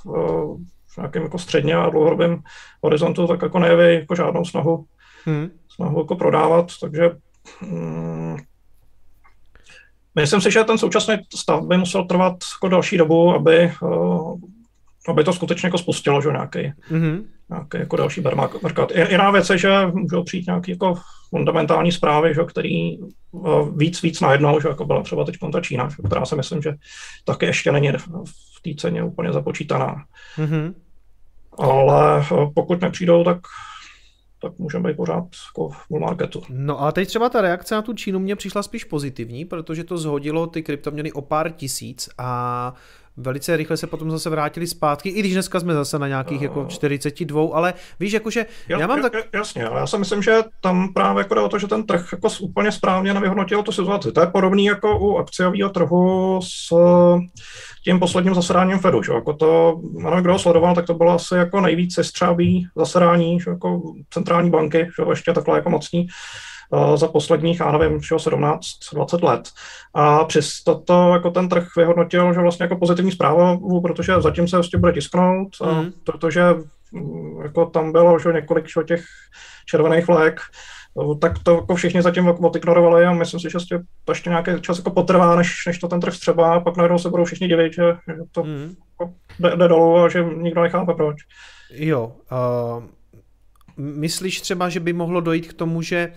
v nějakém jako středně a dlouhodobém horizontu, tak jako nejeví jako žádnou snahu, hmm. snahu jako prodávat, takže hmm, myslím si, že ten současný stav by musel trvat jako další dobu, aby aby to skutečně jako spustilo, že nějaký, mm-hmm. nějaký jako další bear market. Jiná věc je, že můžou přijít nějaké jako fundamentální zprávy, že, který uh, víc, víc najednou, že jako byla třeba teď ta Čína, že, která si myslím, že taky ještě není v té ceně úplně započítaná. Mm-hmm. Ale uh, pokud nepřijdou, tak tak můžeme být pořád jako v bull marketu. No a teď třeba ta reakce na tu Čínu mě přišla spíš pozitivní, protože to zhodilo ty kryptoměny o pár tisíc a velice rychle se potom zase vrátili zpátky, i když dneska jsme zase na nějakých jako 42, ale víš, jakože já, já mám tak... Jasně, ale já si myslím, že tam právě jako jde o to, že ten trh jako úplně správně nevyhodnotil tu situaci. To je podobný jako u akciového trhu s tím posledním zasedáním Fedu. Že? Jako to, ano, kdo ho sledoval, tak to bylo asi jako nejvíc sestřábý zasedání že? jako centrální banky, že? ještě takhle jako mocní za posledních, já nevím, 17-20 let. A přesto to jako ten trh vyhodnotil, že vlastně jako pozitivní zpráva, protože zatím se vlastně bude tisknout, mm. protože jako tam bylo že několik že, těch červených vlajek, tak to jako všichni zatím jako odignorovali a myslím si, že to ještě nějaký čas jako potrvá, než, než to ten trh třeba, a pak najednou se budou všichni divit, že, že to mm. jako jde, jde dolů a že nikdo nechápe proč. Jo, uh, myslíš třeba, že by mohlo dojít k tomu, že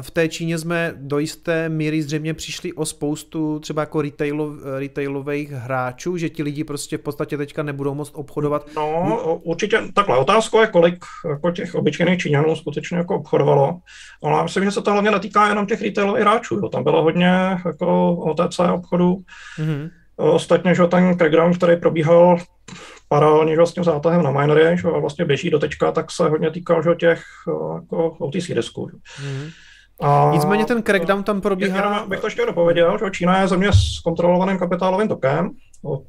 v té Číně jsme do jisté míry zřejmě přišli o spoustu třeba jako retailov, retailových hráčů, že ti lidi prostě v podstatě teďka nebudou moct obchodovat. No, určitě takhle. Otázka je, kolik jako těch obyčejných Číňanů skutečně jako obchodovalo. Ale já myslím, že se to hlavně netýká jenom těch retailových hráčů. Jo. Tam bylo hodně jako OTC obchodů. Mm-hmm. Ostatně, že ten crackdown, který probíhal paralelně že, s tím zátahem na minery, že, a vlastně běží do tečka, tak se hodně týkal že, těch jako OTC disků. Mm-hmm. A Nicméně ten crackdown tam probíhá... Jenom bych to ještě dopověděl, že Čína je země s kontrolovaným kapitálovým tokem,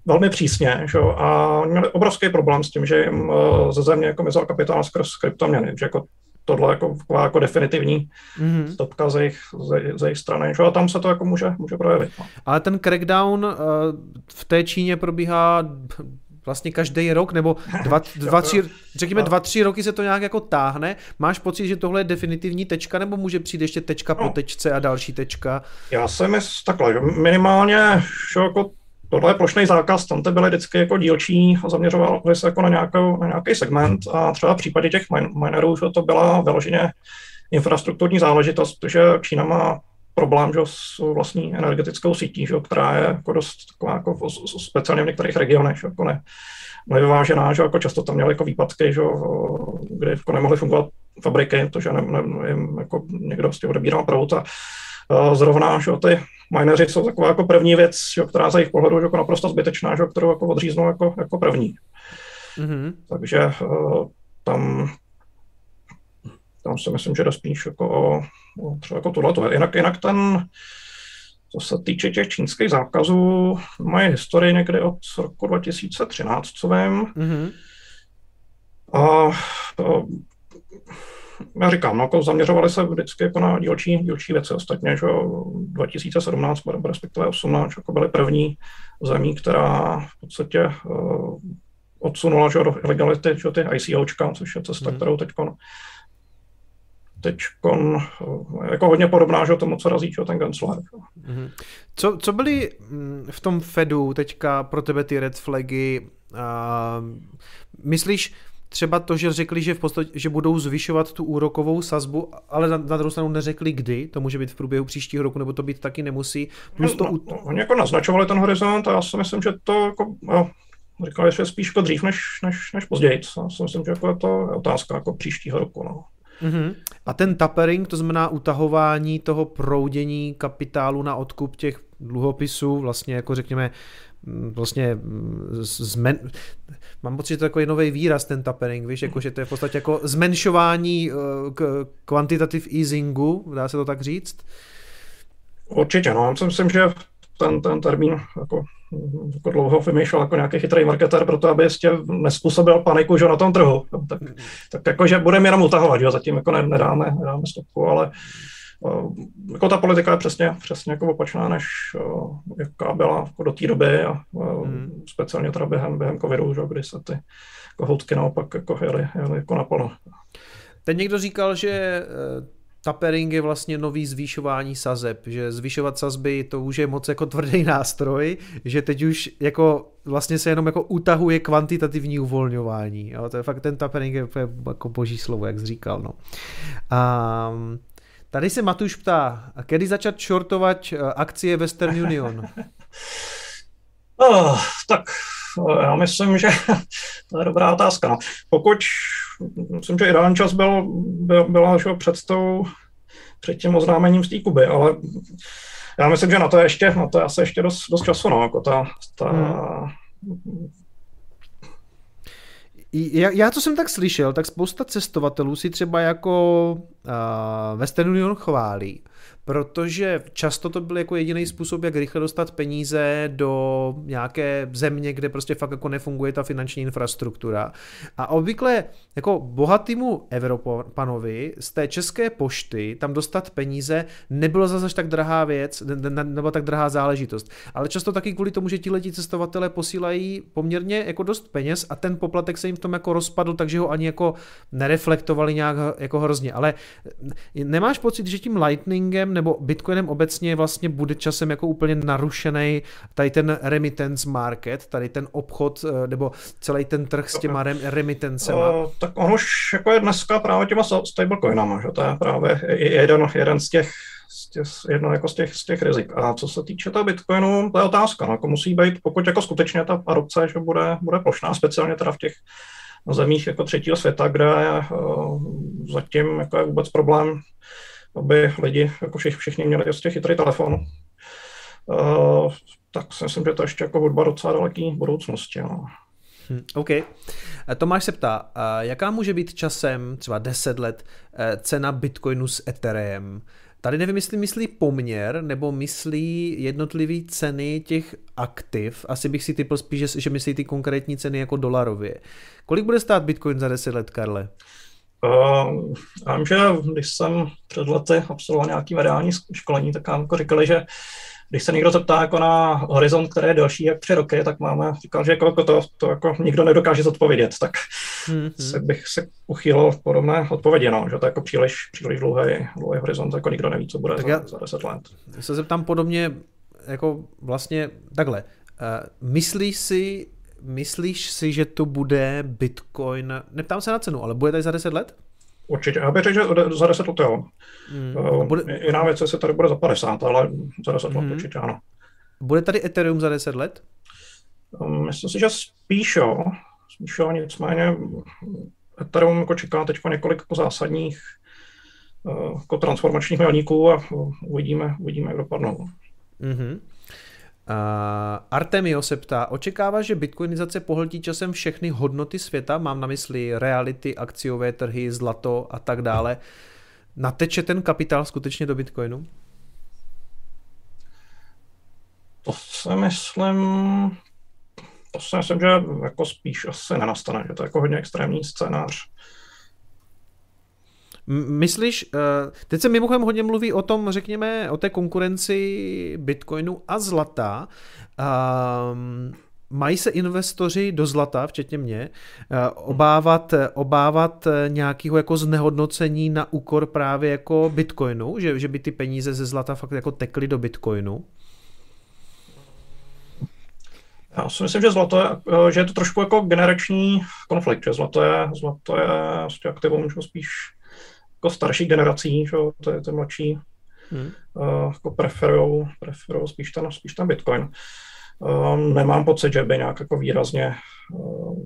velmi přísně, že? a oni měli obrovský problém s tím, že jim eh, ze země jako mizel kapitál skrz kryptoměny, že jako tohle jako, jako definitivní mm-hmm. stopka ze jejich, ze, ze jejich strany. Že? A tam se to jako může, může projevit. No. Ale ten crackdown uh, v té Číně probíhá vlastně každý rok, nebo dva, dva tři, řekněme dva, tři roky se to nějak jako táhne. Máš pocit, že tohle je definitivní tečka, nebo může přijít ještě tečka po no. tečce a další tečka? Já jsem takhle, že minimálně, že jako tohle je plošný zákaz, tam to byly vždycky jako dílčí a zaměřoval se jako na, nějakou, na nějaký segment a třeba v případě těch minerů, že to byla vyloženě infrastrukturní záležitost, protože Čína má problém že, s vlastní energetickou sítí, že, která je jako dost taková jako speciálně v některých regionech, že, jako ne, nevyvážená, že jako často tam měli jako výpadky, že, kdy jako nemohly fungovat fabriky, protože ne, ne, jim jako někdo prostě odebíral prout a zrovna že, ty mineři jsou taková jako první věc, jo, která za jejich pohledu je jako naprosto zbytečná, že, kterou jako odříznou jako, jako první. Mm-hmm. Takže uh, tam, tam si myslím, že jde spíš jako o, o třeba jako tohleto. Jinak, jinak ten, co se týče těch čínských zákazů, mají historii někdy od roku 2013, co vím. Mm-hmm. A to, já říkám, no, jako zaměřovali se vždycky jako na dílčí, dílčí věci. Ostatně, že 2017, respektive 18, jako byly první zemí, která v podstatě uh, odsunula že, do ilegality že, ty ICOčka, což je cesta, hmm. kterou teď teď jako hodně podobná že, tomu, co razí že, ten Gensler. Mm-hmm. Co, co byly mm, v tom Fedu teďka pro tebe ty red flagy? Uh, myslíš, třeba to, že řekli, že v podstatě, že budou zvyšovat tu úrokovou sazbu, ale na, na druhou stranu neřekli kdy, to může být v průběhu příštího roku, nebo to být taky nemusí. Plus to... No, no, oni jako naznačovali ten horizont a já si myslím, že to jako, no, říkali, že spíš jako dřív než, než, než později. Já si myslím, že jako je to otázka jako příštího roku. No. Mm-hmm. A ten tapering, to znamená utahování toho proudění kapitálu na odkup těch dluhopisů, vlastně jako řekněme Mm, vlastně mm, zmen... mám pocit, že to je takový nový výraz, ten tapering, víš, jako, že to je v podstatě jako zmenšování uh, k kvantitativ easingu, dá se to tak říct? Určitě, no, já myslím, že ten, ten termín jako, jako dlouho vymýšlel jako nějaký chytrý marketer pro to, aby ještě nespůsobil paniku že na tom trhu. Tak, tak jako, že budeme jenom utahovat, že zatím jako nedáme, nedáme stopku, ale jako ta politika je přesně, přesně jako opačná, než jaká byla jako do té doby a hmm. speciálně teda během, během covidu, že, kdy se ty jako houtky naopak jako jeli, jeli jako naplno. Teď někdo říkal, že tapering je vlastně nový zvýšování sazeb, že zvyšovat sazby to už je moc jako tvrdý nástroj, že teď už jako vlastně se jenom jako utahuje kvantitativní uvolňování. Jo? To je fakt ten tapering je jako boží slovo, jak jsi říkal. No. Um, Tady se Matuš ptá, kedy začat shortovat eh, akcie Western Union? oh, tak eh, já myslím, že to je dobrá otázka. No. Pokud, myslím, že ideální čas byl, byl, byla že před, tou, před tím oznámením z té Kuby, ale já myslím, že na to je ještě, na to je asi ještě dost, dost času, no, jako ta, ta hmm. Já, já co jsem tak slyšel, tak spousta cestovatelů si třeba jako uh, Western Union chválí, protože často to byl jako jediný způsob, jak rychle dostat peníze do nějaké země, kde prostě fakt jako nefunguje ta finanční infrastruktura. A obvykle jako bohatýmu Evropanovi z té české pošty tam dostat peníze nebylo zase tak drahá věc, ne, ne, nebo tak drahá záležitost. Ale často taky kvůli tomu, že ti letí cestovatelé posílají poměrně jako dost peněz a ten poplatek se jim v tom jako rozpadl, takže ho ani jako nereflektovali nějak jako hrozně. Ale nemáš pocit, že tím Lightningem nebo Bitcoinem obecně vlastně bude časem jako úplně narušený tady ten remittance market, tady ten obchod eh, nebo celý ten trh s těma rem? Uh, tak on už jako je dneska právě těma stablecoinama, že to je právě jeden, jeden z těch z těch, jedno jako z těch, z těch rizik. A co se týče toho Bitcoinu, to je otázka. No, jako musí být, pokud jako skutečně ta adopce že bude, bude plošná, speciálně teda v těch zemích jako třetího světa, kde uh, zatím jako je vůbec problém aby lidi, jako všichni, všichni měli prostě chytrý telefon. Uh, tak si myslím, že to ještě jako hudba docela daleký budoucnosti. No. Hmm, OK. Tomáš se ptá, jaká může být časem, třeba 10 let, eh, cena Bitcoinu s Ethereum? Tady nevím, jestli myslí poměr, nebo myslí jednotlivý ceny těch aktiv. Asi bych si typl spíš, že myslí ty konkrétní ceny jako dolarově. Kolik bude stát Bitcoin za 10 let, Karle? Uh, já vím, že když jsem před lety absolvoval nějaký mediální školení, tak nám jako říkali, že když se někdo zeptá jako na horizont, který je delší jak tři roky, tak máme, říkal, že jako, jako to, to jako nikdo nedokáže zodpovědět, tak mm-hmm. se bych se uchýlil v podobné odpovědi, no, že to je jako příliš, příliš dlouhý, dlouhý horizont, jako nikdo neví, co bude tak za, já, za 10 let. Se zeptám podobně, jako vlastně takhle, uh, myslíš si, Myslíš si, že to bude Bitcoin, neptám se na cenu, ale bude tady za 10 let? Určitě, já bych řekl, že za 10 let jo. Hmm. Uh, bude... Jiná věc, jestli tady bude za 50, ale za 10 hmm. let určitě ano. Bude tady Ethereum za 10 let? Um, myslím si, že spíš jo. Spíš jo, nicméně Ethereum jako čeká teď několik jako zásadních uh, jako transformačních milníků a uvidíme, uvidíme, jak dopadnou. Mm-hmm. Uh, Artemio se ptá, očekává, že bitcoinizace pohltí časem všechny hodnoty světa, mám na mysli reality, akciové trhy, zlato a tak dále. Nateče ten kapitál skutečně do bitcoinu? To si myslím, to si myslím, že jako spíš asi nenastane, že to je jako hodně extrémní scénář. Myslíš, eh, teď se mimochodem hodně mluví o tom, řekněme, o té konkurenci Bitcoinu a zlata. Um, mají se investoři do zlata, včetně mě, eh, obávat, obávat nějakého jako znehodnocení na úkor právě jako Bitcoinu, že, že by ty peníze ze zlata fakt jako tekly do Bitcoinu? Já si myslím, že zlato je, eh, že je to trošku jako generační konflikt, že zlato je, zlato je vlastně aktivum spíš jako starší generací, že ty, ty mladší hmm. uh, jako preferují preferujou spíš ten, spíš ten Bitcoin. Uh, nemám pocit, že by nějak jako výrazně uh,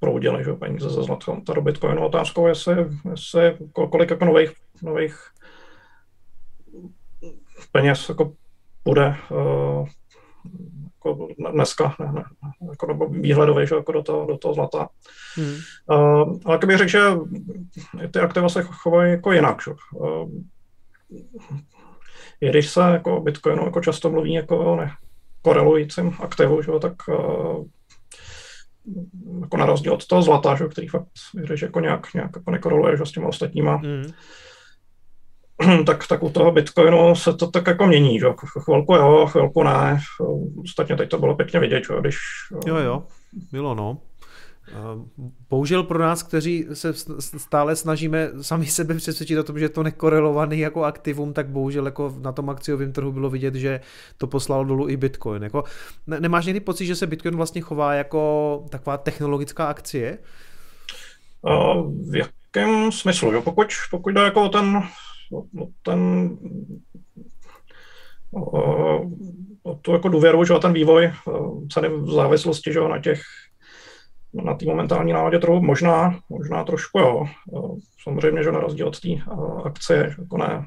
proudili že peníze ze zlata do Bitcoinu. Otázkou je, jestli, jestli kolik jako nových, nových peněz jako bude uh, jako dneska, ne, ne, jako nebo výhledově, že jako do toho, do toho zlata. Hmm. Uh, ale bych řekl, že ty aktiva se chovají jako jinak. Že? Uh, I když se jako Bitcoinu jako často mluví jako o korelujícím aktivu, že? tak uh, jako na rozdíl od toho zlata, že? který fakt, když jako nějak, nějak jako nekoreluje že? s těma ostatníma, hmm tak, tak u toho Bitcoinu se to tak jako mění, že? chvilku jo, chvilku ne. Ostatně teď to bylo pěkně vidět, že? když... Jo, jo, bylo no. Bohužel pro nás, kteří se stále snažíme sami sebe přesvědčit o tom, že je to nekorelovaný jako aktivum, tak bohužel jako na tom akciovém trhu bylo vidět, že to poslalo dolů i Bitcoin. Jako, ne, nemáš někdy pocit, že se Bitcoin vlastně chová jako taková technologická akcie? v jakém smyslu? Jo? Pokud, pokud jde jako ten No, no, ten o tu jako důvěru, že ten vývoj ceny v závislosti že na těch na té momentální náladě trhu možná, možná trošku jo. Samozřejmě, že na rozdíl od té akcie, že jako ne,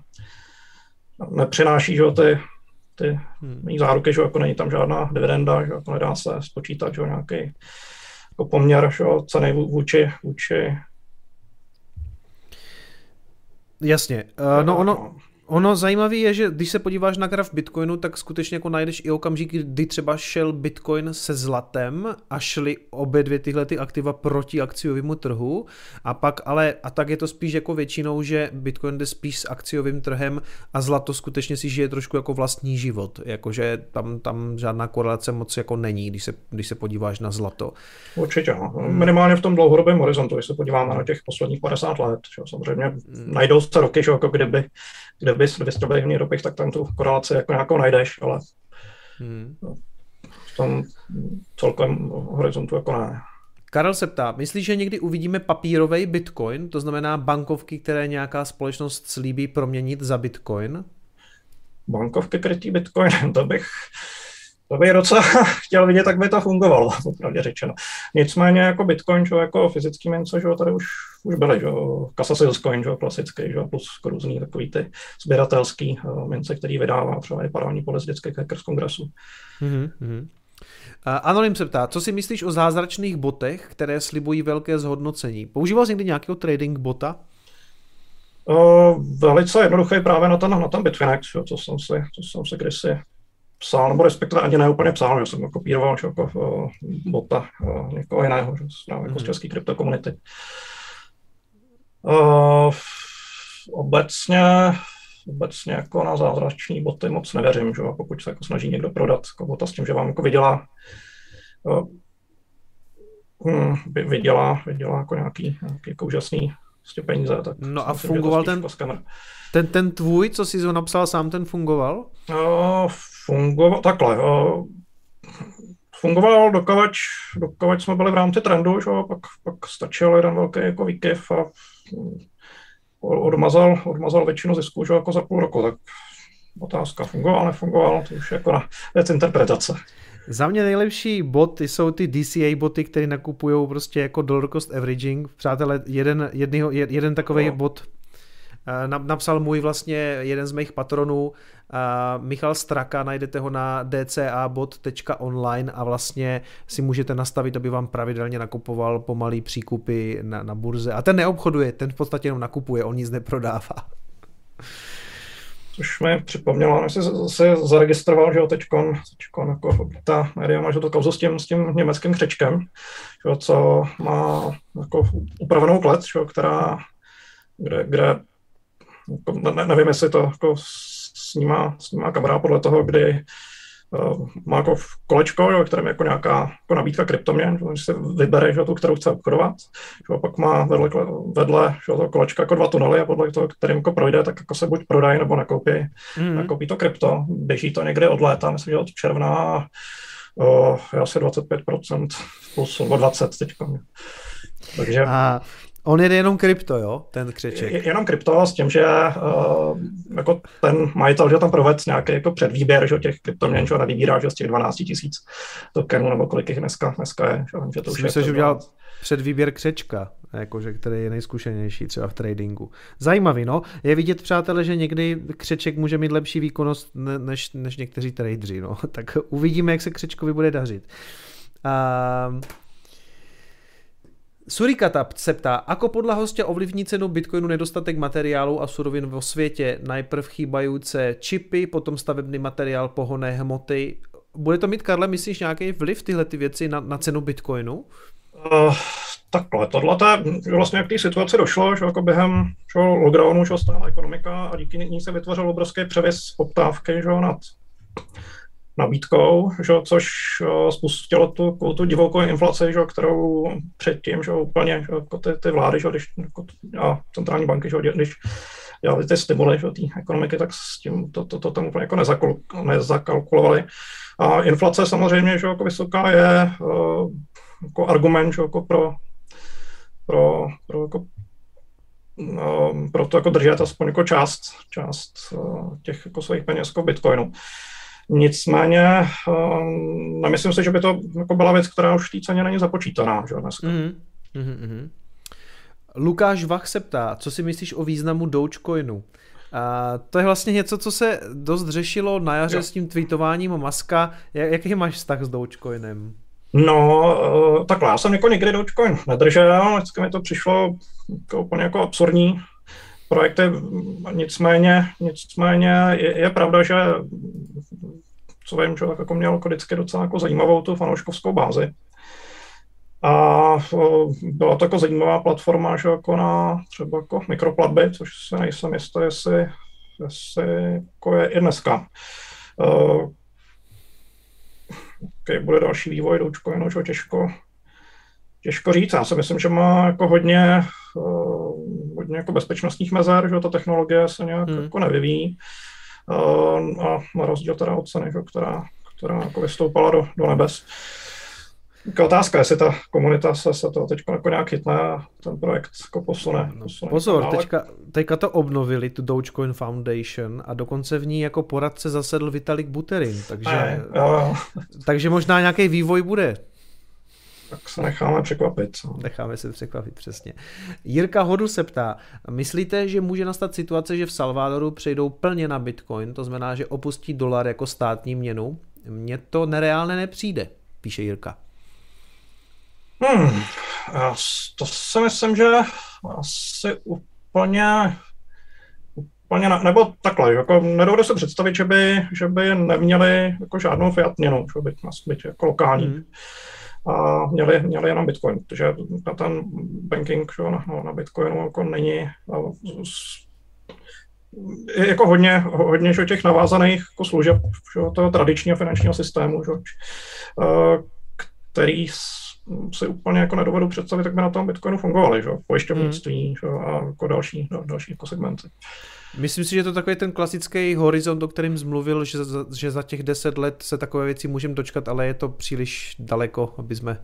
nepřináší že ty, ty hmm. záruky, že jako není tam žádná dividenda, že jako nedá se spočítat, že nějaký jako poměr že ceny vůči, vůči Jasně. Uh, no ono, Ono zajímavé je, že když se podíváš na graf Bitcoinu, tak skutečně jako najdeš i okamžik, kdy třeba šel Bitcoin se zlatem a šly obě dvě tyhle ty aktiva proti akciovému trhu a pak ale, a tak je to spíš jako většinou, že Bitcoin jde spíš s akciovým trhem a zlato skutečně si žije trošku jako vlastní život, jakože tam, tam žádná korelace moc jako není, když se, když se podíváš na zlato. Určitě, no. minimálně v tom dlouhodobém horizontu, když se podíváme na těch posledních 50 let, že samozřejmě hmm. najdou se roky, že jako kdyby, kdyby bys ve stabilních ropech, tak tam tu korelaci jako nějakou najdeš, ale hmm. v tom celkovém horizontu jako ne. Karel se ptá, myslíš, že někdy uvidíme papírový bitcoin, to znamená bankovky, které nějaká společnost slíbí proměnit za bitcoin? Bankovky krytý bitcoin, to bych, to bych docela chtěl vidět, tak by to fungovalo, popravdě řečeno. Nicméně jako Bitcoin, čo, jako fyzický mince, že tady už, už byly, že Kasa Salescoin, že klasický, že plus různý takový ty sběratelský uh, mince, který vydává třeba i parální polis vždycky Hackers Kongresu. Mm-hmm. Anonym se ptá, co si myslíš o zázračných botech, které slibují velké zhodnocení? Používal jsi někdy nějakého trading bota? Uh, velice jednoduchý právě na ten, na ten Bitfinex, jo, co jsem si, co jsem si kdysi psal, nebo respektive ani neúplně psal, že jsem kopíroval že jako uh, bota uh, někoho jiného, že právě jako z mhm. české kryptokomunity. Uh, obecně, obecně jako na zázrační boty moc nevěřím, že pokud se jako snaží někdo prodat jako bota s tím, že vám jako vydělá uh, vydělá, vydělá jako nějaký, nějaký jako úžasný prostě peníze. Tak no a myslím, fungoval ten, jako ten, ten tvůj, co jsi ho napsal sám, ten fungoval? Uh, fungoval takhle. Uh, fungoval dokavač, dokavač jsme byli v rámci trendu, že? Pak, pak stačil jeden velký jako výkyv a mm, odmazal, odmazal většinu zisku že? jako za půl roku. Tak otázka fungoval, nefungoval, to už je jako na věc interpretace. Za mě nejlepší bot jsou ty DCA boty, které nakupují prostě jako dollar cost averaging. Přátelé, jeden, jednýho, jeden takový no. bot napsal můj vlastně jeden z mých patronů, Michal Straka, najdete ho na dcabot.online a vlastně si můžete nastavit, aby vám pravidelně nakupoval pomalý příkupy na, na burze. A ten neobchoduje, ten v podstatě jenom nakupuje, on nic neprodává. Což mi připomnělo, než se, se zaregistroval, že jo, teďkon, teďkon jako ta média má, že to kauzu s tím, s tím německým křečkem, že jo, co má jako upravenou klec, že jo, která, kde, kde ne, nevím, jestli to jako snímá, snímá kamera podle toho, kdy uh, má jako kolečko, jo, kterém je jako nějaká jako nabídka kryptoměn, že si vybere že, tu, kterou chce obchodovat. Že, pak má vedle, vedle že, toho kolečka jako dva tunely a podle toho, kterým jako projde, tak jako se buď prodají nebo nakoupí, mm. nakoupí to krypto. Běží to někde od léta, myslím, že od června uh, asi 25% plus, nebo 20 teď. Takže... A On jede jenom krypto, jo, ten křeček. Jenom krypto s tím, že uh, jako ten majitel, že tam proved nějaký jako předvýběr, že těch kryptoměn, že nevybírá, že z těch 12 tisíc tokenů, nebo kolik jich dneska, dneska je. Že, že to už Myslím, že udělal předvýběr křečka, jakože, který je nejzkušenější třeba v tradingu. Zajímavý, no. Je vidět, přátelé, že někdy křeček může mít lepší výkonnost než, než někteří tradeři, no. Tak uvidíme, jak se křečkovi bude dařit. Uh, Surikata se ptá, ako podľa hostia ovlivní cenu Bitcoinu nedostatek materiálu a surovin vo svete, najprv chýbajúce čipy, potom stavebný materiál, pohonné hmoty. Bude to mít, Karle, myslíš, nějaký vliv tyhle ty věci na, na cenu Bitcoinu? Uh, takhle, tohle vlastně jak té situaci došlo, že jako během že lockdownu že stála ekonomika a díky ní se vytvořil obrovský převis poptávky že nad nabídkou, že, což eh, spustilo tu, tu divokou inflaci, že, kterou předtím že, úplně že, jako ty, ty vlády že, když, jako, a centrální banky, že, když dělali ty stimuly že, té ekonomiky, tak s tím to, to, to tam úplně jako nezakul, nezakalkulovali. A inflace samozřejmě že, jako vysoká je uh, jako argument že, jako pro, pro, pro jako, uh, pro to jako držet aspoň jako část, část těch jako svých peněz jako Bitcoinu. Nicméně um, nemyslím si, že by to jako byla věc, která už v té ceně není započítaná že dneska. Mm-hmm. Mm-hmm. Lukáš Vach se ptá, co si myslíš o významu Dogecoinu? A to je vlastně něco, co se dost řešilo na jaře jo. s tím tweetováním Maska. Jaký máš vztah s Dogecoinem? No, uh, takhle, já jsem jako někdy Dogecoin nedržel, vždycky mi to přišlo jako úplně jako absurdní projekty, nicméně, nicméně je, je pravda, že co vím, člověk jako měl jako vždycky docela jako zajímavou tu fanouškovskou bázi. A byla to jako zajímavá platforma, že jako na třeba jako mikroplatby, což se nejsem jistý, jestli, jestli jako je i dneska. Uh, bude další vývoj Dogecoinu, že těžko, těžko říct. Já si myslím, že má jako hodně, uh, hodně jako bezpečnostních mezer, že ta technologie se nějak hmm. jako nevyvíjí. A na rozdíl teda od ceny, která, která jako vystoupala do, do nebes. Taková otázka, jestli ta komunita se, se to teď jako nějak chytne a ten projekt jako posune. No, posune Pozor, teďka, teďka to obnovili, tu Dogecoin Foundation a dokonce v ní jako poradce zasedl Vitalik Buterin, takže, ne, jo, jo. takže možná nějaký vývoj bude tak se necháme překvapit. Necháme se překvapit, přesně. Jirka Hodu se ptá, myslíte, že může nastat situace, že v Salvadoru přejdou plně na Bitcoin, to znamená, že opustí dolar jako státní měnu? Mně to nereálně nepřijde, píše Jirka. Hmm, to si myslím, že asi úplně úplně, ne, nebo takhle, jako nedovedu se představit, že by, že by neměli jako žádnou fiat měnu, že by být jako lokální. Hmm a měli, měli jenom Bitcoin, protože ten banking že, na, na Bitcoinu jako není je jako hodně, hodně že, těch navázaných jako služeb že, toho tradičního finančního systému, že, který si úplně jako nedovedu představit, jak by na tom Bitcoinu fungovaly, že, pojišťovnictví hmm. že, a jako další, další jako segmenty. Myslím si, že to je takový ten klasický horizont, o kterým zmluvil, že za, že za těch deset let se takové věci můžeme dočkat, ale je to příliš daleko, aby jsme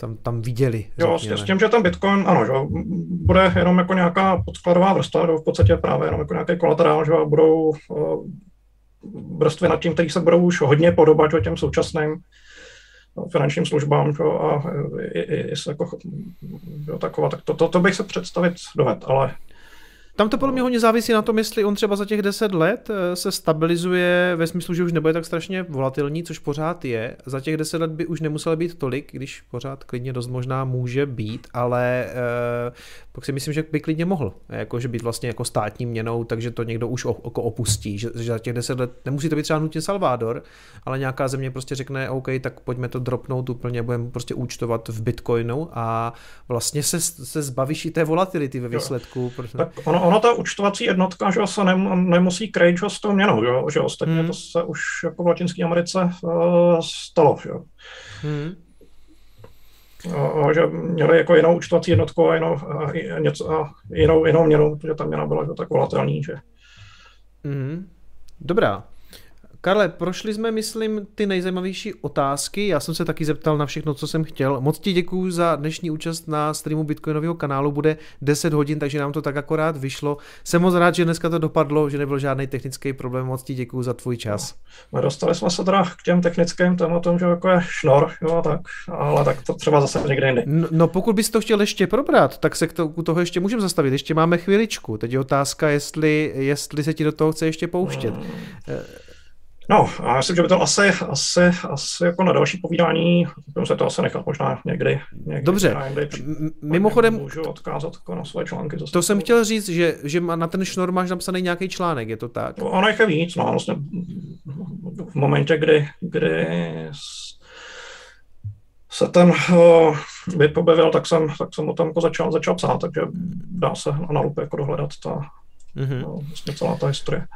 tam, tam viděli. Jo, s, s tím, že ten Bitcoin, ano, že bude jenom jako nějaká podkladová vrstva, v podstatě právě jenom jako nějaký kolaterál, že budou uh, vrstvy nad tím, který se budou už hodně podobat že, těm současným finančním službám že, a i, i, i se jako, jo, taková, tak to, to, to bych se představit doved, ale Tam to podle mě hodně závisí na tom, jestli on třeba za těch 10 let eh, se stabilizuje ve smyslu, že už nebude tak strašně volatilní, což pořád je. Za těch 10 let by už nemusel být tolik, když pořád klidně dost možná může být, ale eh, pak si myslím, že by klidně mohl, jako, že být vlastně jako státní měnou, takže to někdo už jako opustí, že, že za těch 10 let nemusí to být třeba nutně Salvador, ale nějaká země prostě řekne, OK, tak pojďme to dropnout úplně, budeme prostě účtovat v Bitcoinu a vlastně se, se zbavíš i té volatility ve výsledku. Protože... Tak ono, ono ta účtovací jednotka, že se nem, nemusí krejt, že s tou měnou, že, že ostatně hmm. to se už jako v Latinské Americe uh, stalo, že hmm. Uh, že měli jako jinou účtovací jednotku a jinou, uh, něco, uh, jinou, jinou měnu, protože ta měna byla tak volatelní, že... Hmm. Dobrá. Karle, prošli jsme, myslím, ty nejzajímavější otázky. Já jsem se taky zeptal na všechno, co jsem chtěl. Moc ti děkuji za dnešní účast na streamu Bitcoinového kanálu. Bude 10 hodin, takže nám to tak akorát vyšlo. Jsem moc rád, že dneska to dopadlo, že nebyl žádný technický problém. Moc ti děkuji za tvůj čas. No, dostali jsme se teda k těm technickým tématům, že jako je šnor, jo, tak, ale tak to třeba zase někde jindy. No, no pokud bys to chtěl ještě probrat, tak se k to, u toho ještě můžeme zastavit. Ještě máme chviličku. Teď je otázka, jestli, jestli se ti do toho chce ještě pouštět. Hmm. No, já myslím, že by to asi, asi, asi jako na další povídání, budeme se to asi nechat možná někdy. někdy Dobře, někdy, mimochodem... Můžu odkázat jako na své články. To jsem chtěl říct, že, že na ten šnor máš napsaný nějaký článek, je to tak? No, ono je víc, no, vlastně v momentě, kdy, kdy se ten uh, byt objevil, tak jsem, tak jsem o tom jako začal, začal psát, takže dá se na lupe jako dohledat ta, mm-hmm. no, vlastně celá ta historie.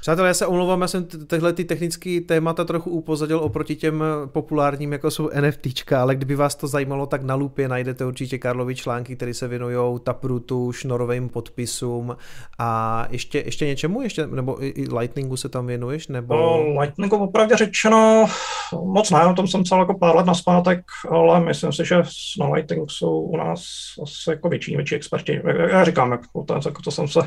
Přátelé, já se omlouvám, já jsem tyhle ty technické témata trochu upozadil oproti těm populárním, jako jsou NFTčka, ale kdyby vás to zajímalo, tak na lupě najdete určitě Karlovi články, které se věnují Taprutu, šnorovým podpisům a ještě, ještě něčemu, ještě, nebo i Lightningu se tam věnuješ? Nebo... No, Lightningu popravdě řečeno moc ne, o tom jsem psal jako pár let naspátek, ale myslím si, že na Lightning jsou u nás asi jako větší, větší experti. Já říkám, jako to, jako to jsem se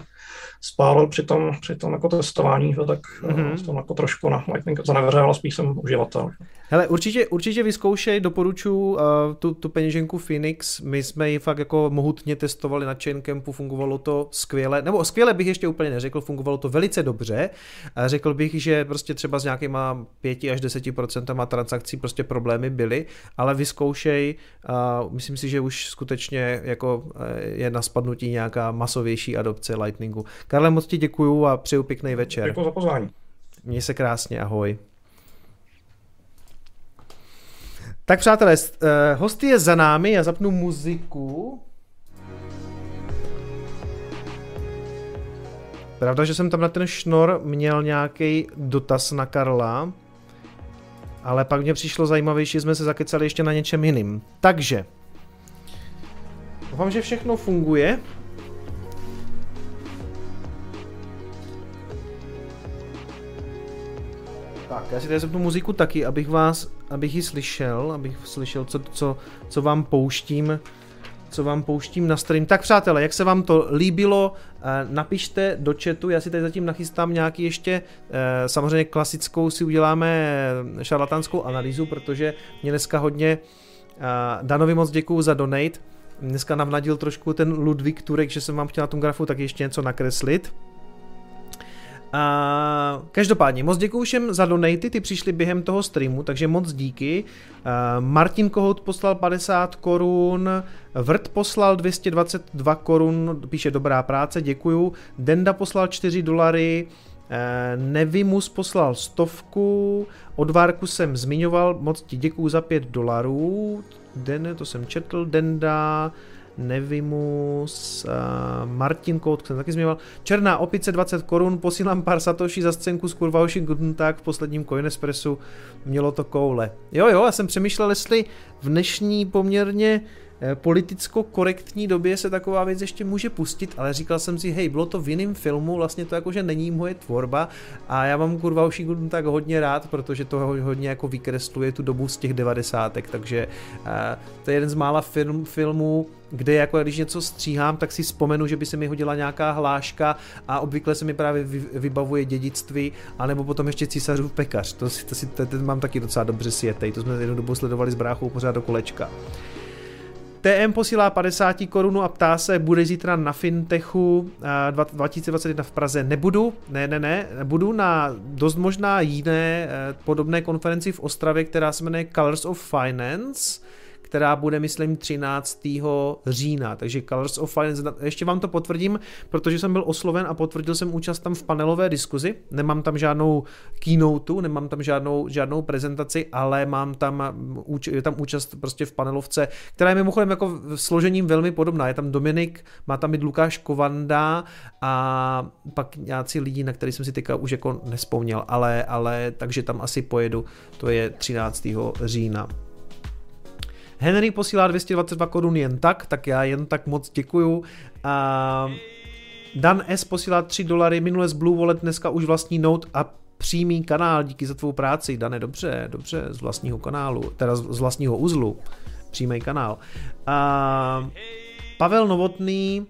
spálil při tom, při tom jako testování, tak mm-hmm. jsem jako trošku na Lightning zanevěřil, ale spíš jsem uživatel. Hele, určitě, určitě vyzkoušej, doporučuji uh, tu, tu peněženku Phoenix, my jsme ji fakt jako mohutně testovali na Chaincampu, fungovalo to skvěle, nebo skvěle bych ještě úplně neřekl, fungovalo to velice dobře, uh, řekl bych, že prostě třeba s nějakýma 5 až 10% transakcí prostě problémy byly, ale vyzkoušej, uh, myslím si, že už skutečně jako je na spadnutí nějaká masovější adopce Lightningu. Karle, moc ti děkuju a přeju pěkný večer. Děkuji za pozvání. Měj se krásně, ahoj. Tak přátelé, eh, hosty je za námi, já zapnu muziku. Pravda, že jsem tam na ten šnor měl nějaký dotaz na Karla, ale pak mě přišlo zajímavější, jsme se zakecali ještě na něčem jiným. Takže, doufám, že všechno funguje. Tak, já si tady zapnu muziku taky, abych vás, abych ji slyšel, abych slyšel, co, co, co vám pouštím, co vám pouštím na stream. Tak přátelé, jak se vám to líbilo, eh, napište do chatu, já si tady zatím nachystám nějaký ještě, eh, samozřejmě klasickou si uděláme šarlatánskou analýzu, protože mě dneska hodně, eh, Danovi moc děkuju za donate, dneska navnadil trošku ten Ludvík Turek, že jsem vám chtěl na tom grafu tak ještě něco nakreslit. A každopádně, moc děkuji všem za donaty, ty přišly během toho streamu, takže moc díky. Martin Kohout poslal 50 korun, Vrt poslal 222 korun, píše dobrá práce, děkuju. Denda poslal 4 dolary, uh, Nevimus poslal stovku, Odvárku jsem zmiňoval, moc ti děkuju za 5 dolarů. Den, to jsem četl, Denda, Nevimus, uh, Martin Kout, jsem taky zmínil. Černá opice 20 korun, posílám pár satoshi za scénku z kurva tak v posledním Coinespressu mělo to koule. Jo, jo, já jsem přemýšlel, jestli v dnešní poměrně politicko-korektní době se taková věc ještě může pustit, ale říkal jsem si, hej, bylo to v jiném filmu, vlastně to jakože není moje tvorba a já mám kurva už tak hodně rád, protože to hodně jako vykresluje tu dobu z těch devadesátek, takže uh, to je jeden z mála film, filmů, kde jako když něco stříhám, tak si vzpomenu, že by se mi hodila nějaká hláška a obvykle se mi právě vybavuje dědictví, anebo potom ještě císařův pekař. To si, to si to mám taky docela dobře sjetej, to jsme jednu dobu sledovali s bráchou pořád do kolečka. TM posílá 50 korunu a ptá se, bude zítra na Fintechu 2021 v Praze. Nebudu, ne, ne, ne, budu na dost možná jiné podobné konferenci v Ostravě, která se jmenuje Colors of Finance která bude, myslím, 13. října. Takže Colors of Finance, ještě vám to potvrdím, protože jsem byl osloven a potvrdil jsem účast tam v panelové diskuzi. Nemám tam žádnou keynote, nemám tam žádnou, žádnou prezentaci, ale mám tam, je tam účast prostě v panelovce, která je mimochodem jako složením velmi podobná. Je tam Dominik, má tam i Lukáš Kovanda a pak nějací lidi, na který jsem si teďka už jako nespomněl, ale, ale takže tam asi pojedu, to je 13. října. Henry posílá 222 korun jen tak, tak já jen tak moc děkuju. A Dan S posílá 3 dolary, minule z Blue Wallet, dneska už vlastní note a přímý kanál, díky za tvou práci. Dane, dobře, dobře, z vlastního kanálu, teda z vlastního uzlu, přímý kanál. A Pavel Novotný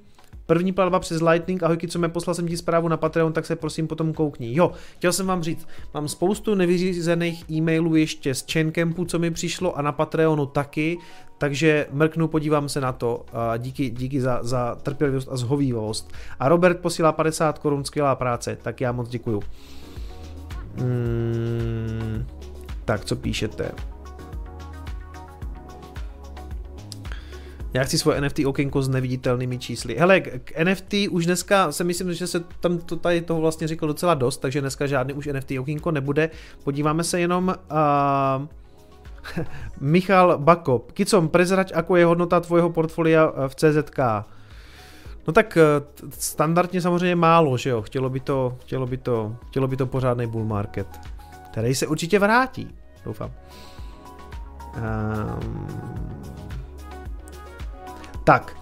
První platba přes Lightning, ahojky, co mě poslal jsem ti zprávu na Patreon, tak se prosím potom koukni. Jo, chtěl jsem vám říct, mám spoustu nevyřízených e-mailů ještě z Chaincampu, co mi přišlo a na Patreonu taky, takže mrknu, podívám se na to. Díky, díky za, za trpělivost a zhovývost. A Robert posílá 50 korun, skvělá práce, tak já moc děkuju. Hmm, tak, co píšete? Já chci svoje NFT okénko s neviditelnými čísly. Hele, k NFT už dneska se myslím, že se tam to, tady toho vlastně řekl docela dost, takže dneska žádný už NFT okénko nebude. Podíváme se jenom... Uh, Michal Bakop. Kicom, prezrať, ako je hodnota tvojho portfolia v CZK? No tak e, standardně samozřejmě málo, že jo? Chtělo by to, chtělo by to, chtělo by to pořádný bull market, který se určitě vrátí, doufám. Um, tak,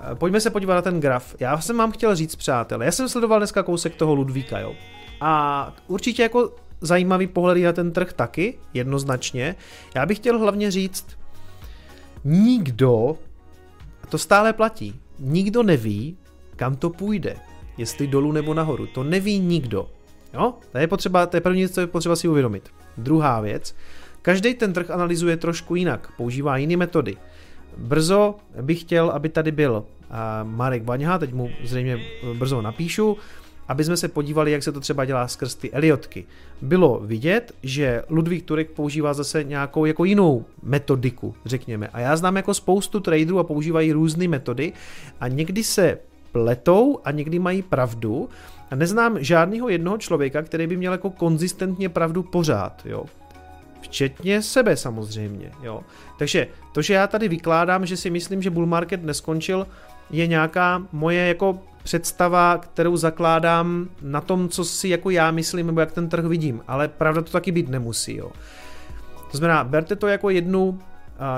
eh, pojďme se podívat na ten graf. Já jsem vám chtěl říct, přátelé, já jsem sledoval dneska kousek toho Ludvíka, jo. A určitě jako zajímavý pohled na ten trh taky, jednoznačně. Já bych chtěl hlavně říct, nikdo, a to stále platí, nikdo neví, kam to půjde. Jestli dolů nebo nahoru. To neví nikdo. Jo? To je potřeba, to je první, co je potřeba si uvědomit. Druhá věc, každý ten trh analyzuje trošku jinak, používá jiné metody. Brzo bych chtěl, aby tady byl Marek Vaňha, teď mu zřejmě brzo napíšu, aby jsme se podívali, jak se to třeba dělá skrz ty Eliotky. Bylo vidět, že Ludvík Turek používá zase nějakou jako jinou metodiku, řekněme. A já znám jako spoustu traderů a používají různé metody a někdy se pletou a někdy mají pravdu. A neznám žádného jednoho člověka, který by měl jako konzistentně pravdu pořád, jo. Včetně sebe samozřejmě, jo. Takže to, že já tady vykládám, že si myslím, že bull market neskončil, je nějaká moje jako představa, kterou zakládám na tom, co si jako já myslím, nebo jak ten trh vidím, ale pravda to taky být nemusí, jo. To znamená, berte to jako jednu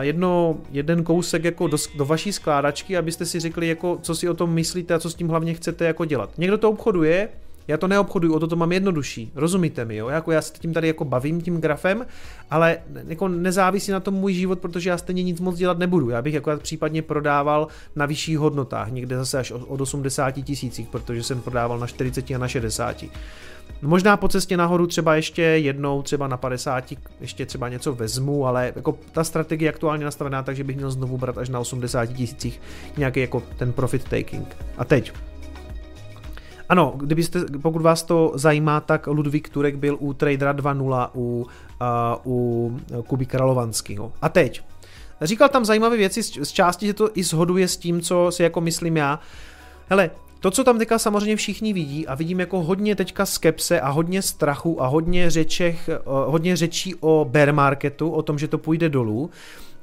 jedno, jeden kousek jako do, do vaší skládačky, abyste si řekli, jako, co si o tom myslíte a co s tím hlavně chcete jako dělat. Někdo to obchoduje, já to neobchoduju, o to to mám jednodušší. Rozumíte mi, jo? Jako já se tím tady jako bavím tím grafem, ale jako nezávisí na tom můj život, protože já stejně nic moc dělat nebudu. Já bych jako případně prodával na vyšších hodnotách, někde zase až od 80 tisících, protože jsem prodával na 40 a na 60. Možná po cestě nahoru třeba ještě jednou, třeba na 50, ještě třeba něco vezmu, ale jako ta strategie je aktuálně nastavená, takže bych měl znovu brát až na 80 tisících nějaký jako ten profit taking. A teď, ano, kdybyste, pokud vás to zajímá, tak Ludvík Turek byl u Tradera 2.0 u, uh, u Kuby Kralovanského. A teď, říkal tam zajímavé věci z, části, že to i shoduje s tím, co si jako myslím já. Hele, to, co tam teďka samozřejmě všichni vidí a vidím jako hodně teďka skepse a hodně strachu a hodně, řečech, hodně řečí o bear marketu, o tom, že to půjde dolů,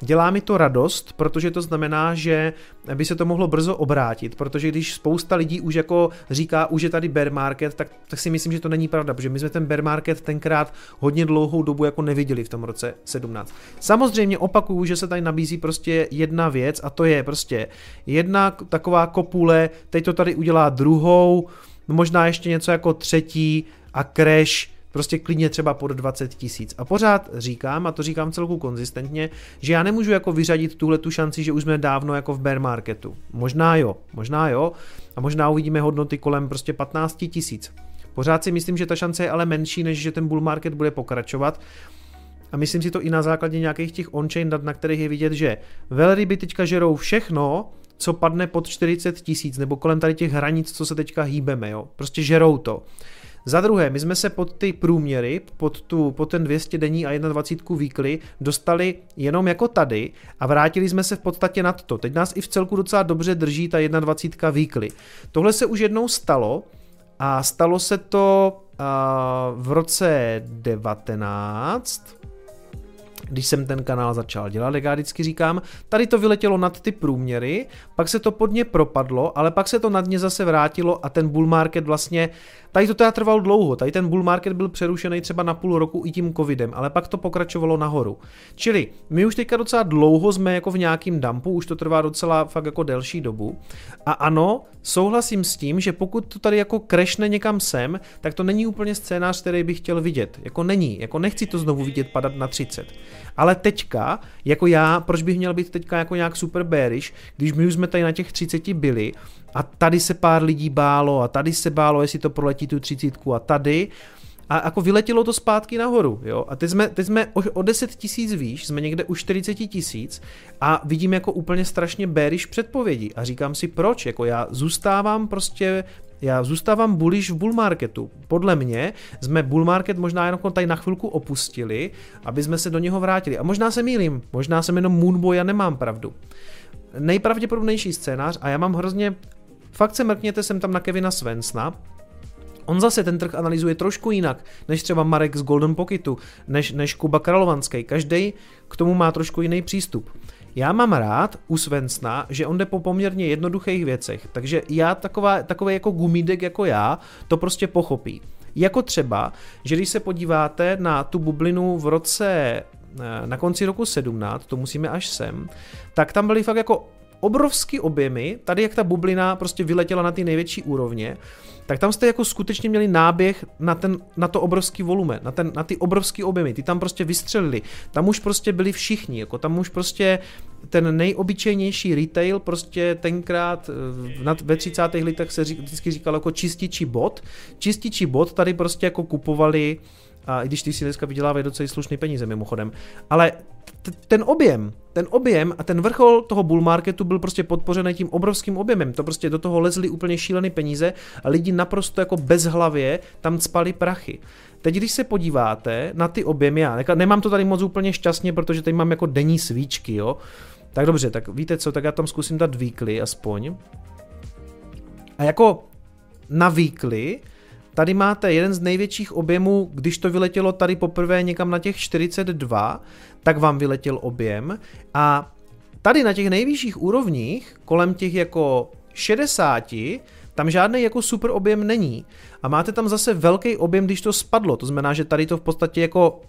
Dělá mi to radost, protože to znamená, že by se to mohlo brzo obrátit, protože když spousta lidí už jako říká, už je tady bear market, tak, tak si myslím, že to není pravda, protože my jsme ten bear market tenkrát hodně dlouhou dobu jako neviděli v tom roce 17. Samozřejmě opakuju, že se tady nabízí prostě jedna věc a to je prostě jedna taková kopule, teď to tady udělá druhou, možná ještě něco jako třetí a crash Prostě klidně třeba pod 20 tisíc. A pořád říkám, a to říkám celku konzistentně, že já nemůžu jako vyřadit tuhle tu šanci, že už jsme dávno jako v bear marketu. Možná jo, možná jo. A možná uvidíme hodnoty kolem prostě 15 tisíc. Pořád si myslím, že ta šance je ale menší, než že ten bull market bude pokračovat. a myslím si to i na základě nějakých těch on-chain dat, na kterých je vidět, že velryby teďka žerou všechno, co padne pod 40 tisíc, nebo kolem tady těch hranic, co se teďka hýbeme, jo. Prostě žerou to. Za druhé, my jsme se pod ty průměry, pod, tu, pod ten 200 denní a 21 weekly dostali jenom jako tady a vrátili jsme se v podstatě nad to. Teď nás i v celku docela dobře drží ta 21 weekly. Tohle se už jednou stalo a stalo se to uh, v roce 19, když jsem ten kanál začal dělat, jak já vždycky říkám, tady to vyletělo nad ty průměry, pak se to pod ně propadlo, ale pak se to nad ně zase vrátilo a ten bull market vlastně Tady to teda trvalo dlouho, tady ten bull market byl přerušený třeba na půl roku i tím covidem, ale pak to pokračovalo nahoru. Čili my už teďka docela dlouho jsme jako v nějakým dumpu, už to trvá docela fakt jako delší dobu. A ano, souhlasím s tím, že pokud to tady jako krešne někam sem, tak to není úplně scénář, který bych chtěl vidět. Jako není, jako nechci to znovu vidět padat na 30. Ale teďka, jako já, proč bych měl být teďka jako nějak super bearish, když my už jsme tady na těch 30 byli a tady se pár lidí bálo a tady se bálo, jestli to proletí tu třicítku a tady. A jako vyletělo to zpátky nahoru, jo. A teď jsme, teď jsme o, o 10 tisíc výš, jsme někde u 40 tisíc a vidím jako úplně strašně bearish předpovědi. A říkám si proč, jako já zůstávám prostě já zůstávám bullish v bull marketu. Podle mě jsme bull market možná jenom tady na chvilku opustili, aby jsme se do něho vrátili. A možná se mýlím, možná jsem jenom moonboy a nemám pravdu. Nejpravděpodobnější scénář, a já mám hrozně Fakt se mrkněte sem tam na Kevina Svensna, On zase ten trh analyzuje trošku jinak, než třeba Marek z Golden Pocketu, než, než Kuba Karlovanský. Každý k tomu má trošku jiný přístup. Já mám rád u Svensna, že on jde po poměrně jednoduchých věcech, takže já taková, takový jako gumídek jako já to prostě pochopí. Jako třeba, že když se podíváte na tu bublinu v roce eh, na konci roku 17, to musíme až sem, tak tam byly fakt jako obrovský objemy, tady jak ta bublina prostě vyletěla na ty největší úrovně, tak tam jste jako skutečně měli náběh na, ten, na to obrovský volumen, na, ten, na ty obrovský objemy, ty tam prostě vystřelili, tam už prostě byli všichni, jako tam už prostě ten nejobyčejnější retail prostě tenkrát eh, ve 30. letech se řík, vždycky říkalo jako čističí bot, čističí bot tady prostě jako kupovali a i když ty si dneska vydělávají docela slušný peníze mimochodem, ale ten objem, ten objem a ten vrchol toho bull marketu byl prostě podpořený tím obrovským objemem. To prostě do toho lezly úplně šílené peníze a lidi naprosto jako bezhlavě tam spali prachy. Teď, když se podíváte na ty objemy, já nemám to tady moc úplně šťastně, protože tady mám jako denní svíčky, jo. Tak dobře, tak víte co, tak já tam zkusím dát weekly aspoň. A jako na weekly Tady máte jeden z největších objemů, když to vyletělo tady poprvé někam na těch 42, tak vám vyletěl objem a tady na těch nejvyšších úrovních, kolem těch jako 60, tam žádný jako super objem není. A máte tam zase velký objem, když to spadlo. To znamená, že tady to v podstatě jako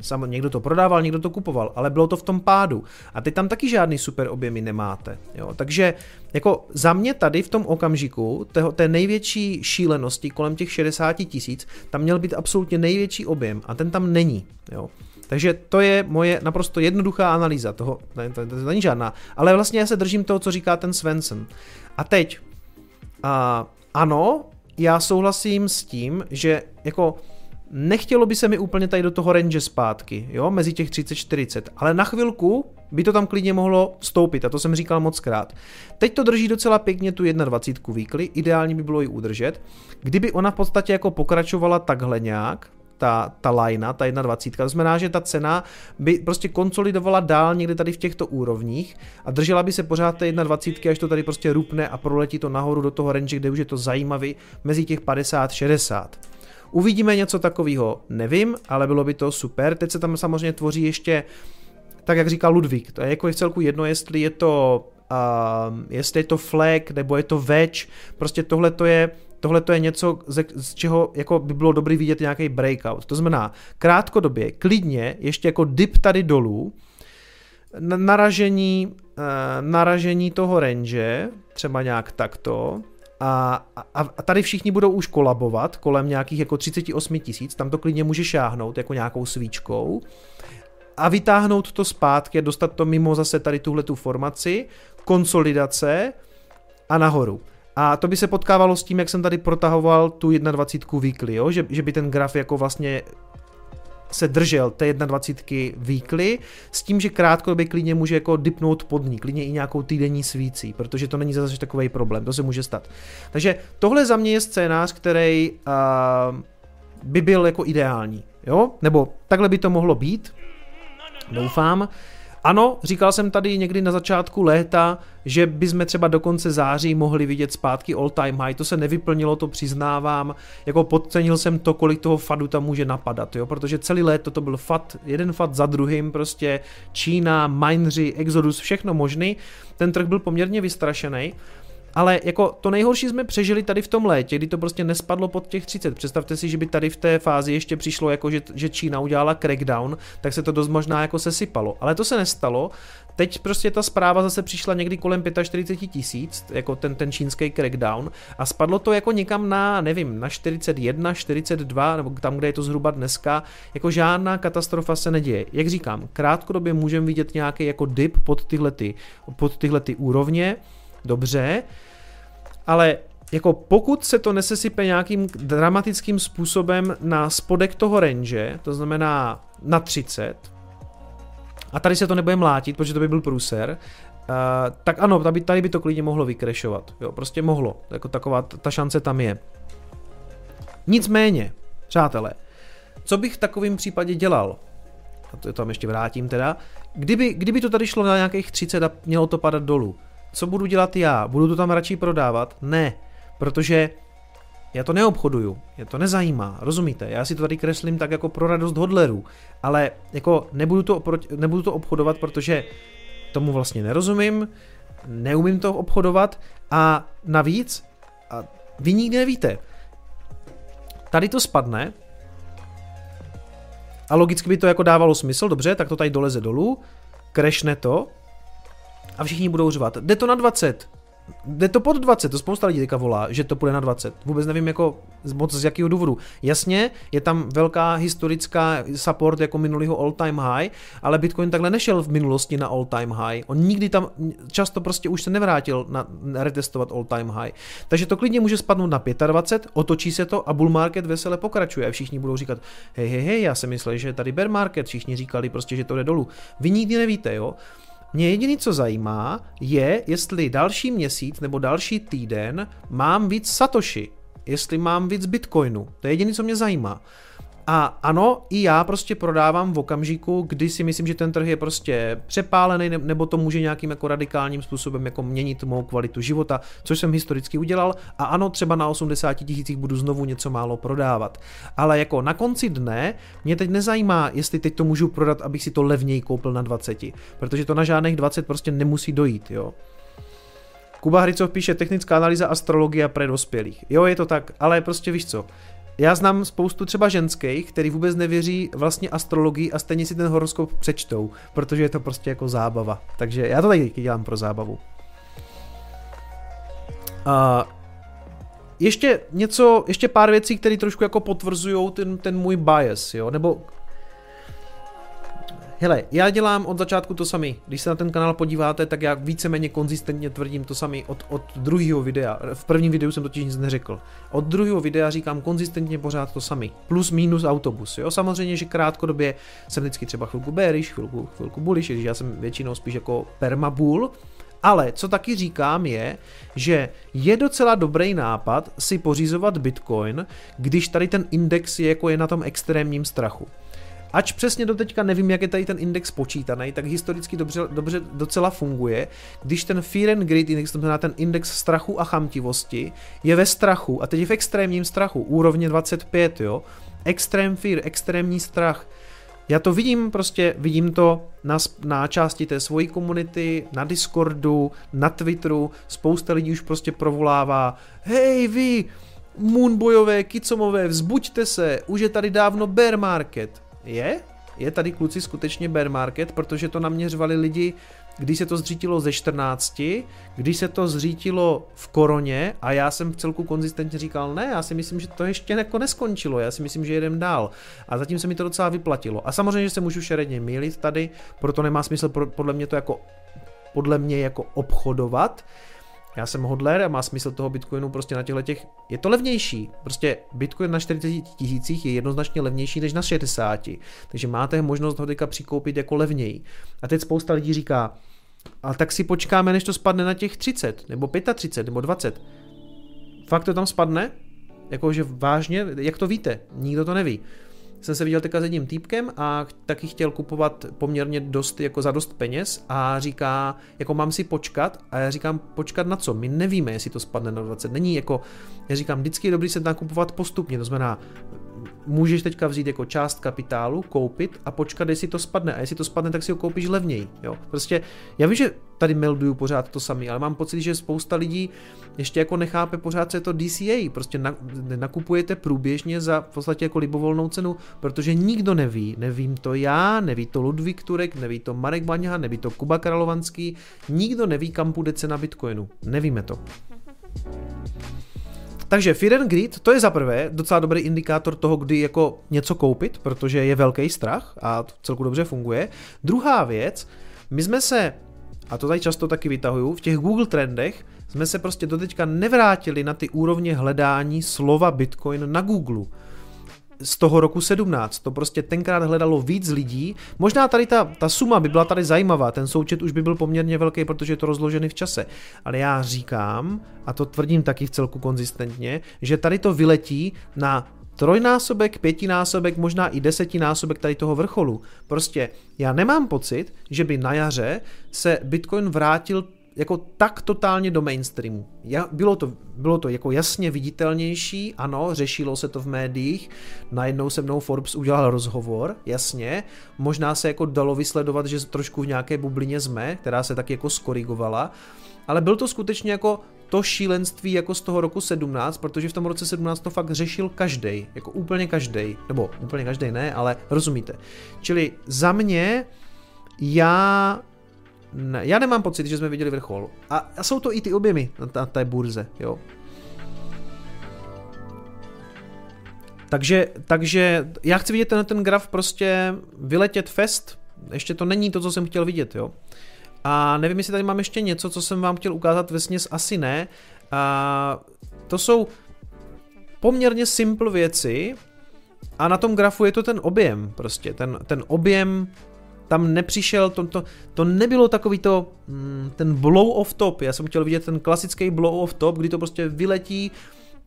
Sam, někdo to prodával, někdo to kupoval, ale bylo to v tom pádu. A teď tam taky žádný super objemy nemáte. Jo? Takže jako za mě tady v tom okamžiku tého, té největší šílenosti kolem těch 60 tisíc, tam měl být absolutně největší objem a ten tam není. Jo? Takže to je moje naprosto jednoduchá analýza toho, to, to, to, není žádná, ale vlastně já se držím toho, co říká ten Svensson. A teď, a, ano, já souhlasím s tím, že jako Nechtělo by se mi úplně tady do toho range zpátky, jo, mezi těch 30-40, ale na chvilku by to tam klidně mohlo stoupit a to jsem říkal moc krát. Teď to drží docela pěkně tu 21 weekly, ideálně by bylo ji udržet. Kdyby ona v podstatě jako pokračovala takhle nějak, ta, ta lajna, ta 21, to znamená, že ta cena by prostě konsolidovala dál někde tady v těchto úrovních a držela by se pořád té 21, až to tady prostě rupne a proletí to nahoru do toho range, kde už je to zajímavý, mezi těch 50-60. Uvidíme něco takového, nevím, ale bylo by to super. Teď se tam samozřejmě tvoří ještě, tak jak říká Ludvík, to je jako v celku jedno, jestli je to uh, jestli je to flag nebo je to wedge, prostě tohle to je tohle to je něco, ze, z čeho jako by bylo dobrý vidět nějaký breakout. To znamená, krátkodobě, klidně, ještě jako dip tady dolů, naražení, naražení toho range, třeba nějak takto, a, a, a tady všichni budou už kolabovat kolem nějakých jako 38 tisíc, tam to klidně může šáhnout jako nějakou svíčkou a vytáhnout to zpátky a dostat to mimo zase tady tuhle tu formaci, konsolidace a nahoru. A to by se potkávalo s tím, jak jsem tady protahoval tu 21 weekly, jo? Že, že by ten graf jako vlastně se držel té 21 weekly s tím, že krátkodobě klidně může jako dipnout pod ní, klidně i nějakou týdenní svící, protože to není zase takový problém, to se může stát. Takže tohle za mě je scénář, který uh, by byl jako ideální, jo? Nebo takhle by to mohlo být, doufám. Ano, říkal jsem tady někdy na začátku léta, že bychom třeba do konce září mohli vidět zpátky all time high, to se nevyplnilo, to přiznávám, jako podcenil jsem to, kolik toho fadu tam může napadat, jo, protože celý léto to byl fat, jeden fat za druhým, prostě Čína, Mindři, Exodus, všechno možný, ten trh byl poměrně vystrašený, ale jako to nejhorší jsme přežili tady v tom létě, kdy to prostě nespadlo pod těch 30. Představte si, že by tady v té fázi ještě přišlo, jako že, že Čína udělala crackdown, tak se to dost možná jako sesypalo. Ale to se nestalo. Teď prostě ta zpráva zase přišla někdy kolem 45 tisíc, jako ten, ten čínský crackdown, a spadlo to jako někam na, nevím, na 41, 42, nebo tam, kde je to zhruba dneska, jako žádná katastrofa se neděje. Jak říkám, krátkodobě můžeme vidět nějaký jako dip pod tyhle, ty, pod tyhle ty úrovně, dobře, ale jako pokud se to nesesype nějakým dramatickým způsobem na spodek toho range, to znamená na 30, a tady se to nebude mlátit, protože to by byl průser, Uh, tak ano, tady, tady by to klidně mohlo vykrešovat. Jo, prostě mohlo. Jako taková ta šance tam je. Nicméně, přátelé, co bych v takovém případě dělal? A to tam ještě vrátím teda. Kdyby, kdyby to tady šlo na nějakých 30 a mělo to padat dolů, co budu dělat já? Budu to tam radši prodávat? Ne, protože já to neobchoduju, mě to nezajímá, rozumíte? Já si to tady kreslím tak jako pro radost hodlerů, ale jako nebudu to, nebudu to obchodovat, protože tomu vlastně nerozumím, neumím to obchodovat a navíc, a vy nikdy nevíte, tady to spadne a logicky by to jako dávalo smysl, dobře, tak to tady doleze dolů, krešne to a všichni budou řvat, jde to na 20, jde to pod 20, to spousta lidí teďka volá, že to půjde na 20. Vůbec nevím jako moc z jakého důvodu. Jasně, je tam velká historická support jako minulýho all time high, ale Bitcoin takhle nešel v minulosti na all time high. On nikdy tam často prostě už se nevrátil na, retestovat all time high. Takže to klidně může spadnout na 25, otočí se to a bull market vesele pokračuje. A všichni budou říkat, hej, hej, hej, já jsem myslel, že tady bear market, všichni říkali prostě, že to jde dolů. Vy nikdy nevíte, jo. Mě jediný, co zajímá, je, jestli další měsíc nebo další týden mám víc Satoshi, jestli mám víc Bitcoinu. To je jediný, co mě zajímá. A ano, i já prostě prodávám v okamžiku, kdy si myslím, že ten trh je prostě přepálený, nebo to může nějakým jako radikálním způsobem jako měnit mou kvalitu života, což jsem historicky udělal. A ano, třeba na 80 tisících budu znovu něco málo prodávat. Ale jako na konci dne mě teď nezajímá, jestli teď to můžu prodat, abych si to levněji koupil na 20, protože to na žádných 20 prostě nemusí dojít, jo. Kuba Hricov píše technická analýza astrologie pre dospělých. Jo, je to tak, ale prostě víš co, já znám spoustu třeba ženských, který vůbec nevěří vlastně astrologii a stejně si ten horoskop přečtou, protože je to prostě jako zábava. Takže já to taky dělám pro zábavu. A ještě něco, ještě pár věcí, které trošku jako potvrzují ten, ten můj bias, jo, nebo Hele, já dělám od začátku to samý. Když se na ten kanál podíváte, tak já víceméně konzistentně tvrdím to samý od, od druhého videa. V prvním videu jsem totiž nic neřekl. Od druhého videa říkám konzistentně pořád to samý. Plus minus autobus. Jo? Samozřejmě, že krátkodobě jsem vždycky třeba chvilku bearish, chvilku, chvilku bullish, když já jsem většinou spíš jako permabull. Ale co taky říkám je, že je docela dobrý nápad si pořizovat Bitcoin, když tady ten index je jako je na tom extrémním strachu. Ač přesně do teďka nevím, jak je tady ten index počítaný, tak historicky dobře, dobře docela funguje, když ten Fear and Greed index, to znamená ten index strachu a chamtivosti, je ve strachu, a teď je v extrémním strachu, úrovně 25, jo, extrém fear, extrémní strach, já to vidím prostě, vidím to na, na části té svojí komunity, na Discordu, na Twitteru, spousta lidí už prostě provolává, hej vy, moonbojové, kicomové, vzbuďte se, už je tady dávno bear market. Je? Je tady kluci skutečně bear market, protože to naměřovali lidi, když se to zřítilo ze 14, když se to zřítilo v koroně a já jsem v celku konzistentně říkal, ne, já si myslím, že to ještě jako neskončilo, já si myslím, že jedem dál. A zatím se mi to docela vyplatilo. A samozřejmě, že se můžu šeredně mílit tady, proto nemá smysl podle mě to jako podle mě jako obchodovat, já jsem hodler a má smysl toho Bitcoinu prostě na těchto těch, je to levnější. Prostě Bitcoin na 40 tisících je jednoznačně levnější než na 60. Takže máte možnost ho teďka přikoupit jako levněji. A teď spousta lidí říká, a tak si počkáme, než to spadne na těch 30, nebo 35, nebo 20. Fakt to tam spadne? Jakože vážně, jak to víte? Nikdo to neví jsem se viděl teďka s jedním týpkem a taky chtěl kupovat poměrně dost, jako za dost peněz a říká, jako mám si počkat a já říkám, počkat na co? My nevíme, jestli to spadne na 20. Není jako, já říkám, vždycky je dobrý se nakupovat postupně, to znamená, můžeš teďka vzít jako část kapitálu, koupit a počkat, jestli to spadne. A jestli to spadne, tak si ho koupíš levněji. Jo. Prostě já vím, že tady melduju pořád to samé, ale mám pocit, že spousta lidí ještě jako nechápe pořád, co je to DCA. Prostě na, nakupujete průběžně za v podstatě jako libovolnou cenu, protože nikdo neví. Nevím to já, neví to Ludvík Turek, neví to Marek Baňha, neví to Kuba Karalovanský. Nikdo neví, kam půjde cena Bitcoinu. Nevíme to. Takže Fear and Greed, to je za prvé docela dobrý indikátor toho, kdy jako něco koupit, protože je velký strach a to celku dobře funguje. Druhá věc, my jsme se, a to tady často taky vytahuju, v těch Google trendech jsme se prostě doteďka nevrátili na ty úrovně hledání slova Bitcoin na Google z toho roku 17. To prostě tenkrát hledalo víc lidí. Možná tady ta, ta suma by byla tady zajímavá, ten součet už by byl poměrně velký, protože je to rozložený v čase. Ale já říkám, a to tvrdím taky v celku konzistentně, že tady to vyletí na trojnásobek, pětinásobek, možná i desetinásobek tady toho vrcholu. Prostě já nemám pocit, že by na jaře se Bitcoin vrátil jako tak totálně do mainstreamu. Ja, bylo, to, bylo to jako jasně viditelnější, ano, řešilo se to v médiích, najednou se mnou Forbes udělal rozhovor, jasně, možná se jako dalo vysledovat, že trošku v nějaké bublině jsme, která se tak jako skorigovala, ale byl to skutečně jako to šílenství jako z toho roku 17, protože v tom roce 17 to fakt řešil každý, jako úplně každý, nebo úplně každý ne, ale rozumíte. Čili za mě já ne, já nemám pocit, že jsme viděli vrchol. A, a jsou to i ty objemy na, na té burze, jo. Takže, takže já chci vidět ten, ten graf prostě vyletět fest. Ještě to není to, co jsem chtěl vidět, jo. A nevím, jestli tady mám ještě něco, co jsem vám chtěl ukázat, vesměs asi ne. A to jsou poměrně simple věci a na tom grafu je to ten objem, prostě ten, ten objem tam nepřišel, to, to, to nebylo takový to, mm, ten blow off top, já jsem chtěl vidět ten klasický blow off top, kdy to prostě vyletí,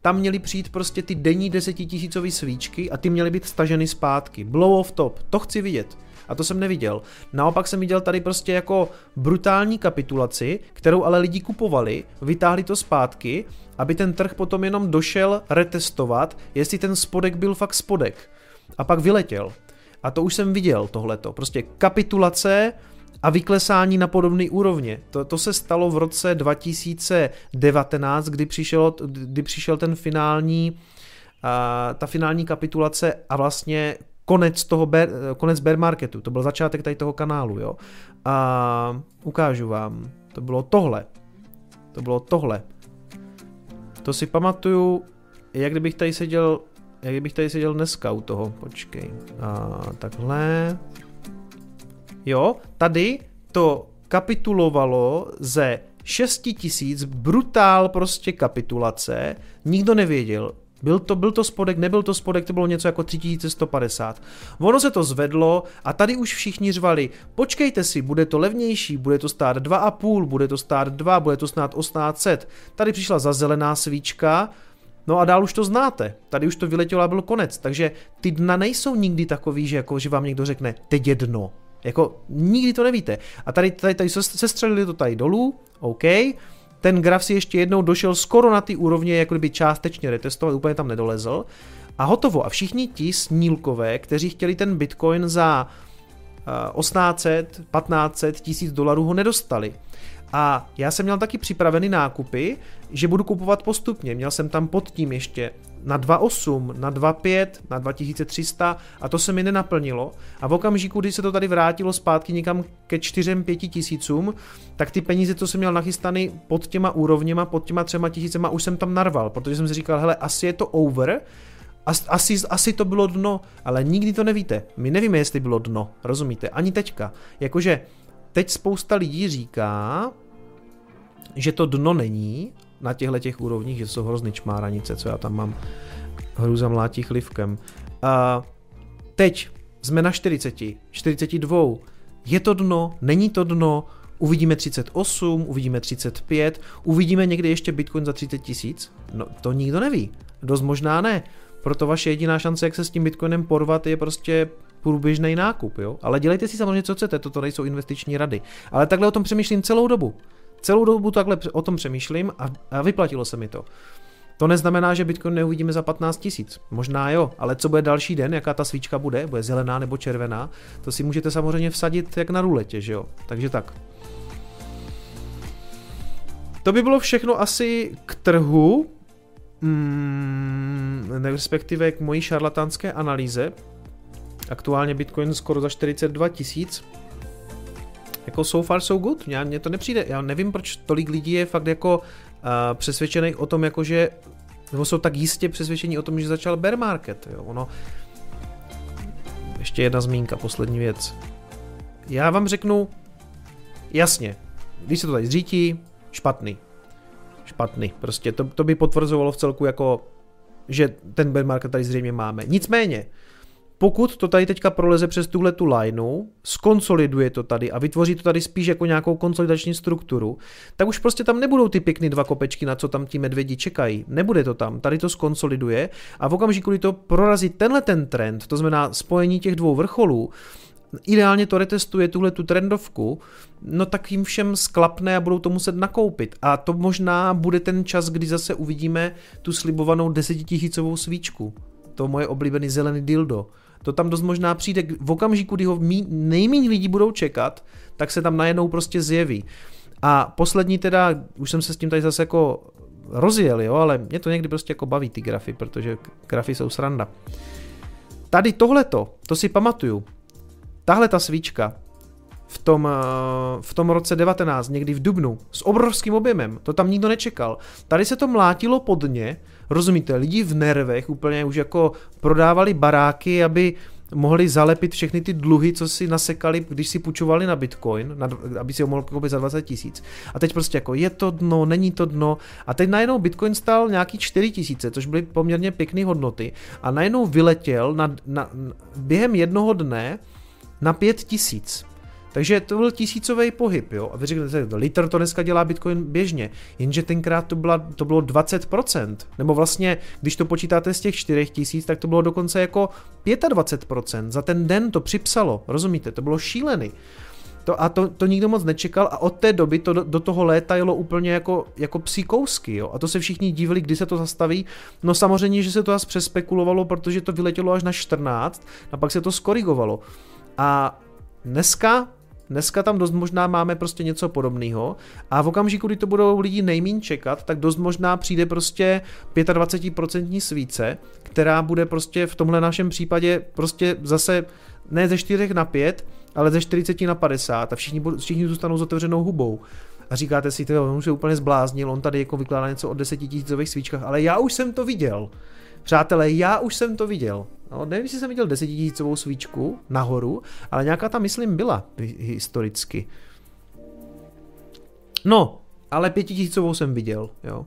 tam měly přijít prostě ty denní desetitisícové svíčky a ty měly být staženy zpátky. Blow off top, to chci vidět. A to jsem neviděl. Naopak jsem viděl tady prostě jako brutální kapitulaci, kterou ale lidi kupovali, vytáhli to zpátky, aby ten trh potom jenom došel retestovat, jestli ten spodek byl fakt spodek. A pak vyletěl. A to už jsem viděl tohleto. Prostě kapitulace a vyklesání na podobné úrovně. To, to se stalo v roce 2019, kdy přišel, kdy přišel ten finální, uh, ta finální kapitulace a vlastně konec toho bear, konec bear marketu. To byl začátek tady toho kanálu, jo. A ukážu vám. To bylo tohle. To bylo tohle. To si pamatuju, jak kdybych tady seděl jak bych tady seděl dneska u toho, počkej. A takhle. Jo, tady to kapitulovalo ze 6000 brutál prostě kapitulace, nikdo nevěděl, byl to, byl to spodek, nebyl to spodek, to bylo něco jako 3150. Ono se to zvedlo a tady už všichni řvali, počkejte si, bude to levnější, bude to stát 2,5, bude to stát 2, bude to stát 1800. Tady přišla za zelená svíčka, No a dál už to znáte. Tady už to vyletělo a byl konec. Takže ty dna nejsou nikdy takový, že, jako, že vám někdo řekne, teď je dno. Jako nikdy to nevíte. A tady, tady, tady se střelili to tady dolů, OK. Ten graf si ještě jednou došel skoro na ty úrovně, jako kdyby částečně retestovat, úplně tam nedolezl. A hotovo. A všichni ti snílkové, kteří chtěli ten Bitcoin za uh, 1800, 1500, 1000 dolarů ho nedostali. A já jsem měl taky připraveny nákupy, že budu kupovat postupně. Měl jsem tam pod tím ještě na 2.8, na 2.5, na 2300 a to se mi nenaplnilo. A v okamžiku, kdy se to tady vrátilo zpátky někam ke 4-5 tisícům, tak ty peníze, co jsem měl nachystany pod těma úrovněma, pod těma třema tisícema, už jsem tam narval, protože jsem si říkal, hele, asi je to over, asi, asi to bylo dno, ale nikdy to nevíte. My nevíme, jestli bylo dno, rozumíte? Ani teďka. Jakože teď spousta lidí říká, že to dno není na těchto těch úrovních, že jsou hrozný čmáranice, co já tam mám hruza mlátí chlivkem. A teď jsme na 40, 42, je to dno, není to dno, uvidíme 38, uvidíme 35, uvidíme někdy ještě Bitcoin za 30 tisíc? No to nikdo neví, dost možná ne. Proto vaše jediná šance, jak se s tím Bitcoinem porvat, je prostě průběžný nákup, jo? Ale dělejte si samozřejmě, co chcete, toto nejsou investiční rady. Ale takhle o tom přemýšlím celou dobu. Celou dobu takhle o tom přemýšlím a, a vyplatilo se mi to. To neznamená, že Bitcoin neuvidíme za 15 tisíc. Možná jo, ale co bude další den, jaká ta svíčka bude, bude zelená nebo červená, to si můžete samozřejmě vsadit jak na ruletě, že jo? Takže tak. To by bylo všechno asi k trhu, mm, respektive k mojí šarlatánské analýze. Aktuálně Bitcoin skoro za 42 tisíc. Jako so far so good, mně to nepřijde, já nevím proč tolik lidí je fakt jako uh, přesvědčených o tom, jako že nebo jsou tak jistě přesvědčení o tom, že začal bear market. Jo. Ono, ještě jedna zmínka, poslední věc. Já vám řeknu jasně, když se to tady zřítí, špatný. Špatný. Prostě to, to by potvrzovalo v celku jako, že ten bear market tady zřejmě máme. Nicméně, pokud to tady teďka proleze přes tuhle tu lineu, skonsoliduje to tady a vytvoří to tady spíš jako nějakou konsolidační strukturu, tak už prostě tam nebudou ty pěkný dva kopečky, na co tam ti medvědi čekají. Nebude to tam, tady to skonsoliduje a v okamžiku, kdy to prorazí tenhle ten trend, to znamená spojení těch dvou vrcholů, ideálně to retestuje tuhle tu trendovku, no tak jim všem sklapne a budou to muset nakoupit. A to možná bude ten čas, kdy zase uvidíme tu slibovanou desetitisícovou svíčku. To moje oblíbený zelený dildo to tam dost možná přijde v okamžiku, kdy ho nejméně lidí budou čekat, tak se tam najednou prostě zjeví. A poslední teda, už jsem se s tím tady zase jako rozjel, jo, ale mě to někdy prostě jako baví ty grafy, protože grafy jsou sranda. Tady tohleto, to si pamatuju, tahle ta svíčka v tom, eh, v tom roce 19, někdy v Dubnu, s obrovským objemem, to tam nikdo nečekal. Tady se to mlátilo podně, Rozumíte, lidi v nervech úplně už jako prodávali baráky, aby mohli zalepit všechny ty dluhy, co si nasekali, když si půjčovali na Bitcoin, na, aby si ho mohl koupit za 20 tisíc. A teď prostě jako je to dno, není to dno. A teď najednou Bitcoin stál nějaký 4 tisíce, což byly poměrně pěkné hodnoty. A najednou vyletěl na, na, během jednoho dne na 5 tisíc. Takže to byl tisícový pohyb, jo. A vy řeknete, liter to dneska dělá Bitcoin běžně, jenže tenkrát to, byla, to bylo 20%, nebo vlastně, když to počítáte z těch 4 tisíc, tak to bylo dokonce jako 25%, za ten den to připsalo, rozumíte, to bylo šílený. To, a to, to nikdo moc nečekal a od té doby to do, do toho léta jelo úplně jako, jako psí kousky, jo. A to se všichni divili, kdy se to zastaví. No samozřejmě, že se to zase přespekulovalo, protože to vyletělo až na 14 a pak se to skorigovalo. A dneska Dneska tam dost možná máme prostě něco podobného a v okamžiku, kdy to budou lidi nejmín čekat, tak dost možná přijde prostě 25% svíce, která bude prostě v tomhle našem případě prostě zase ne ze 4 na 5, ale ze 40 na 50 a všichni, všichni zůstanou s otevřenou hubou. A říkáte si, to on už se úplně zbláznil, on tady jako vykládá něco o 10 tisícových svíčkách, ale já už jsem to viděl. Přátelé, já už jsem to viděl. No, nevím, jestli jsem viděl desetitisícovou svíčku nahoru, ale nějaká tam, myslím, byla historicky. No, ale pětitisícovou jsem viděl, jo.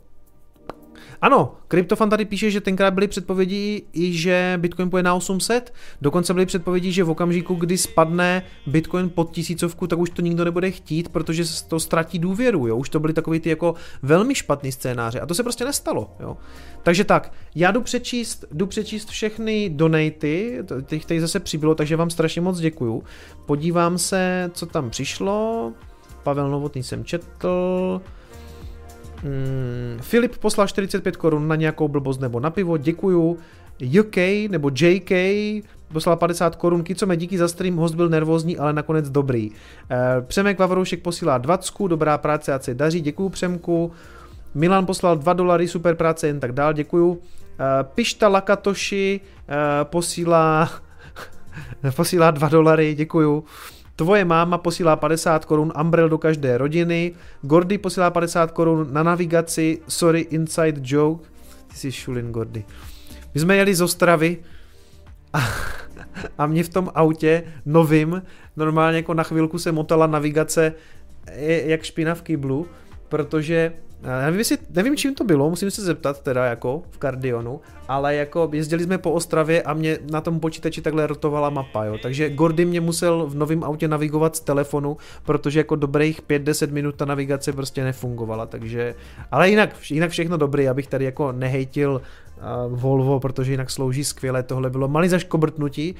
Ano, Kryptofan tady píše, že tenkrát byly předpovědi i, že Bitcoin půjde na 800. Dokonce byly předpovědi, že v okamžiku, kdy spadne Bitcoin pod tisícovku, tak už to nikdo nebude chtít, protože to ztratí důvěru. Jo? Už to byly takové ty jako velmi špatný scénáře. A to se prostě nestalo. Jo? Takže tak, já jdu přečíst, jdu přečíst všechny donaty, těch tady zase přibylo, takže vám strašně moc děkuju. Podívám se, co tam přišlo. Pavel Novotný jsem četl. Hmm, Filip poslal 45 korun na nějakou blbost nebo na pivo, děkuju. UK nebo JK poslal 50 korun, co díky za stream, host byl nervózní, ale nakonec dobrý. Eh, Přemek Vavroušek posílá 20, dobrá práce, a se daří, děkuju Přemku. Milan poslal 2 dolary, super práce, jen tak dál, děkuju. Eh, Pišta Lakatoši eh, posílá posílá 2 dolary, děkuju. Tvoje máma posílá 50 korun Umbrel do každé rodiny. Gordy posílá 50 korun na navigaci. Sorry, inside joke. Ty jsi šulin, Gordy. My jsme jeli z Ostravy a, a mě v tom autě novým normálně jako na chvilku se motala navigace jak špina v kyblu protože já nevím, jestli, nevím, čím to bylo, musím se zeptat teda jako v Cardionu, ale jako jezdili jsme po Ostravě a mě na tom počítači takhle rotovala mapa, jo. Takže Gordy mě musel v novém autě navigovat z telefonu, protože jako dobrých 5-10 minut ta navigace prostě nefungovala, takže, ale jinak, jinak všechno dobrý, abych tady jako nehejtil uh, Volvo, protože jinak slouží skvěle, tohle bylo malý zaškobrtnutí,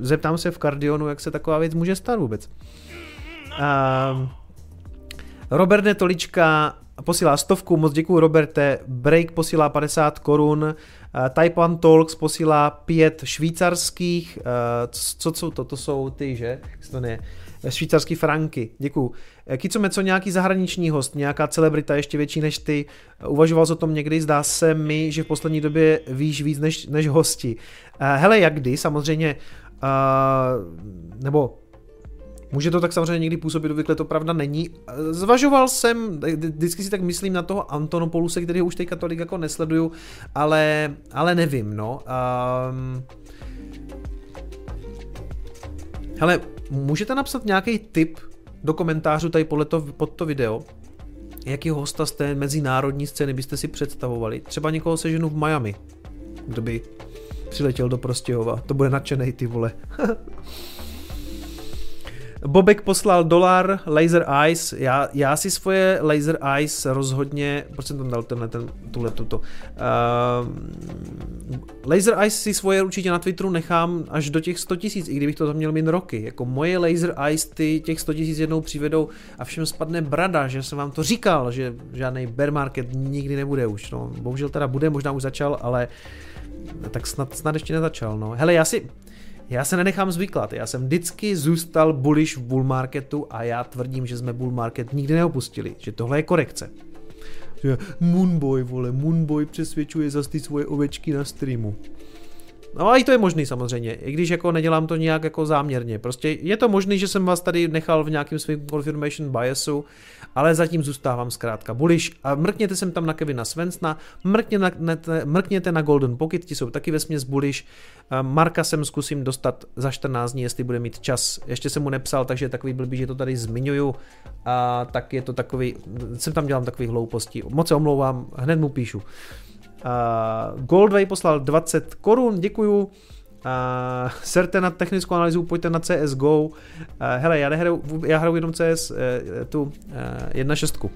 zeptám se v Cardionu, jak se taková věc může stát vůbec. Uh, Robert Netolička posílá stovku, moc děkuji Roberte, Break posílá 50 korun, eh, 1 Talks posílá 5 švýcarských, eh, co jsou to, to jsou ty, že? To ne? Eh, švýcarský franky, děkuju. Kico co nějaký zahraniční host, nějaká celebrita ještě větší než ty, uvažoval jsi o tom někdy, zdá se mi, že v poslední době víš víc než, než hosti. Hele, jak kdy, samozřejmě, nebo Může to tak samozřejmě někdy působit, obvykle to pravda není. Zvažoval jsem, vždycky si tak myslím na toho Antonopouluse, který už teďka tolik jako nesleduju, ale, ale nevím, no. Um, hele, můžete napsat nějaký tip do komentářů tady to, pod to video, jaký hosta z té mezinárodní scény byste si představovali. Třeba někoho seženu v Miami, kdo by přiletěl do Prostějova. To bude nadšený ty vole. Bobek poslal dolar Laser Eyes, já, já si svoje Laser Eyes rozhodně, proč jsem tam dal tenhle, ten, tuhle, tuto. Uh, laser Eyes si svoje určitě na Twitteru nechám až do těch 100 tisíc, i kdybych to tam měl mít roky. Jako moje Laser Eyes ty těch 100 tisíc jednou přivedou a všem spadne brada, že jsem vám to říkal, že žádný bear market nikdy nebude už. No. Bohužel teda bude, možná už začal, ale tak snad, snad ještě nezačal. No. Hele, já si, já se nenechám zvyklat, já jsem vždycky zůstal bullish v bull marketu a já tvrdím, že jsme bull market nikdy neopustili, že tohle je korekce. Že Moonboy, vole, Moonboy přesvědčuje zase ty svoje ovečky na streamu. No a i to je možný samozřejmě, i když jako nedělám to nějak jako záměrně. Prostě je to možný, že jsem vás tady nechal v nějakém svým confirmation biasu, ale zatím zůstávám zkrátka bullish a mrkněte sem tam na Kevina Svensna, mrkněte na, mrkněte na Golden Pocket, ti jsou taky ve směs bullish. Marka jsem zkusím dostat za 14 dní, jestli bude mít čas. Ještě jsem mu nepsal, takže je takový blbý, že to tady zmiňuju. A tak je to takový, jsem tam dělám takový hlouposti. Moc se omlouvám, hned mu píšu. Uh, Goldway poslal 20 korun, děkuju. Uh, serte na technickou analýzu, pojďte na CSGO. Uh, hele, já, nehraju, já hraju jenom CS uh, tu uh, 1.6.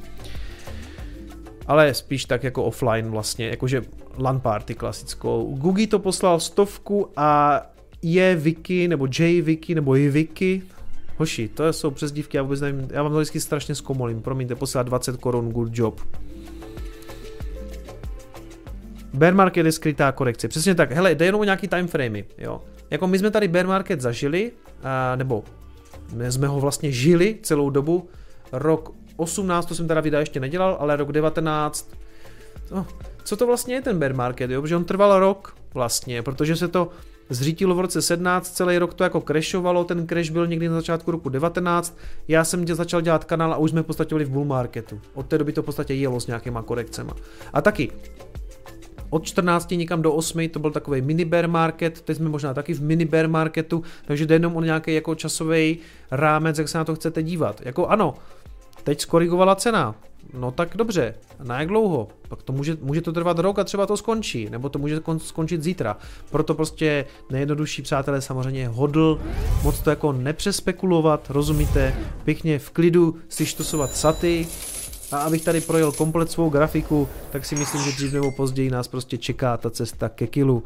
Ale spíš tak jako offline vlastně, jakože LAN party klasickou. Gugi to poslal stovku a je Wiki, nebo J Wiki, nebo je Wiki. Hoši, to jsou přezdívky, já vůbec nevím, já vám to vždycky strašně zkomolím, promiňte, posílá 20 korun, good job. Bear market je skrytá korekce. Přesně tak. Hele, jde jenom o nějaký time framey, jo. Jako my jsme tady bear market zažili, a, nebo my jsme ho vlastně žili celou dobu. Rok 18, to jsem teda videa ještě nedělal, ale rok 19, no, co to vlastně je ten bear market, jo? Protože on trval rok vlastně, protože se to zřítilo v roce 17, celý rok to jako crashovalo, ten crash byl někdy na začátku roku 19, já jsem začal dělat kanál a už jsme v podstatě byli v bull marketu. Od té doby to v podstatě jelo s nějakýma korekcema. A taky, od 14 někam do 8 to byl takový mini bear market, teď jsme možná taky v mini bear marketu, takže jde jenom o nějaký jako časový rámec, jak se na to chcete dívat. Jako ano, teď skorigovala cena, no tak dobře, na jak dlouho? Pak to může, může to trvat rok a třeba to skončí, nebo to může skončit zítra. Proto prostě nejjednodušší přátelé samozřejmě hodl, moc to jako nepřespekulovat, rozumíte, pěkně v klidu si štosovat saty, a abych tady projel komplet svou grafiku, tak si myslím, že dřív nebo později nás prostě čeká ta cesta ke kilu.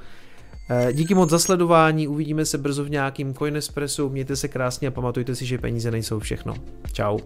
Eh, díky moc za sledování, uvidíme se brzo v nějakým Coinespressu, mějte se krásně a pamatujte si, že peníze nejsou všechno. Ciao.